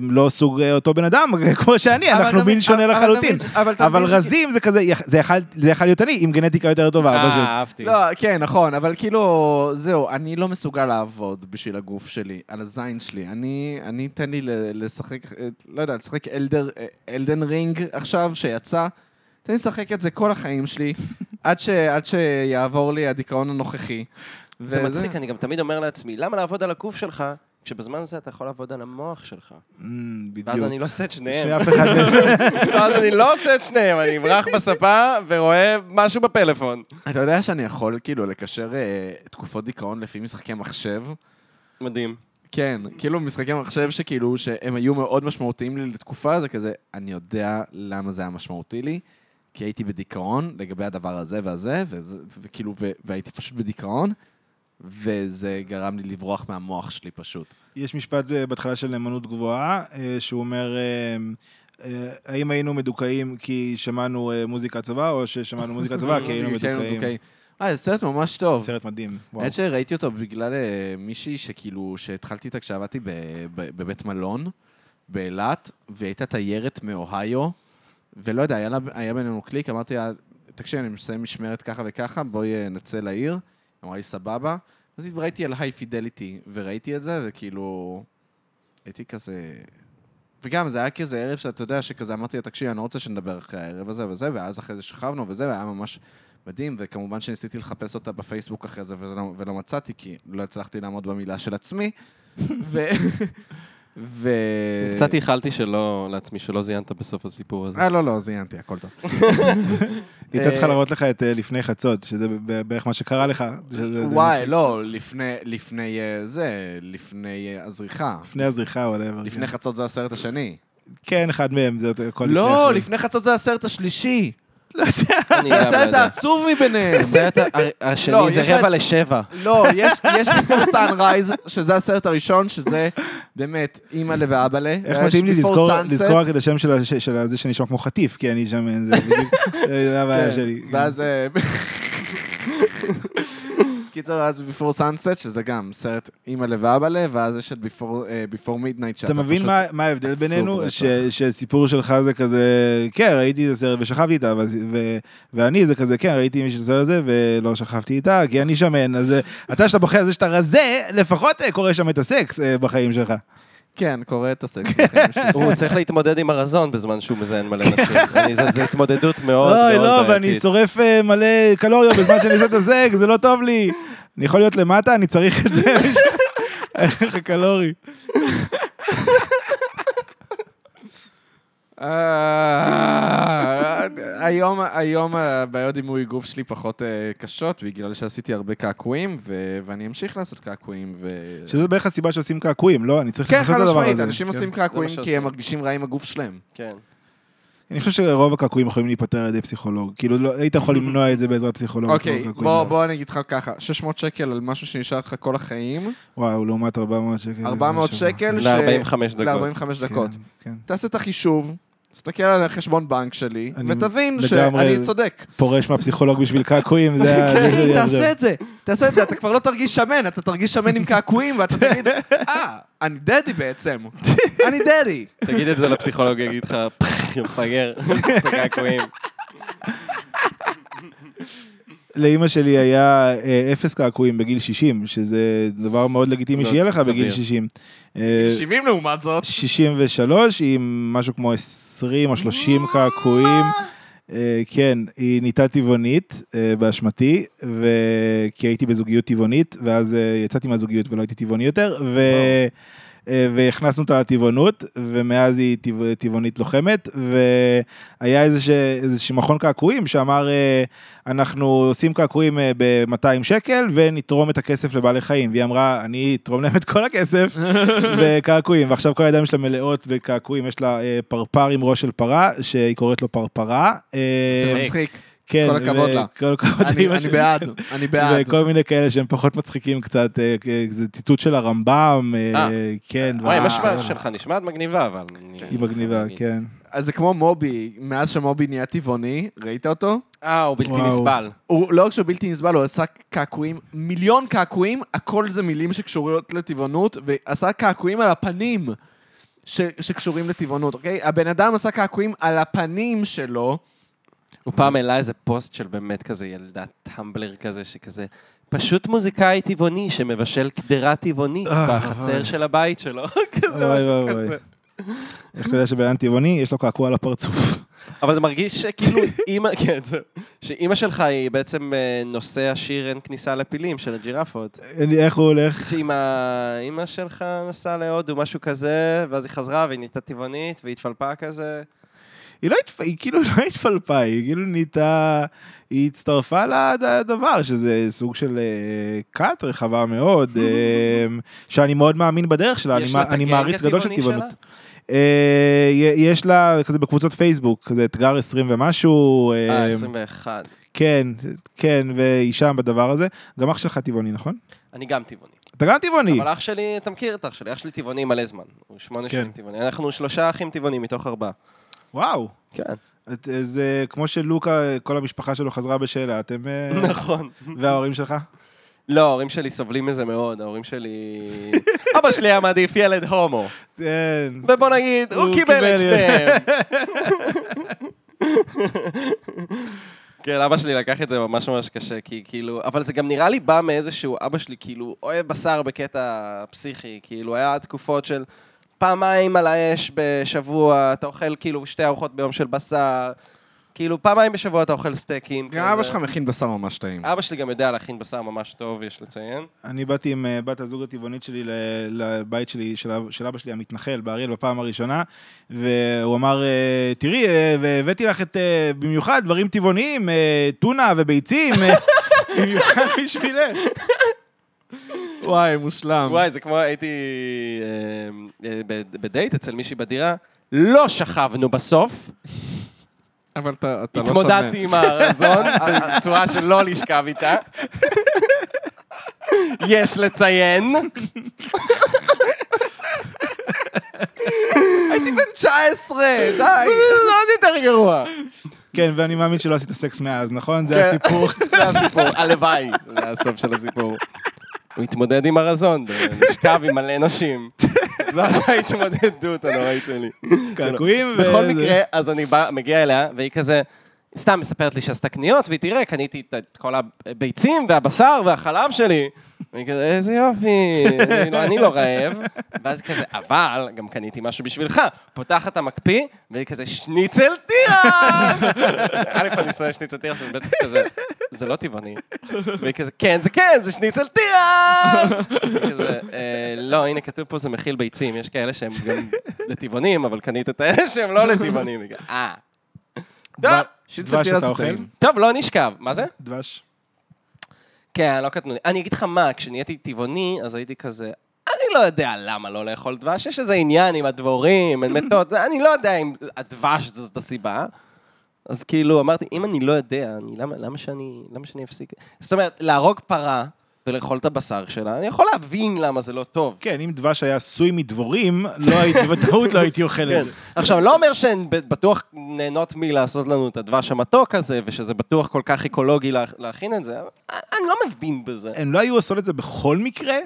לא סוג אה, אותו בן אדם, כמו שאני, אבל אנחנו מין שונה אבל לחלוטין. אבל אבל שכי- רזים זה כזה, זה יכל- זה יכל להיות אני, עם גנטיקה יותר טובה, אה. אהבתי. לא, כן, נכון, אבל כאילו, זהו, אני לא מסוגל לעבוד בשביל הגוף שלי, על הזין שלי. אני, אני תן לי ל- לשחק, אה, לא יודע, לשחק אלדר, אלדן רינג עכשיו, שיצא. תן לי לשחק את זה כל החיים שלי, עד, ש, עד שיעבור לי הדיכאון הנוכחי. זה מצחיק, אני גם תמיד אומר לעצמי, למה לעבוד על הגוף שלך, כשבזמן הזה אתה יכול לעבוד על המוח שלך? אמ, בדיוק. ואז אני לא עושה את שניהם. שאף אחד לא- ואז אני לא עושה את שניהם, אני אברח בספה ורואה משהו בפלאפון. אתה יודע שאני יכול כאילו לקשר אה, תקופות דיכאון לפי משחקי מחשב? מדהים. כן, כאילו משחקי מחשב שכאילו, שהם היו מאוד משמעותיים לי לתקופה, זה כזה, אני יודע למה זה היה משמעותי לי, כי הייתי בדיכאון לגבי הדבר הזה והזה, וזה, וכאילו, ו, והייתי פשוט בדיכאון, וזה גרם לי לברוח מהמוח שלי פשוט. יש משפט אה, בהתחלה של נאמנות גבוהה, אה, שהוא אומר, אה, האם היינו מדוכאים כי שמענו מוזיקת צבא, או ששמענו מוזיקת צבא כי היינו כן, מדוכאים? אה, זה סרט ממש טוב. סרט מדהים, וואו. האמת שראיתי אותו בגלל מישהי שכאילו, שהתחלתי איתה כשעבדתי בבית מלון, באילת, והיא הייתה תיירת מאוהיו, ולא יודע, היה, היה בינינו קליק, אמרתי לה, תקשיב, אני מסיים משמרת ככה וככה, בואי אה, נצא לעיר. אמרה לי, סבבה. אז ראיתי על היי פידליטי, וראיתי את זה, וכאילו, הייתי כזה... וגם, זה היה כזה ערב שאתה יודע, שכזה אמרתי לה, תקשיב, אני לא רוצה שנדבר אחרי הערב הזה וזה, ואז אחרי זה שכבנו וזה, והיה ממש מדהים, וכמובן שניסיתי לחפש אותה בפייסבוק אחרי זה, ולא, ולא מצאתי, כי לא הצלחתי לעמוד במילה של עצמי. ו... ו... קצת איחלתי שלא, לעצמי שלא זיינת בסוף הסיפור הזה. אה, לא, לא, זיינתי, הכל טוב. היא הייתה צריכה אה, להראות לך את אה, לפני חצות, שזה בערך מה שקרה לך. וואי. לא, לפני, לפני אה, זה, לפני הזריחה. לפני הזריחה או whatever. לפני כן. חצות זה הסרט השני. כן, אחד מהם, זה הכל לפני לא, אחרי. לפני חצות זה הסרט השלישי. אני זה לא הסרט יודע. העצוב מביניהם. הסרט ה- ה- לא, השני זה רבע לשבע. לא, יש, Before Sunrise, שזה הסרט הראשון, שזה באמת אימא'לה ואבא'לה. איך מתאים לי לזכור- רק את השם של זה שנשמע כמו חטיף, כי אני שם, זה בדיוק, זה הבעיה כן, שלי. ואז... קיצר, אז Before Sunset, שזה גם סרט אימא'לה ואבא'לה, ואז יש את Before, אה, Before Midnight, שאתה אתה מבין פשוט... מה- מה ההבדל עצוב בינינו? רצח. ש- שסיפור שלך זה כזה, כן, ראיתי את הסרט ושכבתי איתה, אבל- ו- ואני זה כזה, כן, ראיתי מישהו שעושה את זה ולא שכבתי איתה, כי אני שמן, אז אה, אתה שאתה בוחר על זה שאתה רזה, לפחות אה, קורה שם את הסקס אה, בחיים שלך. כן, קורא את הסקס בחיים. הוא צריך להתמודד עם הרזון בזמן שהוא מזיין מלא נשים. אני- זה- זה התמודדות מאוד מאוד אוי, לא, ואני בעייתית. שורף אה, מלא קלוריות בזמן שאני עושה את הסקס, זה לא טוב לי. אני יכול להיות למטה, אני צריך את זה. הערך הקלורי. היום, היום הבעיות דימוי גוף שלי פחות אה, קשות, בגלל שעשיתי הרבה קעקועים, ו- ואני אמשיך לעשות קעקועים. ו... שזה בערך הסיבה שעושים קעקועים, לא? אני צריך כן, לעשות את הדבר הזה. אנשים כן. עושים זה מה קעקועים כי. הם מרגישים רע עם הגוף שלהם. כן. אני חושב שרוב הקעקועים יכולים להיפטר על ידי פסיכולוג. כאילו, לא- היית יכול למנוע את זה בעזרת פסיכולוג. אוקיי, קעקועים. בוא בוא אני אגיד לך ככה, 600 שקל על משהו שנשאר לך כל החיים, וואו, לעומת 400 שקל. 400 זה שבוע. שקל ש- ל-45 דקות. ל-45 דקות. כן, כן. תעשה את החישוב, תסתכל על החשבון בנק שלי, ותבין שאני צודק. פורש מהפסיכולוג בשביל קעקועים, זה ה... זה- כן, זה- תעשה את זה, תעשה את זה, אתה כבר לא תרגיש שמן, אתה תרגיש שמן עם קעקועים, ואתה תגיד, אה, אני דדי בעצם, אני דדי. תגיד את זה לפסיכולוג, יגיד לך, "פח, יא מפגר, זה קעקועים. לאימא שלי היה אה, אפס קעקועים בגיל 60, שזה דבר מאוד לגיטימי לא, שיהיה לך סביר. בגיל 60. אה, 70 לעומת זאת. 63 עם משהו כמו 20 או 30 קעקועים. אה, כן, היא נהייתה טבעונית אה, באשמתי, ו- כי הייתי בזוגיות טבעונית, ואז אה, יצאתי מהזוגיות ולא הייתי טבעוני יותר, ו... אה, והכנסנו אותה לטבעונות, ומאז היא טבע- טבעונית לוחמת, והיה איזה מכון קעקועים שאמר, אה, אנחנו עושים קעקועים ב-200 שקל ונתרום את הכסף לבעלי חיים. והיא אמרה, אני אתרום להם את כל הכסף בקעקועים. ועכשיו כל הידיים שלה מלאות בקעקועים, יש לה אה, פרפר עם ראש של פרה, שהיא קוראת לו פרפרה. אה, זה מצחיק. כן, כל הכבוד לה. כל הכבוד אני אני שלי. בעד, אני בעד. וכל מיני כאלה שהם פחות מצחיקים קצת, אה, זה ציטוט של הרמב"ם, אה, אה. כן. וואי, אמא שלך- נשמעת מגניבה, אבל... היא מגניבה, כן. אז זה כמו מובי, מאז שמובי נהיה טבעוני, ראית אותו? אה, הוא בלתי וואו. נסבל. הוא לא רק שהוא בלתי נסבל, הוא עשה קעקועים, מיליון קעקועים, הכל זה מילים שקשורות לטבעונות, ועשה קעקועים על הפנים ש, שקשורים לטבעונות, אוקיי? הבן אדם עשה קעקועים על הפנים שלו, הוא פעם העלה איזה פוסט של באמת כזה ילדת טמבלר כזה, שכזה... פשוט מוזיקאי טבעוני שמבשל קדרה טבעונית אה, בחצר. של הבית שלו. כזה משהו. כזה. איך אתה יודע שבן אדם טבעוני, יש לו קעקוע על הפרצוף. אבל זה מרגיש שכאילו אימא, כן, זה, שאימא שלך היא בעצם אה, נושא השיר אין כניסה לפילים של הג'ירפות. איך הוא הולך? שאם האימא שלך נסעה להודו, משהו כזה, ואז היא חזרה והיא נהייתה טבעונית והיא התפלפה כזה. היא לא התפ... היא כאילו לא התפלפה, היא כאילו נהייתה... היא הצטרפה לדבר, שזה סוג של אה, כת רחבה מאוד, אה, שאני מאוד מאמין בדרך שלה, אני, אני מעריץ גדול של טבעונות. אה, יש לה כזה בקבוצות פייסבוק, כזה אתגר 20 ומשהו, אה, אה, 21. כן, כן, והיא שם בדבר הזה. גם אח שלך טבעוני, נכון? אני גם טבעוני. אתה גם טבעוני. אבל אח שלי, אתה מכיר את אח שלי, אח שלי טבעוני מלא זמן. הוא שמונה כן. שנים טבעוני. אנחנו שלושה אחים טבעונים מתוך ארבעה. וואו. כן. את- זה כמו שלוקה, כל המשפחה שלו חזרה בשאלה, אתם... אה, נכון. וההורים שלך? לא, ההורים שלי סובלים מזה מאוד, ההורים שלי... אבא שלי היה מעדיף ילד הומו. כן. ובוא נגיד, הוא הוא קיבל קיבל את שניהם. כן, אבא שלי לקח את זה ממש ממש קשה, כי כאילו, אבל זה גם נראה לי בא מאיזשהו, אבא שלי כאילו אוהב בשר בקטע פסיכי, כאילו היה תקופות של פעמיים על האש בשבוע, אתה אוכל כאילו שתי ארוחות ביום של בשר, כאילו פעמיים בשבוע אתה אוכל סטייקים. גם כזה. אבא שלך מכין בשר ממש טעים. אבא שלי גם יודע להכין בשר ממש טוב, יש לציין. אני באתי עם אה, בת הזוג הטבעונית שלי לבית שלי, של אב- של אבא שלי המתנחל באריאל בפעם הראשונה, והוא אמר, אה, תראי, אה, והבאתי לך את, במיוחד דברים טבעוניים, טונה וביצים, במיוחד בשבילך. וואי, מושלם. וואי, זה כמו הייתי אה, אה, ב- בדייט אצל מישהי בדירה, לא שכבנו בסוף, אבל אתה אתה לא שווה. התמודדתי עם הרזון בצורה של לא לשכב איתה. יש לציין. הייתי בן 19, די. זה עוד יותר גרוע. כן, ואני מאמין שלא עשית סקס מאז, נכון? זה כן. הסיפור. זה הסיפור, הלוואי, זה הסוף של הסיפור. הוא התמודד עם הרזון, לשכב עם מלא נשים. זו ההתמודדות הנוראית שלי. קעקועים. בכל וזה. מקרה, אז אני בא, מגיע אליה, והיא כזה, סתם מספרת לי שעשתה קניות, והיא תראה, קניתי את- את כל הביצים והבשר והחלב שלי. והיא כזה, איזה יופי, אני לא- אני לא רעב. ואז כזה, אבל גם קניתי משהו בשבילך. פותחת המקפיא, והיא כזה, שניצל תירס! א', אני שונא שניצל תירס, וב' כזה, זה לא טבעוני. והיא כזה, כן, זה כן, זה שניצל תירס! כזה, "אה, לא, הנה כתוב פה זה מכיל ביצים, יש כאלה שהם גם לטבעונים, אבל קנית את האלה שהם לא לטבעונים. אה. דבש תירס? טעים. טוב, לא נשכב. מה זה? דבש. כן, לא קטנוני. אני אגיד לך מה, כשנהייתי טבעוני, אז הייתי כזה, אני לא יודע למה לא לאכול דבש, יש איזה עניין עם הדבורים, הן מתות, אני לא יודע אם הדבש זאת הסיבה. אז כאילו, אמרתי, אם אני לא יודע, אני, למה, למה, שאני, למה שאני אפסיק? זאת אומרת, להרוג פרה ולאכול את הבשר שלה, אני יכול להבין למה זה לא טוב. כן, אם דבש היה עשוי מדבורים, לא הייתי, בוודאות לא הייתי אוכל את זה. עכשיו, אני לא אומר שהן בטוח נהנות מלעשות לנו את הדבש המתוק הזה, ושזה בטוח כל כך אקולוגי לה- להכין את זה, אני לא מבין בזה. הם לא היו עושות את זה בכל מקרה?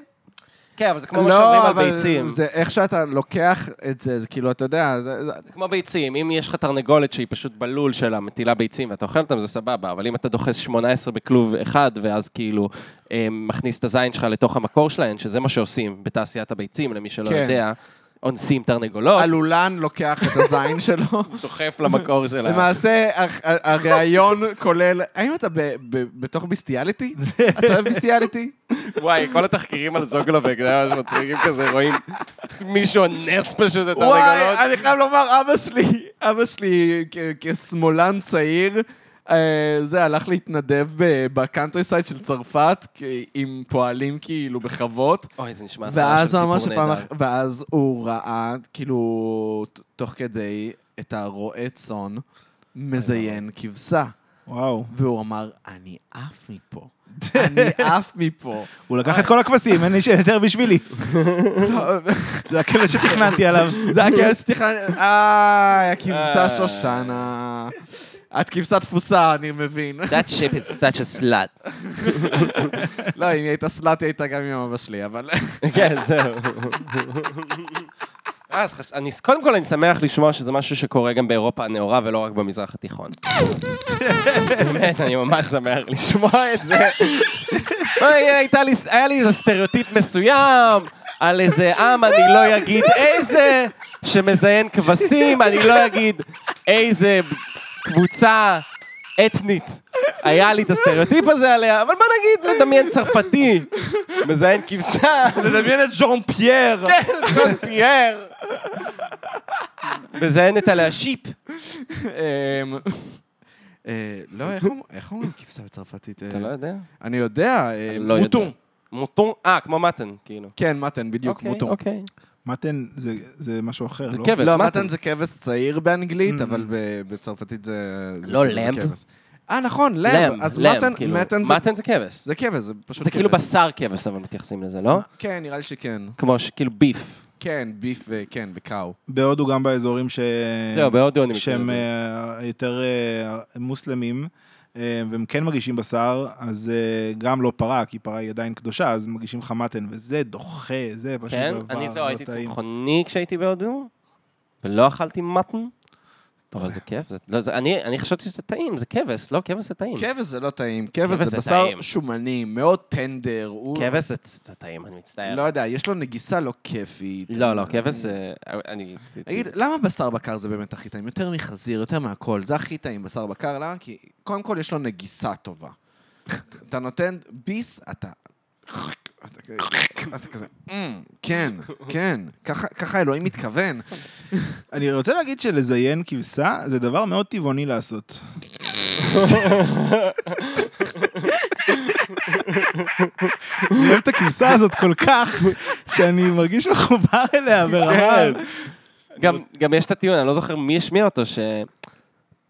כן, אבל זה כמו מה שאומרים לא, על אבל ביצים. זה איך שאתה לוקח את זה, זה כאילו, אתה יודע, זה- זה- כמו ביצים, אם יש לך תרנגולת שהיא פשוט בלול שלה, מטילה ביצים ואתה אוכל אותם, זה סבבה, אבל אם אתה דוחס 18 בכלוב אחד, ואז כאילו אה, מכניס את הזין שלך לתוך המקור שלהן, שזה מה שעושים בתעשיית הביצים, למי שלא כן. יודע, אונסים תרנגולות, הלולן לוקח את הזין שלו. דוחף למקור שלה. למעשה, ה- ה- הראיון כולל, האם אתה בתוך ביסטיאליטי? אתה אוהב ביסטיאליטי? וואי, כל התחקירים על זוגלובק, זה היה ממש מצחיקים כזה, רואים מישהו אונס פשוט את וואי, התרנגולות. אני חייב לומר, אבא שלי, אבא שלי כשמאלן צעיר, זה, הלך להתנדב ב- בקאנטרי סייד של צרפת, עם פועלים כאילו בחוות. אוי, זה נשמע ואז של הוא אמר סיפור שפעם, נהדר. אח- ואז הוא ראה, כאילו, תוך כדי, את הרועה צאן מזיין כבשה. וואו. והוא אמר, אני עף מפה. אני עף מפה. הוא לקח את כל הכבשים, אין לי יותר בשבילי. זה הכבש שתכננתי עליו. זה הכבש שתכנן... איי, הכבשה אה. שושנה. את כבשה תפוסה, אני מבין. That ship is such a slut. לא, אם היא הייתה סלאט, היא הייתה גם עם אבא שלי, אבל... כן, זהו. אז חש- אני, קודם כל אני שמח לשמוע שזה משהו שקורה גם באירופה הנאורה ולא רק במזרח התיכון. באמת, אני ממש שמח לשמוע את זה. אוי, הייתה לי, היה לי איזה סטריאוטיפ מסוים על איזה עם, אני לא אגיד איזה, שמזיין כבשים, אני לא אגיד איזה קבוצה אתנית. היה לי את הסטריאוטיפ הזה עליה, אבל בוא נגיד, נדמיין צרפתי, מזיין כבשה. לדמיין את ז'אן פייר. כן, ז'אן פייר. מזיינת עליה שיפ. אמ, אה, לא, איך אומרים- כבשה בצרפתית? אתה אה, לא יודע? אני יודע, אה, אני לא. מוטון. מוטון, אה, כמו מתן, כאילו. כן, מתן, בדיוק, אוקיי, מוטון. אוקיי. מתן זה- זה משהו אחר, זה לא? כבש, לא, מתן. מתן זה כבש צעיר באנגלית, Mm. אבל ב- בצרפתית זה... זה לא? כבש. אה, נכון, למב. אז מתן, כאילו, מתן זה... מתן זה כבש. זה כבש, זה פשוט זה כאילו כבש. בשר כבש, אבל מתייחסים לזה, לא? כן, נראה לי שכן. כמו ש- כאילו ביף. כן, ביף וכן, בקאו. בהודו גם באזורים ש... זהו, בהודו אני שהם מכיר. אה, יותר אה, מוסלמים, והם כן מגישים בשר, אז אה, גם לא פרה, כי פרה היא עדיין קדושה, אז מגישים לך מתן, וזה דוחה, זה פשוט כן? דבר אני זהו, לא הייתי. צמחוני כשהייתי בהודו, ולא אכלתי מתן. אבל זה כיף. זה- לא, זה- אני אני חשבתי שזה טעים, זה כבש, לא? כבש זה טעים. כבש זה לא טעים, כבש זה זה בשר טעים. שומני, מאוד טנדר. הוא- כבש זה זה טעים, אני מצטער. לא יודע, יש לו נגיסה לא כיפית. לא, לא, כבש זה... אני... נגיד, למה בשר בקר זה באמת הכי טעים? יותר מחזיר, יותר מהכל. זה הכי טעים, בשר בקר, למה? כי קודם כל יש לו נגיסה טובה. אתה נותן ביס, אתה... אתה כזה- אתה כזה, "אמ, כן, כן, ככה אלוהים מתכוון. אני רוצה להגיד שלזיין כבשה זה דבר מאוד טבעוני לעשות. אני אוהב את הכבשה הזאת כל כך, שאני מרגיש מחובר אליה ברמה... כן. גם, גם יש את הטיעון, אני לא זוכר מי השמיע אותו, ש...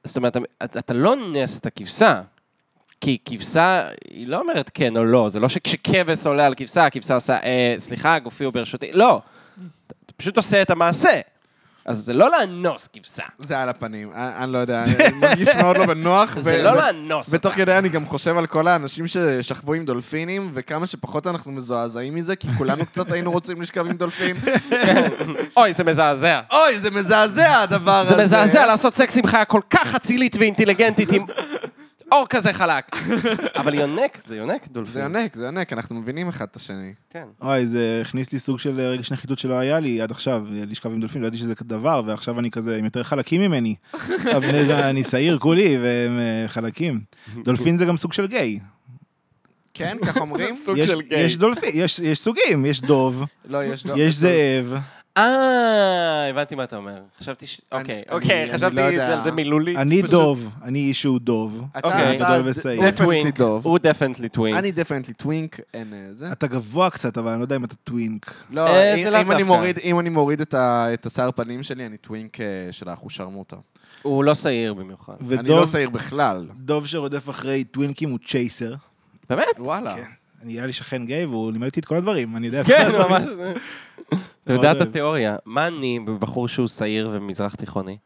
זאת אומרת, אתה, אתה לא נס את הכבשה. כי כבשה, היא לא אומרת כן או לא, זה לא שכשכבש עולה על כבשה, הכבשה עושה, אה, סליחה, גופי הוא ברשותי, לא. אתה פשוט עושה את המעשה. אז זה לא לאנוס כבשה. זה על הפנים, אני אני לא יודע, אני מרגיש מאוד לא בנוח. זה לא לאנוס. ותוך כדי אני גם חושב על כל האנשים ששכבו עם דולפינים, וכמה שפחות אנחנו מזועזעים מזה, כי כולנו קצת היינו רוצים לשכב עם דולפין. אוי, זה מזעזע. אוי, זה מזעזע הדבר הזה. זה מזעזע לעשות סקס עם חיה כל כך אצילית ואינטליגנטית עם אור כזה חלק. אבל יונק, זה יונק, דולפין. זה יונק, זה יונק, אנחנו מבינים אחד את השני. כן. אוי, זה הכניס לי סוג של רגש נחיתות שלא היה לי עד עכשיו, לשכב עם דולפין, לא ידעתי שזה דבר, ועכשיו אני כזה עם יותר חלקים ממני. אני שעיר כולי, והם אה, חלקים. דולפין זה גם סוג של גיי. כן, ככה אומרים? סוג יש- של גיי. יש דולפין, יש יש סוגים, יש דוב, לא, יש... יש זאב. אה, הבנתי מה אתה אומר. חשבתי ש... אוקיי, אוקיי, חשבתי לא. זה על זה מילולית. אני. דוב, אני איש שהוא דוב. אתה אוקיי. definitely twink, דוב. הוא definitely twink. אני definitely twink, אין אה, זה. אתה גבוה קצת, אבל אני לא יודע אם אתה twink. לא, אה, אם- אני. מוריד- אם אני מוריד את השיער פנים שלי, אני twink אה, של האחושרמוטה. הוא לא שעיר במיוחד. אני לא שעיר בכלל. דוב שרודף אחרי טווינקים הוא chaser. באמת? וואלה. כן. אני היה לי שכן גיי והוא לימד אותי את כל הדברים, אני יודע את כן, כל הדברים. ממש. אתה יודע את. התיאוריה. מה אני בבחור שהוא שעיר ומזרח תיכוני?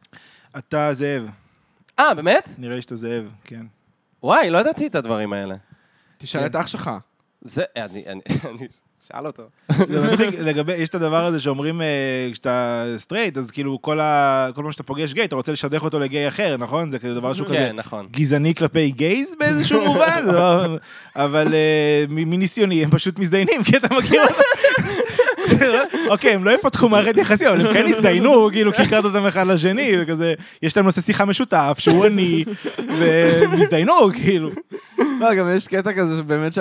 אתה זאב, אה, באמת? נראה לי שאתה זאב, כן. וואי, לא ידעתי את הדברים האלה. תשאל את אח שלך. זה, אני, אני, אני, שאל אותו. זה מצחיק, לגבי, יש את הדבר הזה שאומרים, אה, כשאתה סטרייט, אז כאילו כל פעם שאתה פוגש גיי, אתה רוצה לשדך אותו לגיי אחר, נכון? זה כאילו דבר שהוא כזה כן, נכון. גזעני כלפי גייז באיזשהו מובן, אבל אה, מניסיוני הם פשוט מזדיינים, כי אתה מכיר אותם. אוקיי, הם לא יפתחו מערכת יחסים, אבל הם כן הזדיינו, כאילו, כי הכרת אותם אחד לשני, וכזה, יש להם נושא שיחה משותף, שהוא אני, והם הזדיינו, כאילו. לא, גם יש קטע כזה שבאמת ש...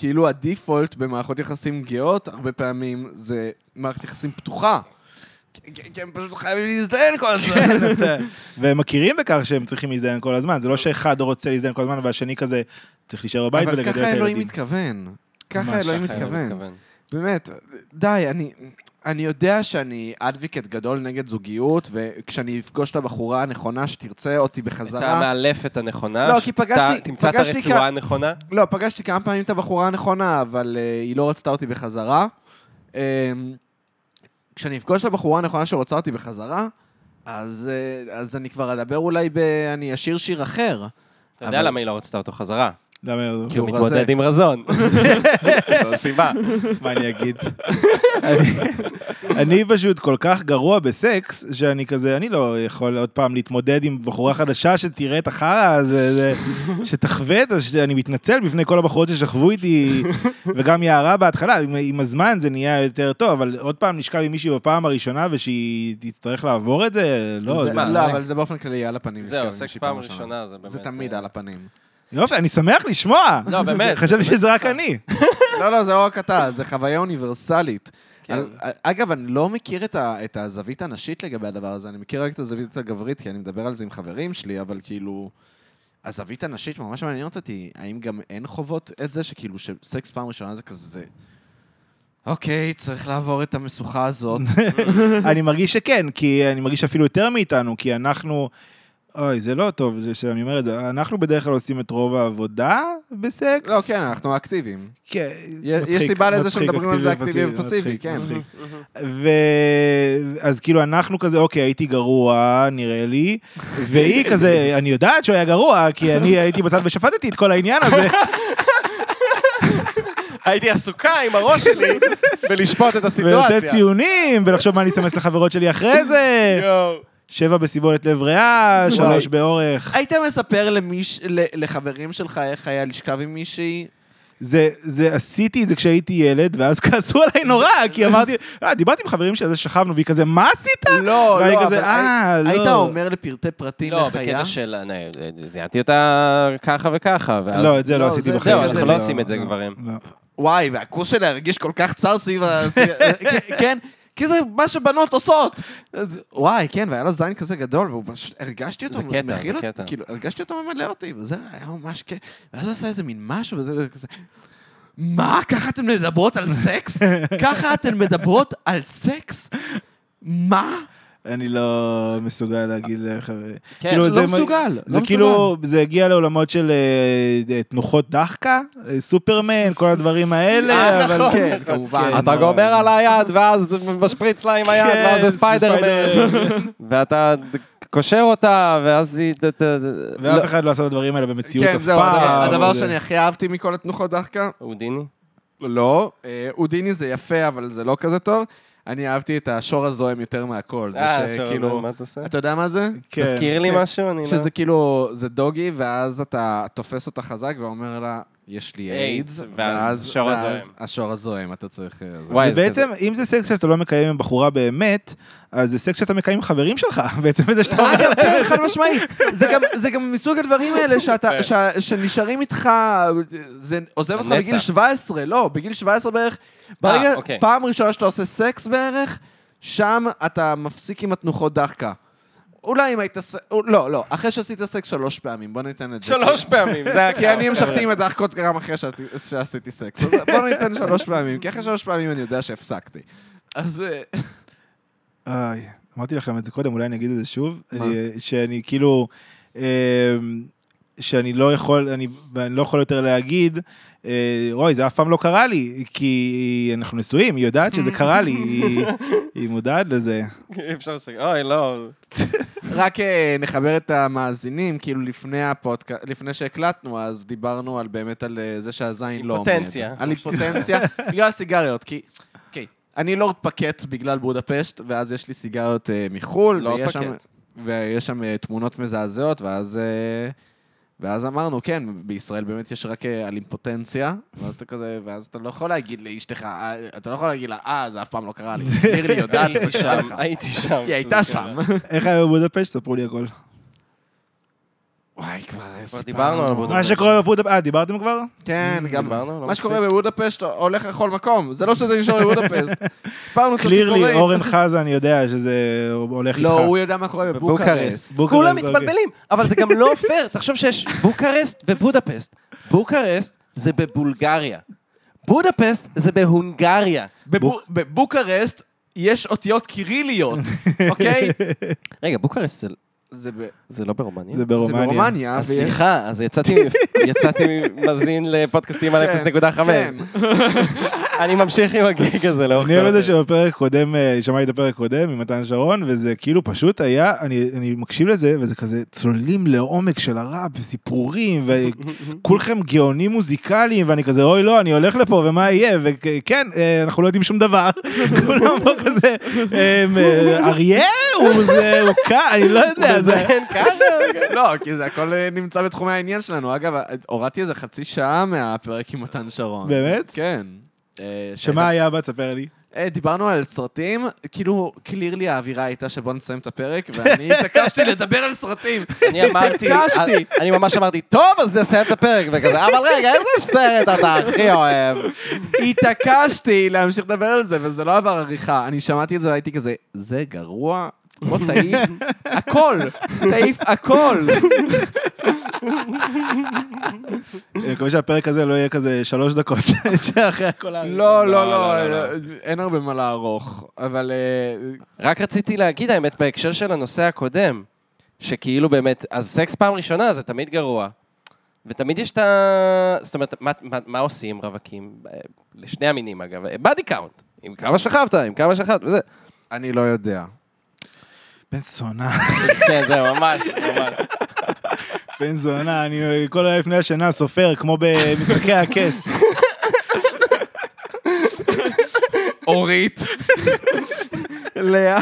כאילו הדיפולט במערכות יחסים גאות, הרבה פעמים זה מערכת יחסים פתוחה. כי- הם פשוט חייבים להזדיין כל הזמן. אתה- והם מכירים בכך שהם צריכים להזדיין כל הזמן, זה לא שאחד רוצה להזדיין כל הזמן, והשני כזה צריך להישאר בבית אבל ולגדל את ככה אלוהים הילדים. מתכוון. ככה אלוהים ככה אני מתכוון. באמת, די, אני... אני יודע שאני אדביקט גדול נגד זוגיות, וכשאני אפגוש את הבחורה הנכונה שתרצה אותי את בחזרה... המאלפת הנכונה. לא, כי פגשתי- אתה תמצא את הרצועה כ- הנכונה. לא, פגשתי כמה פעמים את הבחורה הנכונה, אבל uh, היא לא רצתה אותי בחזרה. Um, כשאני אפגוש את הבחורה הנכונה שרוצה אותי בחזרה, אז, uh, אז אני כבר אדבר אולי ב... אני אשיר שיר אחר. אתה יודע אבל- למה היא לא רצתה אותו חזרה? למה, כי הוא. מתמודד עם רזון. זו הסיבה. מה אני אגיד? אני- פשוט כל כך גרוע בסקס, שאני כזה, אני לא יכול עוד פעם להתמודד עם בחורה חדשה שתראה את החרא הזה, זה- שתחווה את זה, אני מתנצל בפני כל הבחורות ששכבו איתי, וגם יערה בהתחלה, עם, הזמן זה נהיה יותר טוב, אבל עוד פעם נשכב עם מישהי בפעם הראשונה ושהיא תצטרך לעבור את זה, לא, זה, לא? אבל זה באופן כללי על הפנים. זהו, סקס פעם ראשונה, זה באמת... זה תמיד אה, על הפנים. יופי, אני שמח לשמוע. לא, באמת. חשבתי זה שזה רק אני. לא, לא, זה לא רק אתה, זה חוויה אוניברסלית. כן. על- אגב, אני לא מכיר את, ה, את הזווית הנשית לגבי הדבר הזה, אני מכיר רק את הזווית הגברית, כי אני מדבר על זה עם חברים שלי, אבל כאילו... הזווית הנשית ממש מעניינת אותי. האם גם הן חוות את זה, שכאילו שסקס פעם ראשונה זה כזה... אוקיי, צריך לעבור את המשוכה הזאת. אני מרגיש שכן, כי אני מרגיש אפילו יותר מאיתנו, כי אנחנו... אוי, זה לא טוב שאני אומר את זה. אנחנו בדרך כלל עושים את רוב העבודה בסקס. לא, כן, אנחנו אקטיביים. כן, יש מצחיק, סיבה לזה שמדברים על זה אקטיבי ופסיבי, כן. מצחיק. ו... אז כאילו אנחנו כזה, אוקיי, הייתי גרוע, נראה לי, והיא כזה, אני יודעת שהוא היה גרוע, כי אני הייתי בצד ושפטתי את כל העניין הזה. הייתי עסוקה עם הראש שלי בלשפוט את הסיטואציה. ולתת ציונים, ולחשוב מה אני אסמס לחברות שלי אחרי זה. יואו. שבע בסיבולת לב ריאה, שלוש באורך. היית מספר למיש... ל- לחברים שלך איך היה לשכב עם מישהי? זה, זה, עשיתי את זה כשהייתי ילד, ואז כעסו עליי נורא, כי אמרתי, אה, דיברתי עם חברים שלי, על זה שכבנו, והיא כזה, מה עשית? לא, ואני לא, כזה, אבל "אה, לא." היית אומר לפרטי פרטים לא, איך היה? בקטע של... זיהנתי אותה ככה וככה, ואז... לא, את זה לא לא, עשיתי זה- בחיים. זהו, זה- אנחנו לא עושים את זה, לא, גברים. לא. וואי, והכוס שלה הרגיש כל כך צר סביב ה... סביב- כן, כי זה מה שבנות עושות. אז- וואי, כן, והיה לו זין כזה גדול, והוא פשוט, הרגשתי אותו, זה קטע, מכיל זה קטע. כאילו, הרגשתי אותו ממלא אותי, וזה היה ממש כיף. ואז הוא עשה איזה מין משהו, וזה כזה... מה? ככה אתן מדברות על סקס? ככה אתן מדברות על סקס? מה? אני לא מסוגל להגיד לך... כן, כאילו, לא זה- מסוגל, זה לא כאילו, זה הגיע לעולמות של אה, אה, תנוחות דחקה, אה, סופרמן, כל הדברים האלה, אבל... נכון. כן, כמובן. אתה לא, גומר על היד, ואז משפריץ לה עם היד, כן, ואז זה ספיידרמן. ואתה קושר אותה, ואז היא... ואף לא. אחד לא עשה את הדברים האלה במציאות כן, אף זהו, פעם. הדבר- הדבר זה- שאני הכי אהבתי מכל התנוחות דחקה, הודיני? לא, אודיני זה יפה, אבל זה לא כזה טוב. אני אהבתי את השור הזוהם יותר מהכל. זה אה, שכאילו... שוב, מה אתה עושה? אתה יודע מה זה? כן. תזכיר לי כן. משהו, אני לא... שזה כאילו, זה דוגי, ואז אתה תופס אותה חזק ואומר לה, יש לי איידס, ואז השור הזוהם. השור הזוהם, אתה צריך... אה, זה. וואי, זה ובעצם, אם זה סקס שאתה לא מקיים עם בחורה באמת, אז זה סקס שאתה מקיים עם חברים שלך, בעצם בזה שאתה אומר... אגב, כן, חד משמעית. זה גם- זה מסוג הדברים האלה ש- שנשארים איתך, זה עוזב אותך. בגיל 17, לא, בגיל 17 בערך. ברגע, אוקיי. פעם ראשונה שאתה עושה סקס בערך, שם אתה מפסיק עם התנוחות דאחקה. אולי אם היית... ס- לא, לא, אחרי שעשית סקס שלוש פעמים, בוא ניתן את זה. שלוש פעמים, זה היה כי אני המשכתי עם הדחקות גם אחרי שעשיתי- שעשיתי סקס. אז בוא ניתן שלוש פעמים, כי אחרי שלוש פעמים אני יודע שהפסקתי. אז... אה, איי, אמרתי לכם את זה קודם, אולי אני אגיד את זה שוב. מה? אני- שאני כאילו... אה, שאני לא יכול, אני, אני לא יכול יותר להגיד, אה, רוי, זה אף פעם לא קרה לי, כי אנחנו נשואים, היא יודעת שזה קרה לי, היא, היא מודעת לזה. אי אפשר ש... אוי, לא. רק אה, נחבר את המאזינים, כאילו לפני הפודקאסט, לפני שהקלטנו, אז דיברנו על באמת על אה, זה שהזין לא עומד. היפוטנציה. על היפוטנציה, בגלל הסיגריות, כי... אוקיי, אני לא פקט בגלל בודפשט, ואז יש לי סיגריות אה, מחו"ל, לא ויש שם, פקט. ויש שם אה, תמונות מזעזעות, ואז... ואז אמרנו, כן, בישראל באמת יש רק אה, על אימפוטנציה, ואז אתה כזה, ואז אתה לא יכול להגיד לאשתך, אה, אתה לא יכול להגיד לה, אה, זה אף פעם לא קרה לי. לירלי יודעת שזה קרה שם, לך. הייתי שם. היא הייתה שם. איך היה בבודפשט? ספרו לי הכל. וואי, כבר סיפרנו. דיברנו על בודפשט. מה שקורה בבודפשט, אה, דיברתם כבר? כן, גם דיברנו, לא מה שקורה בבודפשט הולך לכל מקום. זה לא שזה נשאר בבודפשט. סיפרנו את clearly, הסיפורים. אורן חזן יודע שזה הולך איתך. לא, הוא יודע מה קורה בבוקרסט. בוקרסט, כולם אוקיי. מתבלבלים, אבל זה גם לא פייר. תחשוב שיש בוקרסט ובודפשט. בוקרסט זה בבולגריה. בודפשט זה בהונגריה. בבו- בבוקרסט יש אותיות קיריליות, אוקיי? רגע, בוקרסט זה- ב- זה לא ברומניה? זה זה ברומניה. ברומניה. אז ויש- סליחה, אז יצאתי יצאתי מזין לפודקאסטים על כן, 0.5. כן. אני ממשיך עם הגיג הזה לאורך אני אוהב את זה. שבפרק קודם, אה, שמעתי את הפרק קודם עם מתן שרון, וזה כאילו פשוט היה, אני, אני מקשיב לזה, וזה כזה צוללים לעומק של הראפ, וסיפורים, וכולכם גאונים מוזיקליים, ואני כזה, אוי לא, אני הולך לפה, ומה יהיה? וכן, אה, אנחנו לא יודעים שום דבר. כולם פה כזה, אה, אה, אריה? הוא זה, הוא קל, אני לא יודע, זה... מזיין ככה? לא, כי זה הכל אה, נמצא בתחומי העניין שלנו. אגב, הורדתי איזה חצי שעה מהפרק עם מתן שרון. באמת? כן. אה, שמה היה בה? תספר לי. אה, דיברנו על סרטים, כאילו, קלירלי האווירה הייתה שבוא נסיים את הפרק, ואני התעקשתי לדבר על סרטים. אני אמרתי, התעקשתי. אני ממש אמרתי, טוב, אז נסיים את הפרק, וכזה, אבל רגע, איזה סרט אתה הכי אוהב? התעקשתי להמשיך לדבר על זה, וזה לא עבר עריכה. אני שמעתי את זה והייתי כזה, זה גרוע? בוא תעיף הכל, תעיף הכל. אני מקווה שהפרק הזה לא יהיה כזה שלוש דקות, שאחרי הכל... ה- לא, לא, לא, לא, לא, אין הרבה מה לערוך, אבל... אה, רק רציתי להגיד, האמת, בהקשר של הנושא הקודם, שכאילו באמת, אז סקס פעם ראשונה זה תמיד גרוע. ותמיד יש את ה... זאת אומרת, מה, מה, מה עושים רווקים? אה, לשני המינים, אגב. body count. עם כמה שכבת, עם כמה שכבת, וזה. אני לא יודע. בן זונה, כן, זהו, ממש, ממש. בן זונה, אני כל היום לפני השינה סופר, כמו במשחקי הכס. אורית, לאה,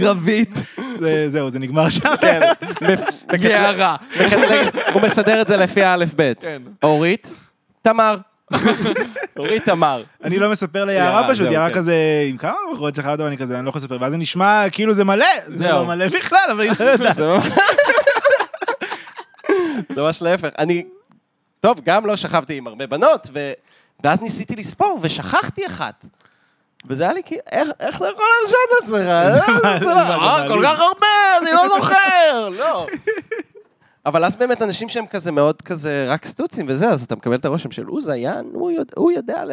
רבית, זה- זהו, זה נגמר שם. כן. מחלק- הוא מסדר את זה לפי האלף-בית. כן. אורית, תמר. אורית, תמר. אני לא מספר יערה, ליערה פשוט, יערה כן. כזה, עם כמה בחורות שכבת, ואני כזה, אני לא יכול לספר, ואז זה נשמע כאילו זה מלא, זה. לא מלא בכלל, אבל אני לא יודעת. זה ממש... להפך. אני, טוב, גם לא שכבתי עם הרבה בנות. ואז ניסיתי לספור, ושכחתי אחת. וזה היה לי כאילו, איך, איך אתה יכול להרשות את עצמך? מה- זה מה זה אה? כל כך הרבה, אני לא זוכר. לא. אבל אז באמת אנשים שהם כזה מאוד כזה רק סטוצים וזה, אז אתה מקבל את הרושם של הוא זיין, הוא יודע, הוא יודע ל...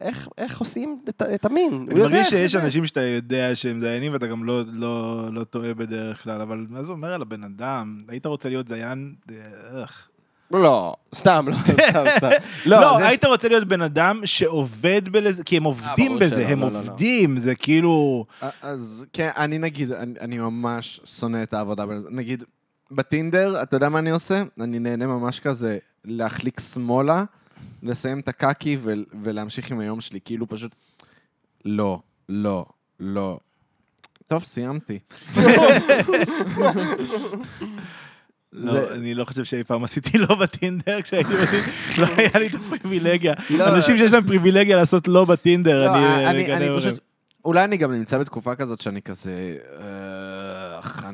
איך, איך עושים את, את המין. אני מרגיש שיש זה. אנשים שאתה יודע שהם זיינים ואתה גם לא- לא לא טועה בדרך כלל, אבל מה זה אומר על הבן אדם? היית רוצה להיות זיין? אה, איך. לא, סתם, לא, סתם, סתם. לא, לא, זה- היית רוצה להיות בן אדם שעובד בזה, כי הם עובדים ברור בזה, שלא, הם לא, לא, לא. עובדים, זה כאילו... אז כן, אני נגיד, אני, אני ממש שונא את העבודה בזה. נגיד, בטינדר, אתה יודע מה אני עושה? אני נהנה ממש כזה להחליק שמאלה, לסיים את הקקי ו- ולהמשיך עם היום שלי. כאילו פשוט, לא, לא, לא. טוב, סיימתי. לא, אני לא חושב שאי פעם עשיתי לא בטינדר כשהייתי בטינדר, לא היה לי את הפריבילגיה. לא. אנשים שיש להם פריבילגיה לעשות לא בטינדר, לא, אני אני. פשוט... אולי אני גם נמצא בתקופה כזאת שאני כזה...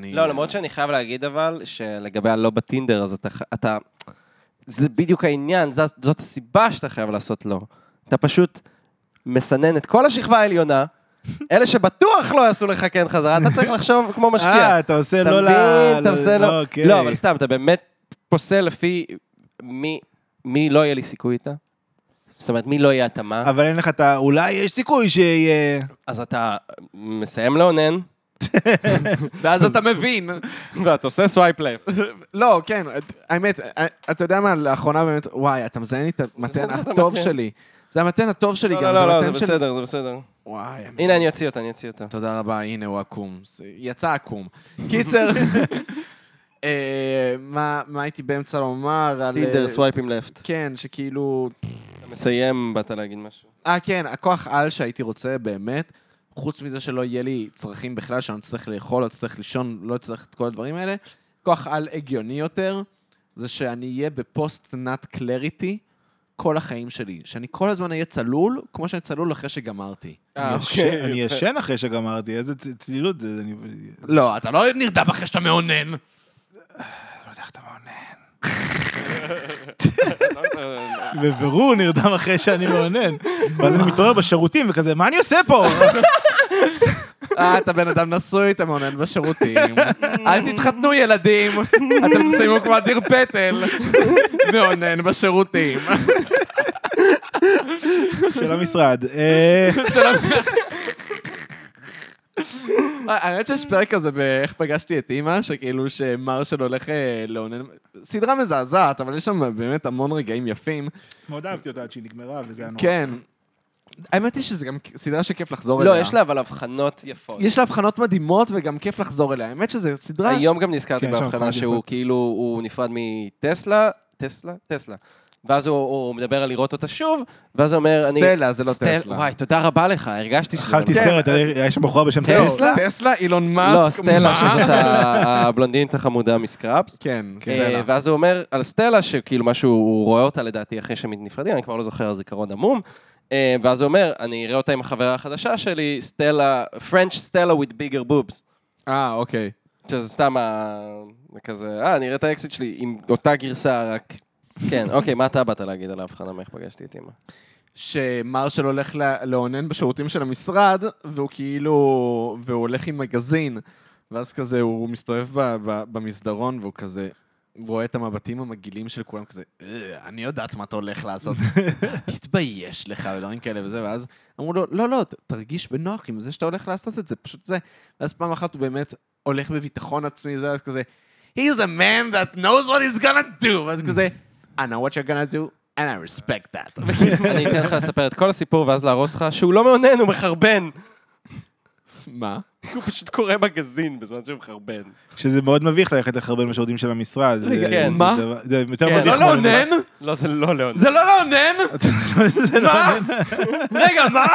אני... לא, למרות שאני חייב להגיד אבל, שלגבי הלא בטינדר, אז אתה... אתה זה בדיוק העניין, זאת, זאת הסיבה שאתה חייב לעשות לא. אתה פשוט מסנן את כל השכבה העליונה, אלה שבטוח לא יעשו לך כן חזרה, אתה צריך לחשוב כמו משקיע. אה, אתה עושה לא ל... אתה עושה לא... אוקיי. לא, אבל סתם, אתה באמת פוסל לפי מי, מי לא יהיה לי סיכוי איתה. זאת אומרת, מי לא יהיה התאמה. אבל אין לך את ה... אולי יש סיכוי שיהיה... אז אתה מסיים לאונן, ואז אתה מבין. ואתה עושה swipe left. לא, כן, האמת, אתה יודע מה, לאחרונה באמת, וואי, אתה מזיין לי את המתן הטוב מתן. שלי. זה המתן הטוב שלי לא, גם, לא, לא, מתן זה של- בסדר, זה בסדר. וואי, הנה, אני אוציא אותה, אני אוציא אותה. תודה רבה, הנה הוא עקום. זה- יצא עקום. קיצר, אה, מה מה הייתי באמצע לומר על... טינדר, אה, סווייפים לפט. כן, שכאילו... אתה מסיים, באת להגיד משהו. אה, כן, הכוח על שהייתי רוצה באמת, חוץ מזה שלא יהיה לי צרכים בכלל, שאני לא אצטרך לאכול, לא אצטרך לישון, לא אצטרך את כל הדברים האלה, כוח על הגיוני יותר, זה שאני אהיה בפוסט נאט קלריטי כל החיים שלי. שאני כל הזמן אהיה צלול, כמו שאני צלול אחרי שגמרתי. אה, אני אוקיי, ישן- אני. ישן אחרי שגמרתי, איזה צלילות זה, אני לא, אתה לא נרדם אחרי שאתה מאונן. לא יודע איך אתה מאונן. בבירור נרדם אחרי שאני מאונן. ואז אני מתעורר בשירותים וכזה, מה אני עושה פה? אה, אתה בן אדם נשוי, אתה מאונן בשירותים. אל תתחתנו, ילדים. אתם תסיימו כמו אדיר פטל. מאונן בשירותים. של המשרד. אה, האמת שיש פרק כזה באיך פגשתי את אימא, שכאילו שמרשל הולך אה, לאונן, סדרה מזעזעת, אבל יש שם באמת המון רגעים יפים. מאוד אהבתי אותה עד שהיא נגמרה, וזה היה נורא. כן. האמת היא שזה גם סדרה שכיף לחזור אליה. לא, יש לה אבל הבחנות יפות. יש לה הבחנות מדהימות וגם כיף לחזור אליה. האמת שזו סדרה... היום גם נזכרתי כן, בהבחנה הבחנות שהוא. כאילו, הוא נפרד מטסלה, טסלה? טסלה. ואז הוא, הוא מדבר על לראות אותה שוב, ואז הוא אומר, אני... סטלה, זה לא סטל- טסלה. וואי, תודה רבה לך, הרגשתי שזה... אכלתי לא- סרט, היה שם בחורה בשם טסלה? טסלה. טסלה, אילון מאסק. לא, סטלה, מה? שזאת הבלונדינית החמודה מסקראפס. כן, אה, סטלה. ואז הוא אומר על סטלה, שכאילו משהו, הוא רואה אותה לדעתי אחרי שהם נפרדים, אני כבר לא זוכר, זיכרון עמום. אה, ואז הוא אומר, אני אראה אותה עם החברה החדשה שלי, סטלה, French סטלה with bigger boobs. אה, אוקיי. שזה סתם ה... כזה, אה, אני אראה את האקסיט שלי עם אותה גרסה, רק... כן, אוקיי, מה אתה באת להגיד על ההבחנה מאיך פגשתי את אמא? שמרשל הולך לאונן בשירותים של המשרד, והוא כאילו... והוא הולך עם מגזין, ואז כזה הוא מסתובב במסדרון, והוא כזה... רואה את המבטים המגעילים של כולם כזה, "אה, אני יודעת מה אתה הולך לעשות, תתבייש לך, ודברים כאלה וזה, ואז אמרו לו, לא, לא, תרגיש בנוח עם זה שאתה הולך לעשות את זה, פשוט זה. ואז פעם אחת הוא באמת הולך בביטחון עצמי, זה, אז כזה, he's a man that knows what he's gonna do, ואז כזה, I know what you're gonna do, and I respect that. אני אתן לך לספר את כל הסיפור ואז להרוס לך שהוא לא מאונן, הוא מחרבן. מה? הוא פשוט קורא מגזין בזמן שהוא מחרבן. שזה מאוד מביך ללכת לחרבן בשירותים של המשרד. זה- כן. זה מה? זה יותר כן, מביך. לא מה- לאונן? לא, זה לא לאונן. זה לא לאונן? מה? רגע, מה?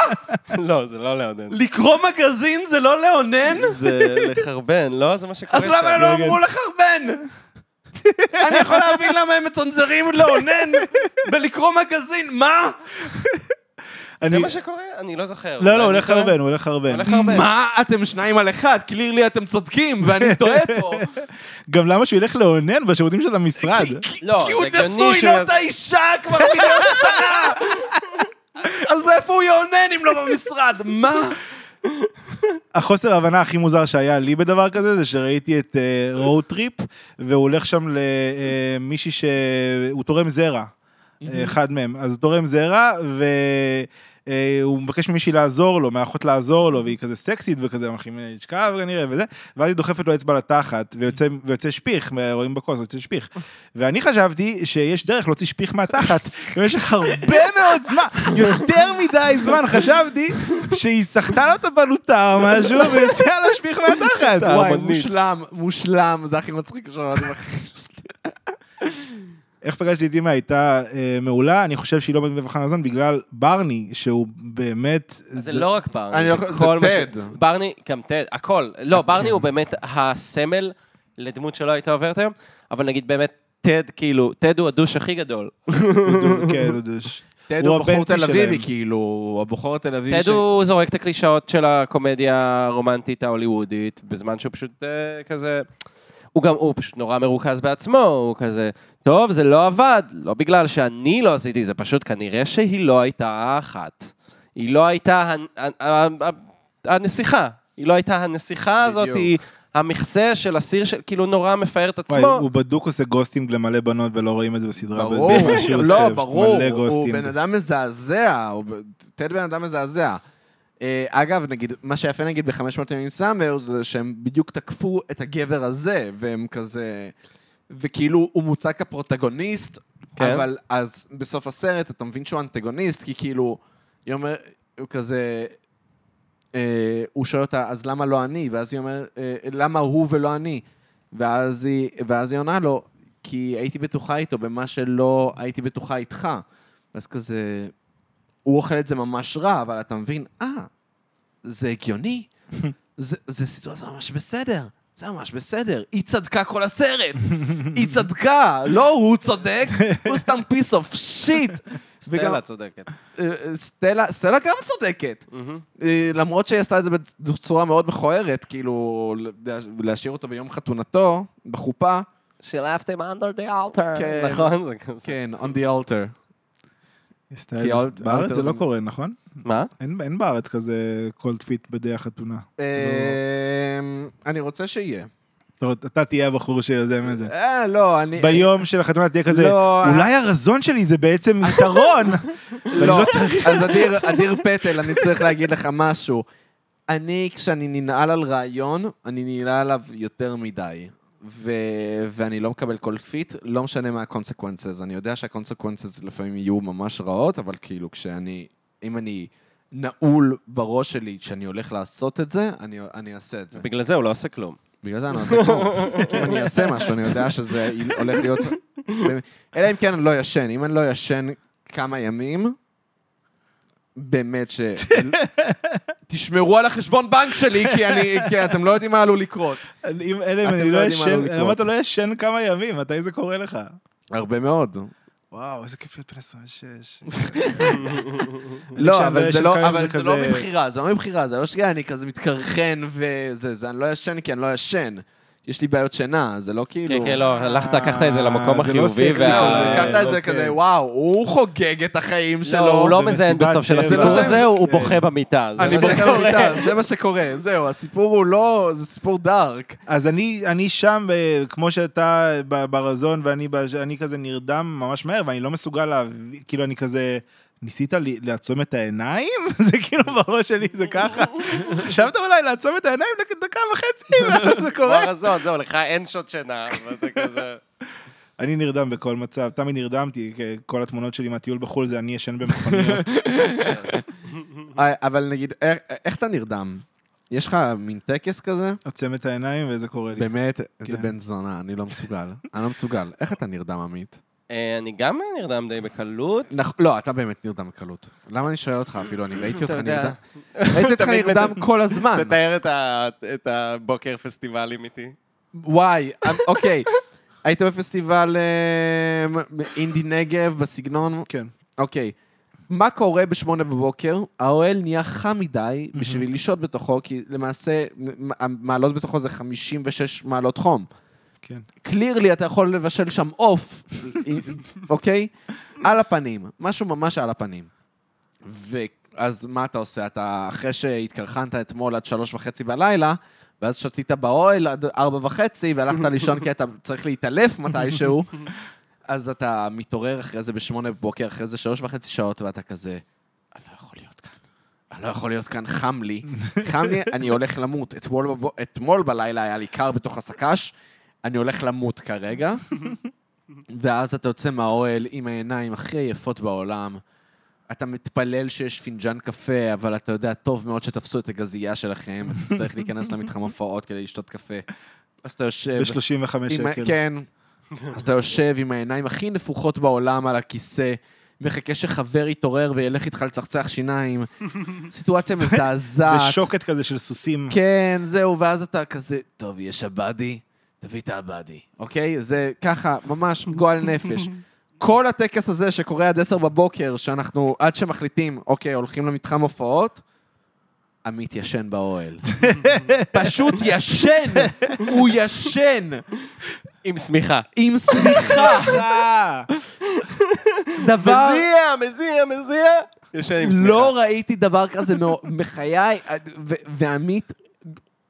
לא, זה לא לאונן. לקרוא מגזין זה לא לאונן? זה לחרבן, לא? זה מה שקורה אז למה. לא אמרו לחרבן? אני יכול להבין למה הם מצנזרים לאונן בלקרוא מגזין, מה? זה אני- מה שקורה? אני לא זוכר. לא, לא, הוא הולך? לחרבן, הוא הולך לחרבן. מה? אתם שניים על אחד, קלירלי אתם צודקים, ואני טועה פה. גם למה שהוא ילך לאונן בשירותים של המשרד? לא, כי הוא זה הגיוני נשוי. לאותה אישה כבר מיליון שנה! אז איפה הוא יאונן אם לא במשרד? מה? החוסר ההבנה הכי מוזר שהיה לי בדבר כזה, זה שראיתי את Road Trip, והוא הולך שם למישהי שהוא תורם זרע. אחד מהם. אז הוא תורם זרע, והוא מבקש ממישהי לעזור לו, מאחות לעזור לו, והיא כזה סקסית וכזה, הולכים לשכב כנראה וזה, ואז היא דוחפת לו אצבע לתחת, ויוצא, ויוצא שפיך, רואים בכוס, יוצא שפיך. ואני חשבתי שיש דרך להוציא שפיך מהתחת, במשך הרבה מאוד זמן, יותר מדי זמן, חשבתי שהיא סחטה לו את הבלוטה או משהו, ויוצאה לה שפיך מהתחת. וואי. מושלם, מושלם, זה הכי מצחיק שלי. איך פגשתי את אימא הייתה אה, מעולה, אני חושב שהיא לא בנווה חנזון בגלל ברני, שהוא באמת... אז זה לא רק ברני, אני לא- זה כל מה ש- טד. ברני, גם טד, הכל. לא, ברני הוא באמת הסמל לדמות שלא הייתה עוברת היום, אבל נגיד באמת, טד, כאילו, טד הוא הדוש הכי גדול. כן, הוא דוש. טד הוא הוא בחור הבנטי תל אביבי, שלהם. כאילו, הוא הבחור התל אביבי טד הוא זורק את הקלישאות של הקומדיה הרומנטית ההוליוודית, בזמן שהוא פשוט אה, כזה... הוא גם, הוא פשוט נורא מרוכז בעצמו, הוא כזה, טוב, זה לא עבד, לא בגלל שאני לא עשיתי, זה פשוט כנראה שהיא לא הייתה האחת. היא לא הייתה הנסיכה. היא לא הייתה הנסיכה הזאת. היא המכסה של הסיר של, כאילו נורא מפאר את וואי, עצמו. הוא בדוק עושה ghosting למלא בנות ולא רואים את זה בסדרה. ברור, לא, ברור, מלא הוא. בן אדם מזעזע, הוא טד בן אדם מזעזע. אה, אגב, נגיד, מה שיפה נגיד ב-500 ימים עם סאמר, זה שהם בדיוק תקפו את הגבר הזה, והם כזה... וכאילו, הוא מוצג כפרוטגוניסט, כן. אבל אז בסוף הסרט אתה מבין שהוא אנטגוניסט, כי כאילו, היא אומר, הוא כזה... אה, הוא שואל אותה, אז למה לא אני? ואז היא אומרת, אה, למה הוא ולא אני? ואז היא, ואז היא עונה לו, כי הייתי בטוחה איתו במה שלא הייתי בטוחה איתך. ואז כזה, הוא אוכל את זה ממש רע, אבל אתה מבין, אה, זה הגיוני, זה, זה סיטואציה ממש בסדר. זה ממש בסדר, היא צדקה כל הסרט, היא צדקה, לא הוא צודק, הוא סתם piece of shit. סטלה צודקת. סטלה, סטלה גם צודקת. אה, למרות שהיא עשתה את זה בצורה מאוד מכוערת, כאילו, לה- להשאיר אותו ביום חתונתו, בחופה. She left him under the altar. כן. נכון? כן, on the altar. כי. אולט- בארץ זה לא קורה, נכון? מה? אין אין בארץ כזה cold feet בדי החתונה. אני רוצה שיהיה. זאת אומרת, אתה תהיה הבחור שיוזם את זה. אה, לא, אני... ביום של החתונה תהיה כזה, לא, אולי הרזון שלי זה בעצם יתרון. לא, לא. אז אדיר פטל, אני צריך להגיד לך משהו. אני, כשאני ננעל על רעיון, אני ננעל עליו יותר מדי. ו... ואני לא מקבל cold feet, לא משנה מה ה consequences. אני יודע שה consequences לפעמים יהיו ממש רעות, אבל כאילו כשאני, אם אני נעול בראש שלי שאני הולך לעשות את זה, אני, אני אעשה את זה. בגלל זה הוא לא עושה כלום. בגלל זה אני לא עושה כלום. כי אם אני אעשה משהו, אני יודע שזה הולך להיות... אלא אם כן אני לא ישן. אם אני לא ישן כמה ימים, באמת ש... תשמרו על החשבון בנק שלי, כי אני... כי אתם לא יודעים מה עלול לקרות. אם- אלא אם אתם אני לא לא ישן. למה אתה לא ישן כמה ימים? מתי זה קורה לך? הרבה מאוד. וואו, איזה כיף להיות בן 26. לא, אבל זה לא, אבל זה לא מבחירה, זה לא מבחירה, זה לא שנייה, אני כזה מתקרחן וזה, זה, אני לא ישן כי אני לא ישן. יש לי בעיות שינה, זה לא כאילו... כן, כן, לא, הלכת, לקחת את זה למקום זה לא החיובי. סקסי וה- כזה. לקחת את זה לא, כזה, כן. וואו, הוא חוגג את החיים שלו. לא, הוא לא במסיבת מזיין בסוף של טבע. הסיפור זה לא הזה, הוא כן. בוכה במיטה. זה אני מה שקורה. במיטה, זה מה שקורה, זהו, הסיפור הוא לא, זה סיפור דארק. אז אני, אני שם, אה, כמו שאתה ב- ברזון, ואני אני כזה נרדם ממש מהר, ואני לא מסוגל להביא, כאילו, אני כזה... ניסית לי- לעצום את העיניים? זה כאילו בראש שלי, זה ככה. חשבת אולי לעצום את העיניים דק- דקה וחצי, ואז זה קורה. ברזון, זהו, לך אין שעות שינה, ואתה כזה... אני נרדם בכל מצב, תמיד נרדמתי, כל התמונות שלי מהטיול בחו"ל זה אני ישן במכוניות. אה, אבל נגיד, איך- איך אתה נרדם? יש לך מין טקס כזה? עוצם את העיניים וזה קורה לי. באמת, איזה כן. בן זונה, אני לא מסוגל. אני לא מסוגל. איך אתה נרדם, עמית? אני גם נרדם די בקלות. נכ- לא, אתה באמת נרדם בקלות. למה אני שואל אותך אפילו? אני ראיתי אותך אתה יודע. נרדם. ראיתי אותך תמיד נרדם מת- כל הזמן. תתאר את ה- את הבוקר פסטיבלים איתי. וואי, אה, אוקיי. היית בפסטיבל אה, אינדי נגב בסגנון? כן. אוקיי. מה קורה בשמונה בבוקר? האוהל נהיה חם מדי בשביל לשהות בתוכו, כי למעשה המעלות בתוכו זה 56 מעלות חום. כן. קלירלי אתה יכול לבשל שם עוף, אוקיי? על הפנים, משהו ממש על הפנים. אז מה אתה עושה? אתה, אחרי שהתקרחנת אתמול עד שלוש וחצי בלילה, ואז שתית באוהל עד ארבע וחצי, והלכת לישון כי אתה צריך להתעלף מתישהו, אז אתה מתעורר אחרי זה בשמונה בבוקר, אחרי זה שלוש וחצי שעות, ואתה כזה, אני לא יכול להיות כאן. אני לא יכול להיות כאן, חם לי. חם לי, אני הולך למות. אתמול, בב... אתמול בלילה היה לי קר בתוך הסק"ש, אני הולך למות כרגע. ואז אתה יוצא מהאוהל עם העיניים הכי עייפות בעולם. אתה מתפלל שיש פינג'אן קפה, אבל אתה יודע טוב מאוד שתפסו את הגזייה שלכם, אתה תצטרך להיכנס למתחם הופעות כדי לשתות קפה. אז אתה יושב... ב-35 עם ה- שקל. כן. אז אתה יושב עם העיניים הכי נפוחות בעולם על הכיסא, מחכה שחבר יתעורר וילך איתך לצחצח שיניים. סיטואציה מזעזעת. בשוקת כזה של סוסים. כן, זהו, ואז אתה כזה, טוב, יש עבדי, תביא את העבדי, אוקיי? זה ככה, ממש גועל נפש. כל הטקס הזה שקורה עד עשר בבוקר, שאנחנו, עד שמחליטים, אוקיי, הולכים למתחם הופעות, עמית ישן באוהל. פשוט ישן! הוא ישן! עם שמיכה. עם שמיכה! דבר... מזיע, מזיע, מזיע. ישן עם שמיכה. לא ראיתי דבר כזה ו- ועמית,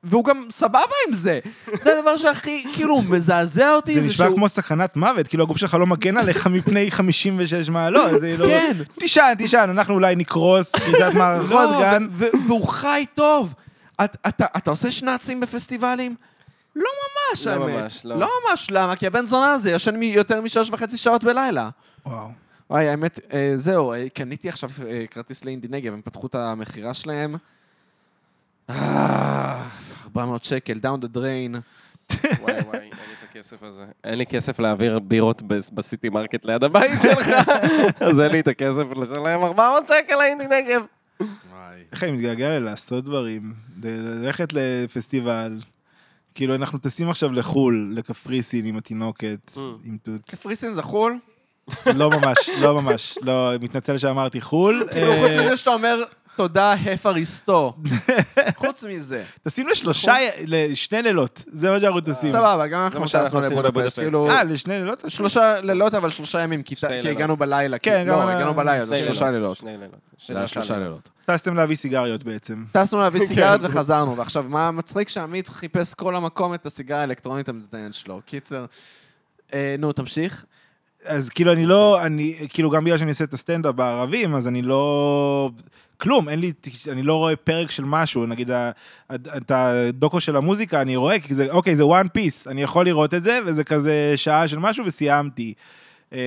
והוא גם סבבה עם זה. זה הדבר שהכי, כאילו, מזעזע אותי. זה נשמע שהוא- כמו סכנת מוות, כאילו הגוף שלך לא מגן עליך מפני 56 מעלות. זה לא- כן. תישן, תישן, אנחנו אולי נקרוס, קריסת מערכות לא, ו- והוא חי טוב. את- אתה אתה עושה שנאצים בפסטיבלים? לא ממש, לא האמת. ממש, לא. לא ממש, למה? כי הבן זונה הזה ישן יותר משלוש וחצי שעות בלילה. וואו. וואי, האמת, אה, זהו, אה, קניתי עכשיו אה, כרטיס לאינדי נגב, הם פתחו את המכירה שלהם. אה, 400 שקל, down the drain. וואי וואי, אין לי את הכסף הזה. אין לי כסף להעביר בירות בס- בסיטי מרקט ליד הבית שלך, אז אין לי את הכסף לשלם 400 שקל לאינדי נגב. איך אני מתגעגע ללעשות דברים, ללכת לפסטיבל. כאילו, אנחנו טסים עכשיו לחו"ל, לקפריסין עם התינוקת, Mm. עם תות. קפריסין זה חו"ל? לא ממש, לא ממש. לא, מתנצל שאמרתי חו"ל. כאילו, אה, חוץ מזה שאתה אומר, תודה, הפריסטו. חוץ מזה. טסים לשלושה, לשני לילות, זה מה שאנחנו טסים. סבבה, גם אנחנו שאנחנו טסנו עשינו לבודפשט. כאילו... אה, לשני לילות? שלושה לילות, אבל שלושה ימים, כי. הגענו בלילה. כן, לא, גם- הגענו בלילה, זה שלושה לילות. זה היה שלושה לילות. טסתם להביא סיגריות בעצם. טסנו להביא סיגריות וחזרנו, ועכשיו, מה מצחיק שעמית חיפש כל המקום את הסיגריה האלקטרונית המזדיין שלו. קיצר, אה, נו, תמשיך. אז כאילו אני לא, אני, כאילו גם בגלל שאני עושה את הסטנדאפ בערבים, אז אני לא... כלום, אין לי, אני לא רואה פרק של משהו, נגיד את הדוקו של המוזיקה אני רואה, כי זה, אוקיי, זה one piece, אני יכול לראות את זה, וזה כזה שעה של משהו וסיימתי. אה,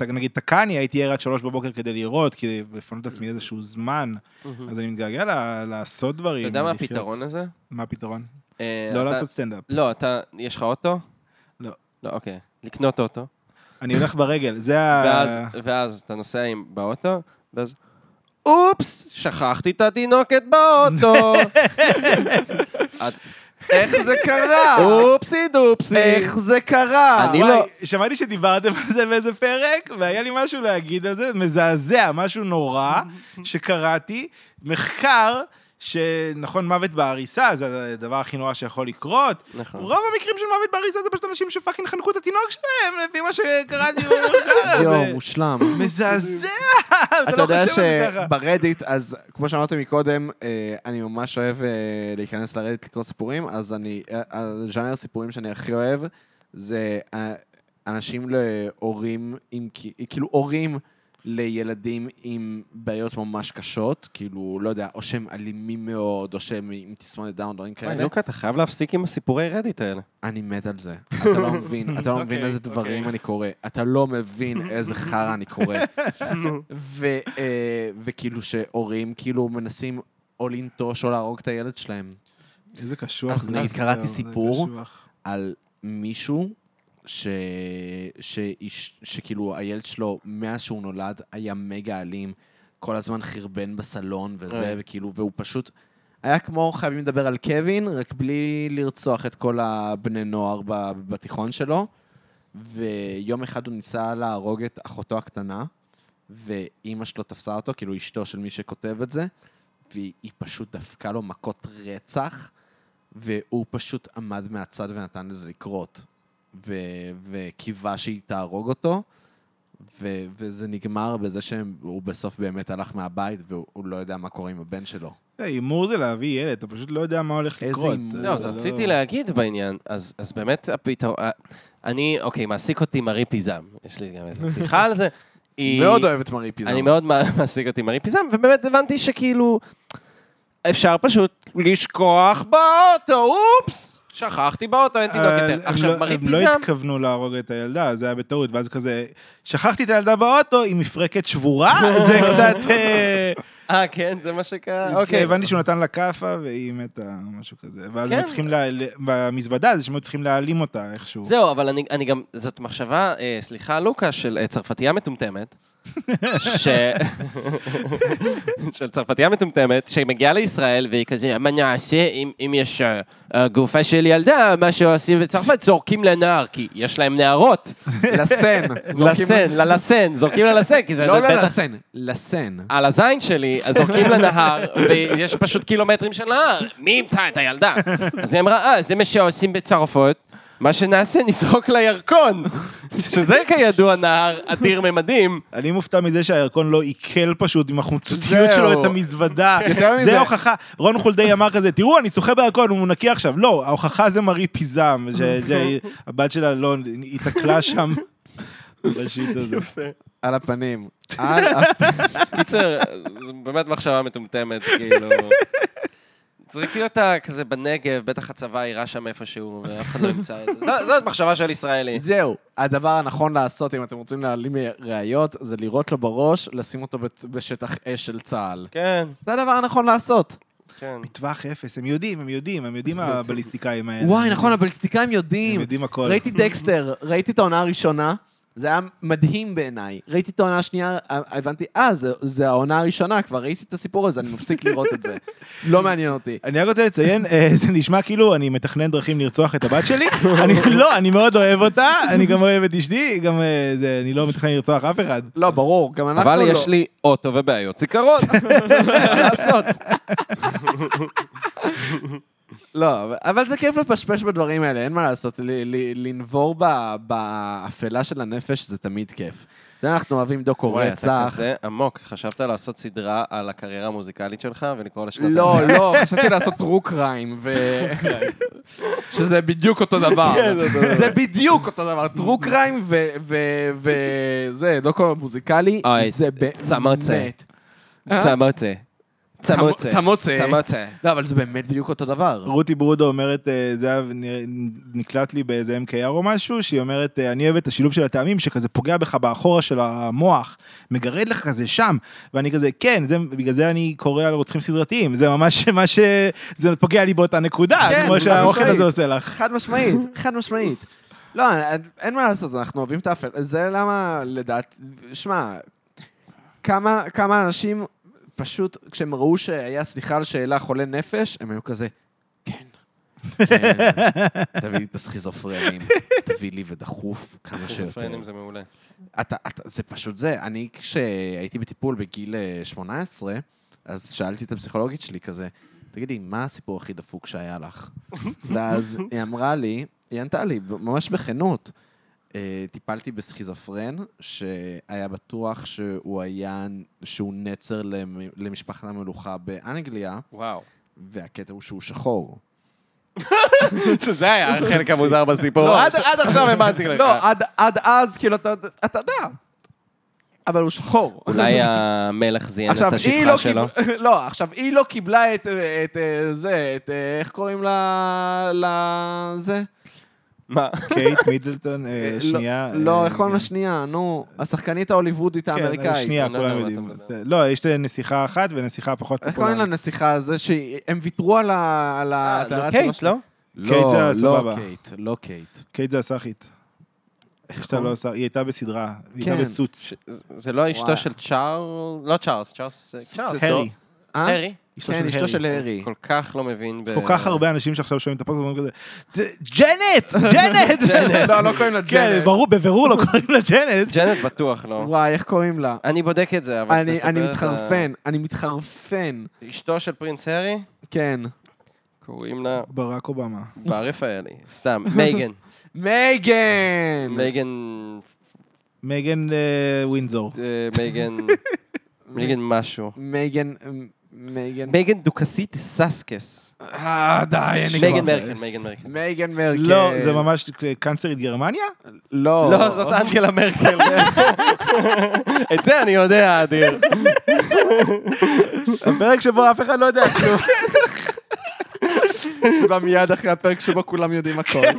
ונגיד את הקאני הייתי ער עד שלוש בבוקר כדי לראות, כדי לפנות את עצמי איזשהו זמן, אז אני מתגעגע לעשות דברים. אתה יודע מה. הפתרון לזה? מה הפתרון? אה, לא לעשות סטנדאפ. לא, אתה, יש לך אוטו? לא. לא, אוקיי. לקנות אוטו. אני הולך ברגל, זה ה... ואז, אתה נוסע באוטו, ואז... אופס, שכחתי את התינוקת באוטו. איך זה קרה? אופסי דופסי. איך זה קרה? אני לא- שמעתי שדיברתם על זה באיזה פרק, והיה לי משהו להגיד על זה, מזעזע, משהו נורא שקראתי, מחקר. שנכון, מוות בעריסה זה הדבר הכי נורא שיכול לקרות. נכון. רוב המקרים של מוות בעריסה זה פשוט אנשים שפאקינג חנקו את התינוק שלהם, לפי מה שקראתי יואו. מושלם. מזעזע! אתה לא יודע. שברדיט, אז כמו שאמרתי מקודם, אה, אני ממש אוהב אה, להיכנס לרדיט לקרוא סיפורים, אז אני, אה, הז'אנר הסיפורים שאני הכי אוהב, זה אנשים להורים כאילו הורים לילדים עם בעיות ממש קשות, כאילו, לא יודע, או שהם אלימים מאוד, או שהם עם תסמונת דאון, דברים וואי, כאלה. לוקה, אתה חייב להפסיק עם הסיפורי רדיט האלה. אני מת על זה. אתה לא מבין, אתה לא מבין אוקיי, איזה דברים אוקיי. אני קורא. אתה לא מבין איזה חרא אני קורא. ו- אה, וכאילו שהורים כאילו מנסים או לנטוש או להרוג את הילד שלהם. איזה קשוח אז. נגיד זה, קראתי סיפור. על מישהו ש... שאיש... שכאילו הילד שלו, מאז שהוא נולד, היה מגה אלים, כל הזמן חרבן בסלון וזה, אוי. וכאילו, והוא פשוט... היה כמו חייבים לדבר על קווין, רק בלי לרצוח את כל הבני נוער בתיכון שלו. ויום אחד הוא ניסה להרוג את אחותו הקטנה, ואימא שלו תפסה אותו, כאילו אשתו של מי שכותב את זה, והיא היא פשוט דפקה לו מכות רצח, והוא פשוט עמד מהצד ונתן לזה לקרות. ו- וקיווה שהיא תהרוג אותו, ו- וזה נגמר בזה שהוא בסוף באמת הלך מהבית והוא הוא לא יודע מה קורה עם הבן שלו. אה, הימור זה להביא ילד, אתה פשוט לא יודע מה הולך איזה לקרות. הימור? זהו, אז זה רציתי לא- להגיד בעניין, אז אז באמת הפתרון... אה, אני, אוקיי, מעסיק אותי מרי פיזם. יש לי גם את הבדיחה על זה. היא- מאוד אוהב את מרי פיזם. אני מאוד מע- מעסיק אותי מרי פיזם, ובאמת הבנתי שכאילו, אפשר פשוט לשכוח באוטו, אופס! שכחתי באוטו, אין אבל יותר. עכשיו, לא- מרי הם לא פיזם... התכוונו להרוג את הילדה, זה היה בטעות, ואז כזה, שכחתי את הילדה באוטו עם מפרקת שבורה, זה קצת... אה, אה, כן, זה מה שקרה? כן, אוקיי. הבנתי שהוא נתן לה כאפה והיא מתה, משהו כזה. ואז כן. הם צריכים, לה- ל- במזוודה, זה שהם צריכים להעלים אותה איכשהו. זהו, אבל אני, אני גם, זאת מחשבה, אה, סליחה, לוקה, של אה, צרפתייה מטומטמת, ש... של צרפתייה מטומטמת, שהיא מגיעה לישראל והיא כזה, מה נעשה אם, אם יש אה, גופה של ילדה, מה שעושים בצרפת, זורקים לנהר, כי יש להם נערות. לסן. לסן, ללסן, זורקים ללסן, כי זה... לא ללסן, לסן. על הזין שלי, אז זורקים לנהר, ויש פשוט קילומטרים של נהר, מי ימצא את הילדה? אז היא אמרה, אה, זה מה שעושים בצרפות, מה שנעשה, נזרוק לירקון, שזה כידוע נהר אדיר ממדים. אני מופתע מזה שהירקון לא עיכל פשוט עם החומצתיות זהו. שלו את המזוודה. יותר מזה- זה ההוכחה. רון חולדאי אמר כזה, תראו, אני שוחה בירקון, הוא נקי עכשיו. לא, ההוכחה זה מרי פיזם, שהבת שלה לא, היא תקלה שם. בשיט הזה. על הפנים. על הפנים. קיצר, זו באמת מחשבה מטומטמת, כאילו... זרקי אותה כזה בנגב, בטח הצבא יירה שם איפשהו, ואף אחד לא ימצא את זה. זאת מחשבה של ישראלי. זהו, הדבר הנכון לעשות אם אתם רוצים להעלים ראיות, זה לירות לו בראש, לשים אותו בשטח אש של צה"ל. כן, זה הדבר הנכון לעשות. כן. מטווח אפס, הם יודעים, הם יודעים, הם יודעים הבליסטיקאים האלה. וואי, נכון, הבליסטיקאים הם יודעים. יודעים הכל. ראיתי דקסטר, ראיתי את העונה הראשונה, זה היה מדהים בעיניי. ראיתי את העונה השנייה, הבנתי, אה, זה- זה העונה הראשונה, כבר ראיתי את הסיפור הזה, אני מפסיק לראות את זה. לא מעניין אותי. אני רק רוצה לציין, אה, זה נשמע כאילו אני מתכנן דרכים לרצוח את הבת שלי. אני לא, אני מאוד אוהב אותה, אני גם אוהב את אשתי, גם אה, זה- אני לא מתכנן לרצוח אף אחד. לא, ברור, גם אנחנו אבל לא. יש לי אוטו ובעיות זיכרון. מה לעשות? לא, אבל- זה כיף לפשפש בדברים האלה, אין מה לעשות. ל- ל- לנבור ב- באפלה של הנפש זה תמיד כיף. זה אנחנו אוהבים דוקו וואי, אתה רצח. כזה עמוק. חשבת לעשות סדרה על הקריירה המוזיקלית שלך ולקרוא לשנות... לא, לא, חשבתי לעשות טרו קריים. שזה בדיוק אותו דבר. זה בדיוק אותו דבר. טרו קריים וזה, דוקו מוזיקלי, זה. באמת. צמוצה. צמוצה. צמוצה. צמוצה. לא, אבל זה באמת בדיוק אותו דבר. רותי ברודו אומרת, אה, זה היה נקלט לי באיזה MKR או משהו, שהיא אומרת, אה, אני אוהבת את השילוב של הטעמים שכזה פוגע בך באחורה של המוח, מגרד לך כזה שם, ואני כזה, כן, זה, בגלל זה אני קורא על רוצחים סדרתיים, זה ממש מה ש... זה פוגע לי באותה נקודה, כן, כמו שהאוכל. הזה עושה לך. חד משמעית, חד משמעית. לא, אין מה לעשות, אנחנו אוהבים את האפל. זה למה, לדעת, שמע, כמה, כמה אנשים פשוט, כשהם ראו שהיה סליחה על שאלה חולה נפש, הם היו כזה, כן, כן, תביא לי את הסכיזופרנים, תביא לי ודחוף, כזה שיותר. שופרנים זה מעולה. אתה, אתה, זה פשוט זה. אני, כשהייתי בטיפול בגיל אה, 18, אז שאלתי את הפסיכולוגית שלי כזה, תגידי, מה הסיפור הכי דפוק שהיה לך? ואז היא אמרה לי, היא ענתה לי, ממש בכנות, אה, טיפלתי בסכיזופרן, שהיה בטוח שהוא היה, שהוא נצר למ- למשפחת המלוכה באנגליה, וואו. והקטע הוא שהוא שחור. שזה היה החלק המוזר בסיפור. לא, עד עד עכשיו הבנתי לך. לא, עד, עד אז, כאילו, אתה, אתה יודע, אבל הוא שחור. אולי המלך זיין את היא לא השפחה שלו. לא, עכשיו, היא לא קיבלה את, את, אה, זה, את, אה, איך קוראים לה, לזה? מה? קייט מידלטון, אה, שנייה. לא, אה, איך קוראים לשנייה? נו, השחקנית ההוליוודית כן, האמריקאית. שנייה, אני לא כולם יודעים. לא, יש נסיכה אחת ונסיכה פחות איך קוראים פופולרית. לנסיכה הזה שהם ויתרו על ה... על אה, ה- לא, קייט, לא? שלה? קייט זה לא, הסבבה. לא קייט, לא קייט. קייט זה הסאחית. שאתה לא עושה, היא הייתה בסדרה, היא כן. הייתה ב Suits. זה לא אשתו. של צ'ארל... לא צ'ארלס, צ'ארלס... צ'ארלס. הרי. אה? הרי. כן, של אשתו. של הארי. כל כך לא מבין ב... כל כך הרבה אנשים שעכשיו שומעים את הפודקאסט אומרים כזה, "ד- ג'נט! ג'נט! לא, לא קוראים לה כן, ג'נט. ברור, בבירור לא קוראים לה ג'נט. ג'נט בטוח לא. וואי, איך קוראים לה? אני בודק את זה, אבל... אני תספר מתחרפן, אני מתחרפן. אשתו של prince הארי? כן. קוראים לה ברק אובמה. בר רפאלי. סתם, מייגן. מייגן! מייגן... מייגן אה, ווינזור. אה, מייגן... מייגן משהו. מייגן, מייגן... מייגן דוכסית ססקס. אה, די, אני מייגן כבר- מרקל, מייגן מרקל. מייגן מרקל. לא, זה ממש קנצלרית גרמניה? לא. לא, זאת אנגלה מרקל. את זה אני יודע, אדיר. הפרק שבו אף אחד לא יודע כלום. שבא מיד אחרי הפרק שבו כולם יודעים הכל.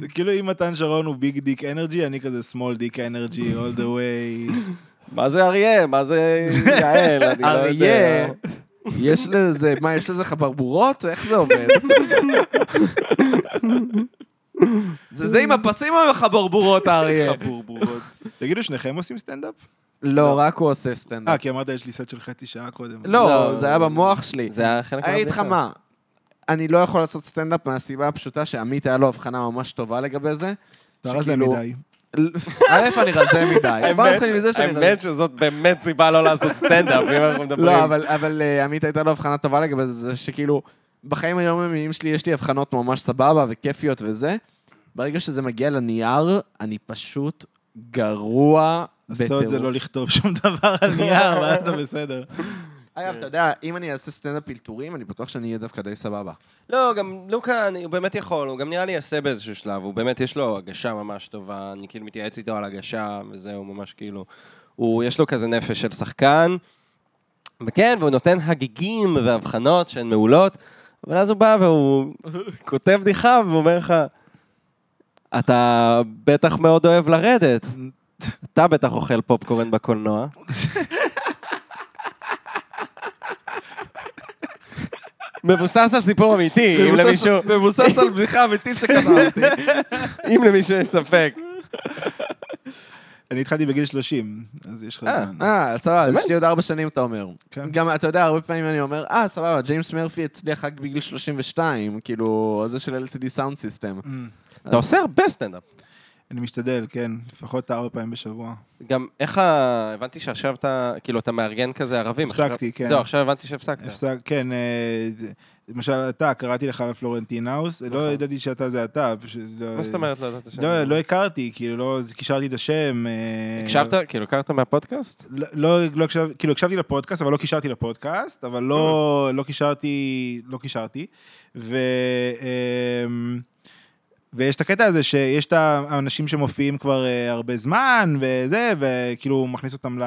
זה כאילו אם מתן שרון הוא ביג דיק אנרגי, אני כזה small דיק אנרגי all the way. מה זה אריה? מה זה יעל? אני לא יודע. אריה, יש לזה, מה, יש לזה חברבורות? איך זה עובד? זה זה עם הפסים או עם החברבורות, האריה? חבורבורות. תגידו, שניכם עושים סטנדאפ? לא, רק הוא עושה אה, סטנדאפ. כי אמרת יש לי סט של חצי שעה קודם. לא, לא. זה היה במוח שלי. זה היה חלק אני אגיד לך מה, אני לא יכול לעשות סטנדאפ מהסיבה הפשוטה שעמית היה לו הבחנה ממש טובה לגבי זה. אתה רזה מדי. א', אני רזה מדי. האמת שזאת באמת סיבה לא לעשות סטנדאפ, אם אנחנו מדברים. לא, אבל, אבל אה, עמית הייתה לו הבחנה טובה לגבי זה, שכאילו, בחיים היומיומיים שלי יש לי הבחנות ממש סבבה וכיפיות וזה. ברגע שזה מגיע לנייר, אני פשוט גרוע עשו את זה לא לכתוב שום דבר על נייר, ואז אתה בסדר. אגב, אתה יודע, אם אני אעשה סטנדאפ אלתורים, אני בטוח שאני אהיה דווקא די סבבה. לא, גם לוקה, אני- הוא באמת יכול, הוא גם נראה לי יעשה באיזשהו שלב, הוא באמת, יש לו הגשה ממש טובה, אני כאילו מתייעץ איתו על הגשה, וזהו, ממש כאילו, הוא, יש לו כזה נפש של שחקן, וכן, והוא נותן הגיגים והבחנות שהן מעולות, אבל אז הוא בא והוא כותב בדיחה והוא אומר לך, אתה בטח מאוד אוהב לרדת. אתה בטח אוכל פופקורן בקולנוע. מבוסס על סיפור אמיתי, אם למישהו, מבוסס על בדיחה אמיתית שכתבתי. אם למישהו יש ספק. אני התחלתי בגיל 30, אז יש לך אה, זמן. אה, סבבה, אז יש לי עוד ארבע שנים, אתה אומר. כן. גם, אתה יודע, הרבה פעמים אני אומר, אה, סבבה, ג'יימס מרפי הצליח רק בגיל 32, כאילו, זה של LCD Soundsystem. אתה עושה הרבה סטנדאפ. אני משתדל, כן, לפחות ארבע פעמים בשבוע. גם איך ה... הבנתי שעכשיו אתה, כאילו, אתה מארגן כזה ערבים. הפסקתי, כן. זהו, עכשיו הבנתי שהפסקת. הפסק, כן, אה, למשל אתה, קראתי לך לפלורנטין האוס, לא ידעתי שאתה זה אתה. לא- נכון. מה זאת אומרת לא ידעת שם? לא, לא הכרתי, כאילו, לא קישרתי את השם. אה, הקשבת? כאילו, הכרת מהפודקאסט? לא, לא, לא הקשב, כאילו הקשבתי לפודקאסט, אבל לא קישרתי לפודקאסט, אבל לא, לא קישרתי, לא קישרתי. ויש את הקטע הזה שיש את האנשים שמופיעים כבר אה, הרבה זמן, וזה, וכאילו מכניס אותם ל...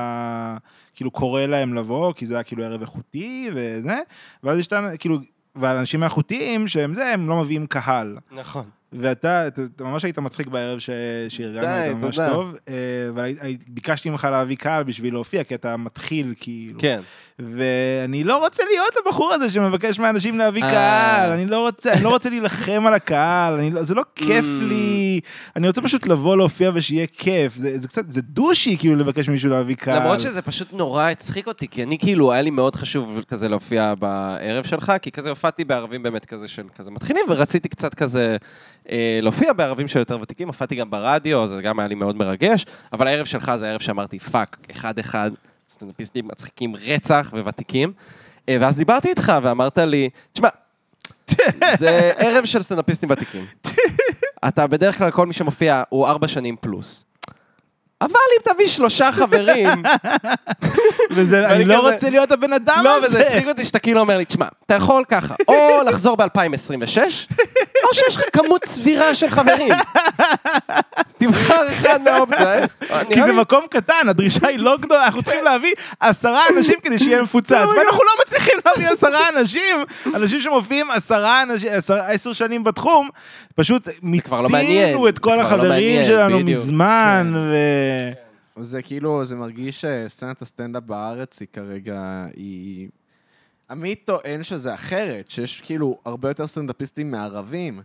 כאילו קורא להם לבוא, כי זה היה כאילו ערב איכותי וזה, ואז יש את ה... כאילו, והאנשים האיכותיים שהם זה, הם לא מביאים קהל. נכון. ואתה אתה, אתה ממש היית מצחיק בערב ש... שארגנו אותה ממש תודה. טוב, אה, וביקשתי ממך להביא קהל בשביל להופיע, כי אתה מתחיל כאילו. כן. ואני לא רוצה להיות הבחור הזה שמבקש מאנשים להביא אה. קהל, אני לא רוצה, אני לא רוצה להילחם על הקהל, אני לא, זה לא כיף Mm. לי, אני רוצה פשוט לבוא להופיע ושיהיה כיף, זה, זה קצת, זה douchey כאילו לבקש מישהו להביא קהל. למרות שזה פשוט נורא הצחיק אותי, כי אני כאילו, היה לי מאוד חשוב כזה להופיע בערב שלך, כי כזה הופעתי בערבים באמת כזה של כזה מתחילים, ורציתי קצת כזה אה, להופיע בערבים של יותר ותיקים, הופעתי גם ברדיו, זה גם היה לי מאוד מרגש, אבל הערב שלך זה הערב שאמרתי, fuck, אחד-אחד, סטנדאפיסטים מצחיקים רצח וותיקים. אה, ואז דיברתי איתך ואמרת לי, תשמע, זה ערב של סטנדאפיסטים ותיקים. אתה בדרך כלל, כל מי שמופיע הוא ארבע שנים פלוס. אבל אם תביא שלושה חברים, וזה, אני לא רוצה להיות הבן אדם לא, הזה. וזה הצחיק אותי שאתה כאילו אומר לי, תשמע, אתה יכול ככה, או לחזור ב-2026, או שיש לך כמות סבירה של חברים. תבחר אחד מהאופציה. כי נראה זה לי- מקום קטן, הדרישה היא לא גדולה, אנחנו צריכים להביא עשרה אנשים כדי שיהיה מפוצץ, ואנחנו לא מצליחים להביא עשרה אנשים, אנשים שמופיעים עשרה אנשים, עשר- שנים בתחום, פשוט לא מיצינו את זה כל לא החברים שלנו. מזמן, ו... זה כאילו, זה מרגיש שסצנת הסטנדאפ בארץ היא כרגע, היא... עמית טוען שזה אחרת, שיש כאילו הרבה יותר סטנדאפיסטים מערבים,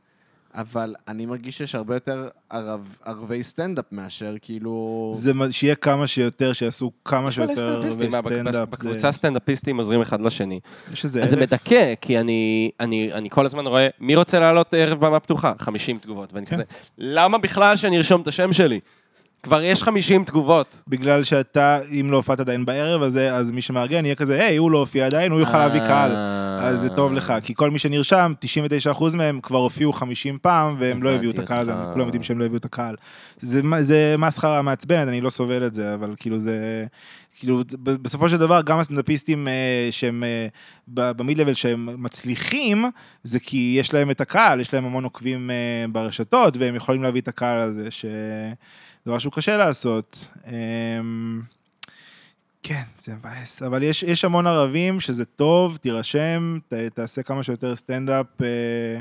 אבל אני מרגיש שיש הרבה יותר ערב, ערבי סטנדאפ מאשר כאילו... זה מה- שיהיה כמה שיותר, שיעשו כמה שיותר סטנדאפיסטים, מה, סטנדאפ. זה- בקבוצה סטנדאפיסטים עוזרים אחד לשני. יש איזה אז זה אלף. מדכא, כי אני, אני, אני כל הזמן רואה, מי רוצה לעלות ערב במה פתוחה? 50 תגובות, ואני כן. כזה, למה בכלל שאני ארשום את השם שלי? כבר יש 50 תגובות. בגלל שאתה, אם לא הופעת עדיין בערב הזה, אז מי שמארגן יהיה כזה, היי, הוא לא הופיע עדיין, הוא יוכל להביא קהל. אה. אז זה טוב לך, כי כל מי שנרשם, 99% מהם כבר הופיעו 50 פעם, והם לא הביאו את הקהל, הזה. כולם יודעים שהם לא הביאו את הקהל. זה, מסחרה מעצבנת, אני לא סובל את זה, אבל כאילו זה... כאילו, בסופו של דבר, גם הסטנדאפיסטים אה, שהם אה, במיד-לבל שהם מצליחים, זה כי יש להם את הקהל, יש להם המון עוקבים אה, ברשתות, והם יכולים להביא את הקהל הזה, שזה משהו קשה לעשות. אמ, כן, זה מבאס, אבל יש, יש המון ערבים שזה טוב, תירשם, ת, תעשה כמה שיותר סטנדאפ, אה,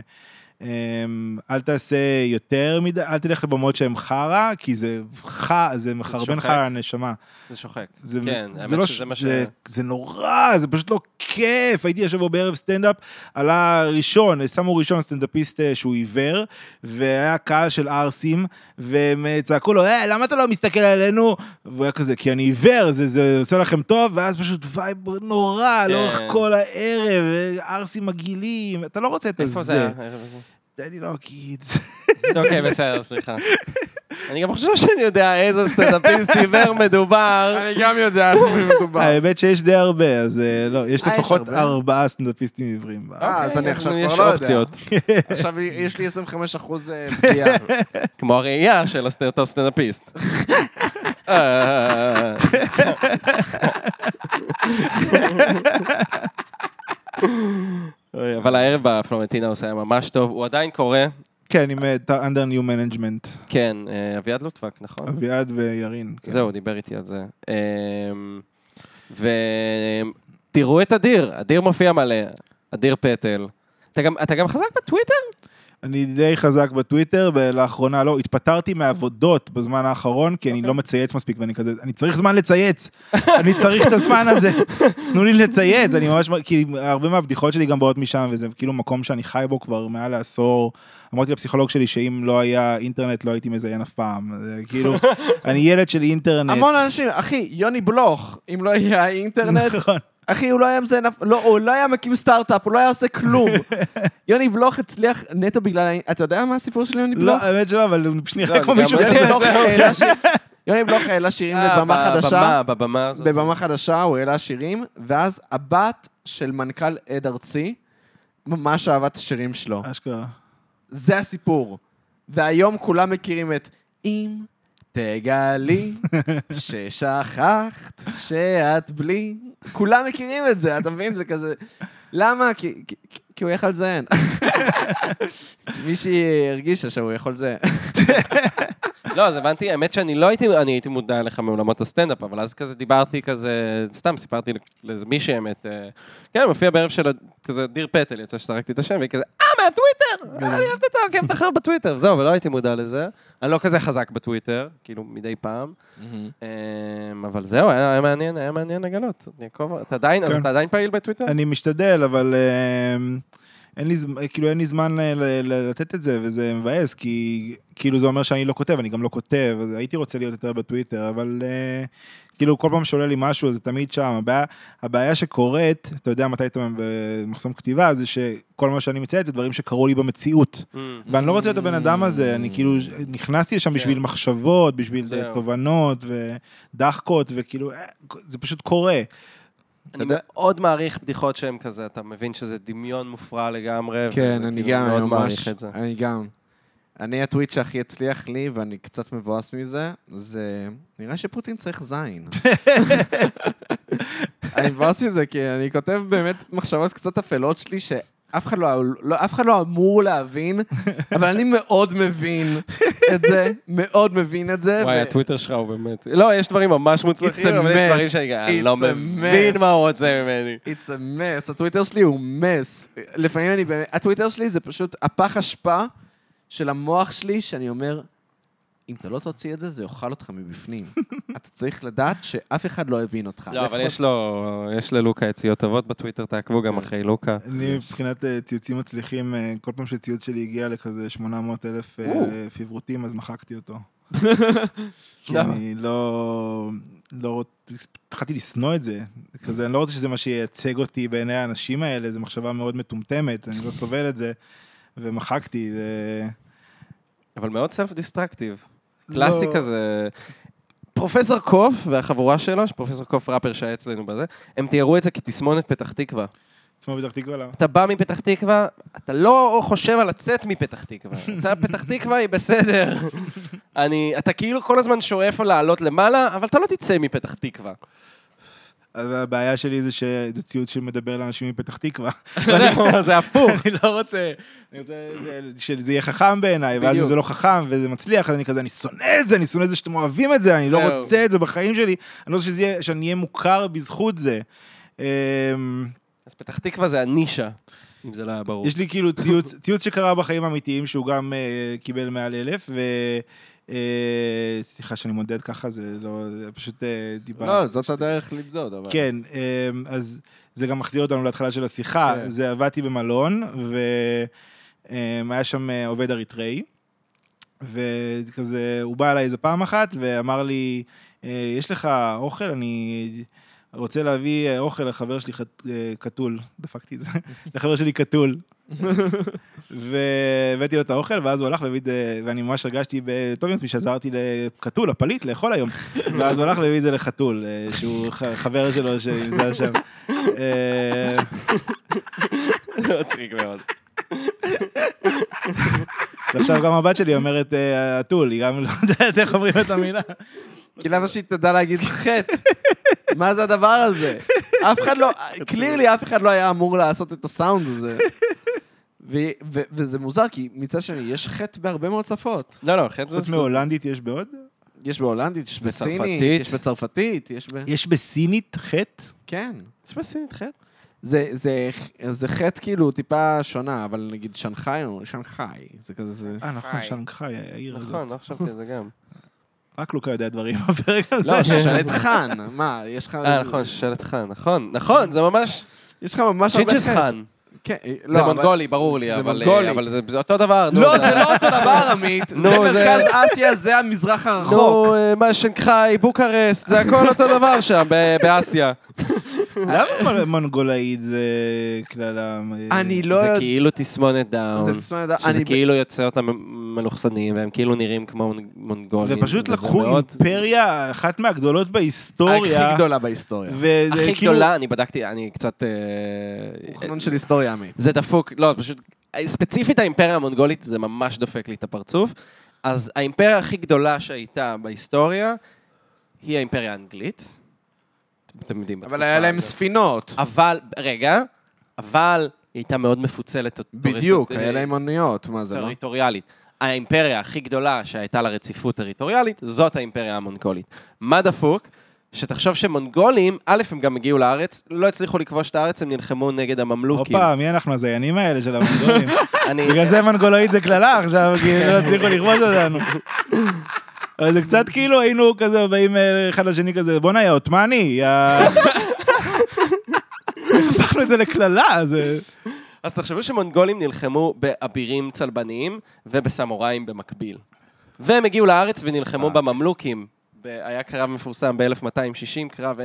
אל תעשה יותר מדי, אל תלך לבמות שהן חרא, כי זה ח... זה מחרבן לך. על הנשמה. זה שוחק. זה, כן, זה האמת לא, שזה מה ש... זה, זה נורא, זה פשוט לא כיף. הייתי השבוע בערב סטנדאפ, עלה ראשון, שמו ראשון סטנדאפיסט אה, שהוא עיוור, והיה קהל של ערסים, והם אה, צעקו לו, אה, למה אתה לא מסתכל עלינו? והוא היה כזה, כי אני עיוור, זה, זה עושה לכם טוב, ואז פשוט vibe נורא, כן. לאורך כל הערב, אה, ערסים מגעילים, אתה לא רוצה את איפה זה. היה? הערב הזה? אני לא אגיד. אוקיי, בסדר, סליחה. אני גם חושב שאני יודע איזה סטנדאפיסט עיוור מדובר. אני גם יודע על מי מדובר. האמת שיש די הרבה, אז אה, לא, יש אה, לפחות? ארבעה סטנדאפיסטים עיוורים. אה, אז אני עכשיו כבר לא יודע. עכשיו יש לי 25 אחוז אה, פגיעה. כמו הראייה של אותו סטנדאפיסט. אה, אבל הערב בפלומטינהאוס היה ממש טוב, הוא עדיין קורה. כן, עם אה, under new management. כן, אה, אביעד לוטבק, נכון? אביעד וירין. כן. זהו, הוא דיבר איתי על זה. אמ, ותראו את אדיר, אדיר מופיע מלא, אדיר פטל. אתה גם, אתה גם חזק בטוויטר? אני די חזק בטוויטר, ולאחרונה לא, התפטרתי מעבודות בזמן האחרון, כי אוקיי. אני לא מצייץ מספיק, ואני כזה, אני צריך זמן לצייץ, אני צריך את הזמן הזה, תנו לי לצייץ, אני ממש, כי הרבה מהבדיחות שלי גם באות משם, וזה כאילו מקום שאני חי בו כבר מעל לעשור. אמרתי לפסיכולוג שלי שאם לא היה אינטרנט, לא הייתי מזיין אף פעם. זה כאילו, אני ילד של אינטרנט. המון אנשים, אחי, יוני בלוך, אם לא היה אינטרנט, נכון. אחי, הוא לא היה מזיין, אף- לא, הוא לא היה מקים סטארט-אפ, הוא לא היה עושה כלום. יוני בלוך הצליח נטו בגלל... אתה יודע מה הסיפור של יוני לא, בלוך? האמת שלא, אבל הוא נראה לא, כמו מישהו יוני. בלוך העלה שירים אה, לבמה חדשה. בבמה, בבמה הזאת. בבמה חדשה, הוא העלה שירים, ואז הבת של מנכ"ל עד ארצי ממש אהבה את השירים שלו. אשכרה. זה הסיפור. והיום כולם מכירים את אם תגלי ששכחת שאת בלי. כולם מכירים את זה, אתה מבין? זה כזה... למה? כי, כי, הוא יכול לזיין. מישהי הרגישה שהוא יכול לזיין. לא, אז הבנתי, האמת שאני לא הייתי, אני הייתי מודע לך מעולמות הסטנדאפ, אבל אז כזה דיברתי כזה, סתם סיפרתי לאיזה מישהי אמת, אה, כן, מופיע בערב של כזה דיר פטל, יצא שזרקתי את השם, והיא כזה, אה, מהטוויטר, אה, אני אוהבת אותו, עוקבת אחר בטוויטר, זהו, ולא הייתי מודע לזה. אני לא כזה חזק בטוויטר, כאילו, מדי פעם. אמ, אבל זהו, היה מעניין, היה מעניין לגלות. אתה עדיין, כן. אתה עדיין פעיל בטוויטר? אני משתדל, אבל אה, אין לי, כאילו אין לי זמן ל- ל- ל- לתת את זה, וזה מבאס, כי כאילו זה אומר שאני לא כותב, אני גם לא כותב, אז הייתי רוצה להיות יותר בטוויטר, אבל אה, כאילו כל פעם שעולה לי משהו, זה תמיד שם. הבעיה, הבעיה שקורית, אתה יודע מתי אתה במחסום כתיבה, זה שכל מה שאני מצייץ זה דברים שקרו לי במציאות. אמ, ואני לא רוצה להיות הבן אדם הזה, אני כאילו נכנסתי לשם בשביל כן. מחשבות, בשביל. תובנות ודחקות, וכאילו, אה, זה פשוט קורה. אני מאוד מעריך בדיחות שהן כזה, אתה מבין שזה דמיון מופרע לגמרי. כן, וזה אני כאילו גם, אני ממש. אני גם. אני הטוויט שהכי הצליח לי, ואני קצת מבואס מזה, זה נראה שפוטין צריך זין. אני מבואס מזה, כי אני כותב באמת מחשבות קצת אפלות שלי, שאף אחד לא, לא, אף אחד לא אמור להבין, אבל אני מאוד מבין את זה, מאוד מבין את זה. וואי, ו- הטוויטר שלך הוא באמת... לא, יש דברים ממש מוצלחים, אבל יש. דברים שאני אני לא מבין. מה הוא רוצה ממני. It's a mess, הטוויטר שלי הוא מס. לפעמים אני באמת, הטוויטר שלי זה פשוט הפח אשפה של המוח שלי, שאני אומר, אם אתה לא תוציא את זה, זה יאכל אותך מבפנים. אתה צריך לדעת שאף אחד לא הבין אותך. לא, אבל יש לו, יש ללוקה יציאות טובות בטוויטר, תעקבו גם אחרי לוקה. אני מבחינת אה, ציוצים מצליחים, אה, כל פעם שציוץ שלי הגיע לכזה 800 אלף אה. פיברוטים, אז מחקתי אותו. כי? אני לא... לא התחלתי לשנוא את זה. כזה, אני לא רוצה שזה מה שייצג אותי בעיני האנשים האלה, זו מחשבה מאוד מטומטמת, אני לא סובל את זה, ומחקתי. זה... אבל מאוד סלף דיסטרקטיב. קלאסי לא. כזה. פרופסור קוף והחבורה שלו, פרופסור קוף ראפר שהיה אצלנו בזה, הם תיארו את זה כתסמונת פתח תקווה. עצמו פתח תקווה, למה? אתה בא מפתח תקווה, אתה לא חושב על לצאת מפתח תקווה. אתה, פתח תקווה היא בסדר. אני, אתה כאילו כל הזמן שואף לעלות למעלה, אבל אתה לא תצא מפתח תקווה. הבעיה שלי זה שזה ציוץ שמדבר לאנשים מפתח תקווה. זה הפוך. אני לא רוצה, אני רוצה שזה יהיה חכם בעיניי, ואז אם. זה לא חכם וזה מצליח, אז אני כזה, אני שונא את זה, אני שונא את זה שאתם אוהבים את זה, אני לא. רוצה את זה בחיים שלי, אני לא רוצה שאני אהיה מוכר בזכות זה. אמ, אז פתח תקווה זה הנישה, אם זה לא היה ברור. יש לי כאילו ציוץ, ציוץ שקרה בחיים האמיתיים, שהוא גם אה, קיבל מעל אלף, ו... אה, סליחה שאני מודד ככה, זה לא, זה פשוט אה, דיבה. לא, זאת הדרך למדוד, אבל... כן, אמ, אז זה גם מחזיר אותנו להתחלה של השיחה. כן. זה עבדתי במלון, והיה שם אה, עובד אריתראי, וכזה, הוא בא אליי איזה פעם אחת ואמר לי, אה, יש לך אוכל? אני רוצה להביא אה, אוכל לחבר שלי אה, קתול. דפקתי את זה. לחבר שלי קתול. והבאתי לו את האוכל, ואז הוא הלך והביא, את זה, ואני ממש הרגשתי טוב עם עצמי שעזרתי לקתול, הפליט, לאכול היום. ואז הוא הלך והביא את זה לחתול, אה, שהוא חבר שלו שנמצא שם. אה, מצחיק מאוד. ועכשיו גם הבת שלי אומרת אה, התול, היא גם לא יודעת איך אומרים את המילה. כי למה שהיא תדע להגיד חטא? מה זה הדבר הזה? אף אחד לא, קלירלי אף אחד לא היה אמור לעשות את הסאונד הזה. ו- ו- וזה מוזר, כי מצד שני, יש חטא בהרבה מאוד שפות. לא, לא, חטא חוץ זה... מהולנדית יש בעוד? יש בהולנדית, יש בסינית. יש בצרפתית, יש ב... יש בסינית חטא? כן. יש בסינית חטא? זה, זה, זה חטא כאילו טיפה שונה, אבל נגיד שנגחאי או שנגחאי, זה כזה, זה... אה, נכון. שנגחאי, העיר נכון, הזאת. לא חשבתי על זה גם. רק לוקה יודע דברים בפרק הזה. לא, שושלת חאן, מה, יש לך... אה, נכון, שושלת חאן, נכון, נכון, זה ממש... יש לך ממש הרבה חטא. חאן. כן, זה לא, אבל- מונגולי, ברור לי, זה אבל מונגולי. אבל זה זה אותו דבר. נו, לא, זה לא אותו דבר, עמית. זה זה- מרכז אסיה, זה המזרח הרחוק. נו, אה, מה, שנגחאי, בוקרסט, זה הכל אותו דבר שם, ב- באסיה. למה מונ- מונגולאית זה קללה? אה, אני לא זה. כאילו תסמונת זה דאון, תסמונת- שזה אני- כאילו יוצא מלוכסנים, והם כאילו נראים כמו מונגולים. ופשוט לקחו מאוד- אימפריה, אחת מהגדולות בהיסטוריה. הכי גדולה בהיסטוריה. וזה הכי כאילו- גדולה, אני בדקתי, אני קצת... אה, הוא חנון של היסטוריה, עמית. זה דפוק, לא, פשוט, ספציפית האימפריה המונגולית, זה ממש דופק לי את הפרצוף. אז האימפריה הכי גדולה שהייתה בהיסטוריה, היא האימפריה האנגלית. אתם יודעים. אבל היה להם. ספינות. אבל, רגע, אבל היא הייתה מאוד מפוצלת. בדיוק, היה להם אוניות, מה זה לא? טריטוריאלית. האימפריה הכי גדולה שהייתה לה רציפות טריטוריאלית, זאת האימפריה המונגולית. מה דפוק? שתחשוב שמונגולים, א', הם גם הגיעו לארץ, לא הצליחו לכבוש את הארץ, הם נלחמו נגד הממלוכים. הופה, מי אנחנו הזיינים האלה של המונגולים? בגלל זה מנגולאית זה קללה עכשיו, כי לא הצליחו לכבוש אותנו. אבל זה קצת כאילו היינו כזה באים אה, אחד לשני כזה, בואנה, יא עות'מאני, יא... איך הפכנו את זה לקללה? זה... אז תחשבו שמונגולים נלחמו באבירים צלבניים ובסמוראים במקביל. והם הגיעו לארץ ונלחמו בממלוכים. היה קרב מפורסם ב-1260, קרב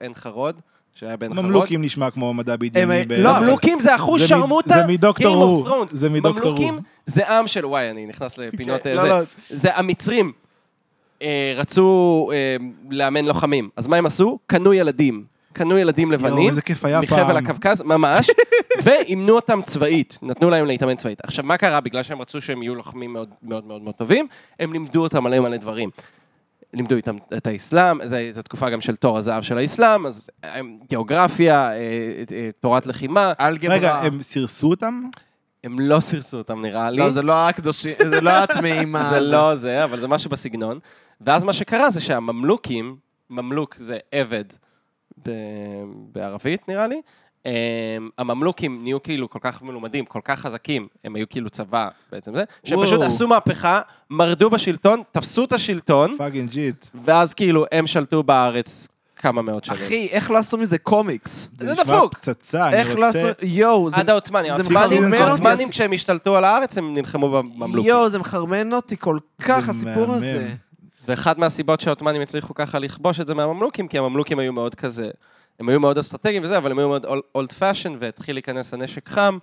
עין חרוד, שהיה בין חרוד. ממלוכים נשמע כמו מדע בדיוני. לא, ממלוכים זה אחוז שרמוטה, זה מדוקטור Game הו. of Thrones. זה מדוקטור ממלוכים הו. זה עם של, וואי, אני נכנס לפינות כן, אה, לא, זה. לא. זה המצרים אה, רצו אה, לאמן לוחמים. אז מה הם עשו? קנו ילדים. קנו ילדים לבנים. איזה כיף היה מחבל פעם. הקווקז, ממש, ואימנו אותם צבאית, נתנו להם להתאמן צבאית. עכשיו, מה קרה? בגלל שהם רצו שהם יהיו לוחמים מאוד מאוד מאוד מאוד טובים, הם לימדו אותם מלא מלא דברים. לימדו איתם את האסלאם, זו- תקופה גם של תור הזהב של האסלאם, אז אה, גיאוגרפיה, אה, אה, תורת לחימה, אלגברה. רגע, הם סירסו אותם? הם לא סירסו אותם נראה לי. לא, זה לא הקדושים, זה לא הטמאים. זה לא זה, אבל זה משהו בסגנון. ואז מה שקרה זה שהממלוכים, ממלוק זה עבד ב- בערבית נראה לי, אמ, הממלוכים נהיו כאילו כל כך מלומדים, כל כך חזקים, הם היו כאילו צבא בעצם זה, שהם פשוט. עשו מהפכה, מרדו בשלטון, תפסו את השלטון, fucking legit. ואז כאילו הם שלטו בארץ כמה מאות שנים. אחי, איך לא עשו מזה קומיקס? זה נשמע דפוק. פצצה, אני איך לא רוצה... עשו... יואו, זה... עד העות'מאנים, זה העות'מאנים- מחרמן אותי, העות'מאנים כשהם השתלטו על הארץ הם נלחמו בממלוכים. יואו, זה מחרמן אותי כל כך, זה הסיפור מהמם. הזה. ואחת מהסיבות שהעות'מאנים הצליחו ככה לכבוש את זה מהממלוכים, כי הממלוכים היו מאוד כזה, הם היו מאוד אסטרטגיים וזה, אבל הם היו מאוד old fashion, והתחיל להיכנס הנשק חם,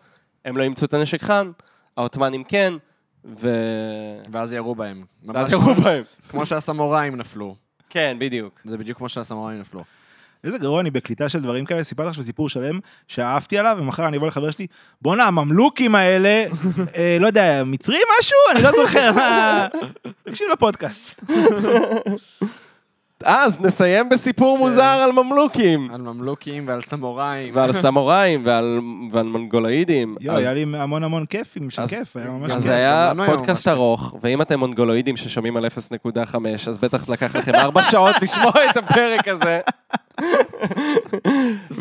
הם לא אימצו את הנשק חם, העות'מאנים כן, ו... ואז ירו בהם. ואז ירו בהם. כמו שהסמוראים נפלו. כן, בדיוק. זה בדיוק כמו שהסמוראים נפלו. איזה גרוע אני בקליטה של דברים כאלה, סיפרתי עכשיו סיפור שלם שאהבתי עליו, ומחר אני אבוא לחבר שלי, בואנה, הממלוכים האלה, אה, לא יודע, מצרי משהו? אני לא זוכר, מה... תקשיב לפודקאסט. אז נסיים בסיפור מוזר על ממלוכים. על ממלוכים ועל סמוראים. ועל סמוראים ועל, ועל מונגולאידים. יואו, אז- היה לי המון המון כיף עם של אז- כיף, היה ממש אז כיף. זה היה ממש פודקאסט. ארוך, ואם אתם מונגולואידים ששומעים על 0.5, אז בטח לקח לכם ארבע שעות לשמוע את הפרק הזה.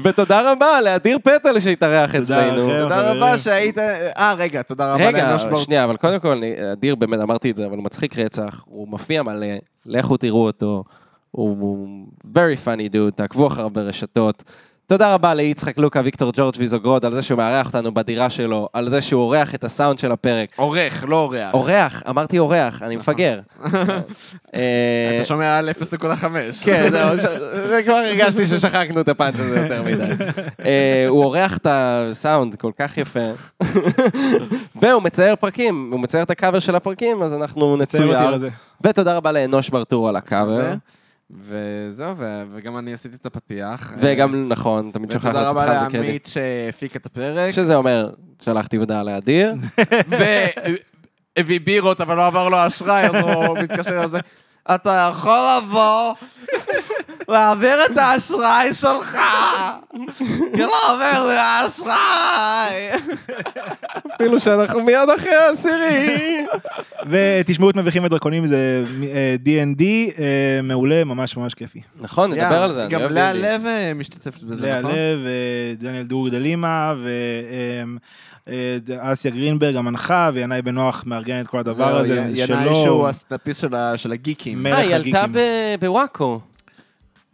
ותודה רבה לאדיר פטל שהתארח אצלנו. תודה. רבה שהיית... אה, רגע, תודה רבה רגע, לאנוש בור. שנייה, אבל קודם כל, אני- אדיר, באמת אמרתי את זה, אבל הוא מצחיק רצח, הוא מופיע מלא, לכו תראו אותו, הוא very funny dude, תעקבו אחריו ברשתות. תודה רבה ליצחק לוקה, ויקטור ג'ורג' ויזוגרוד, על זה שהוא מארח אותנו בדירה שלו, על זה שהוא אורח את הסאונד של הפרק. עורך, לא אורח. אורח, אמרתי אורח, אני מפגר. אה, אתה שומע על 0.5. כן, זה כבר הרגשתי ששחקנו את הפאנץ' הזה יותר מדי. אה, הוא עורך את הסאונד כל כך יפה. והוא מצייר פרקים, הוא מצייר את הקאבר של הפרקים, אז אנחנו צייר אותי נצויר. על זה. ותודה רבה לאנוש ברטור על הקאבר. וזהו, ו- וגם אני עשיתי את הפתיח. וגם, נכון, תמיד שוכח ותודה לתת לך רבה על זה קרדיט. לעמית שהפיק את הפרק. שזה אומר, שלחתי הודעה לאדיר. והביא בירות, אבל לא עבר לו אשראי, אז הוא מתקשר לזה. אתה יכול לבוא, להעביר את האשראי שלך, כי לא עובר לי האשראי. אפילו שאנחנו מיד אחרי העשירי. ותשמעו את מביכים ודרקונים, זה אה, D&D, אה, מעולה, ממש ממש כיפי. נכון, נדבר על זה. גם לאה. לב אה, משתתפת בזה, לאה נכון? לב, אה, דניאל דור דלימה, ואסיה גרינברג המנחה, וינאי בנוח מארגן את כל הדבר הזה, זה ינאי שלו. שהוא הסטאפיסט של הגיקים. מלך אה, היא עלתה הגיקים. בוואקו,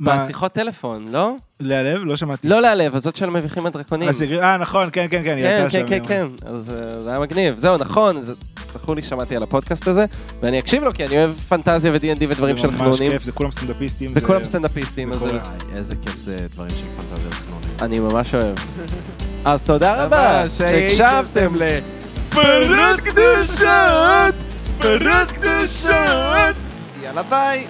בשיחות טלפון, לא? לאה לב? לא שמעתי. לא להלב, הזאת של מביכים הדרקונים. אה, נכון, כן, כן, כן, היא כן, הייתה כן, שם. כן, כן, אז אה, זה היה מגניב. זהו, נכון, אז תסלחו לי, שמעתי על הפודקאסט הזה, ואני אקשיב לו, כי אני אוהב פנטזיה ו-D&D ודברים של זה ממש חנונים, כיף, זה כולם סטנדאפיסטים. זה- סטנדאפיסטים, זה אז. וואי, איזה כיף זה דברים של פנטזיה וחנונים. אני ממש אוהב. אז תודה רבה שהקשבתם ל... פרות קדושות! פרות קדושות! יאללה ביי!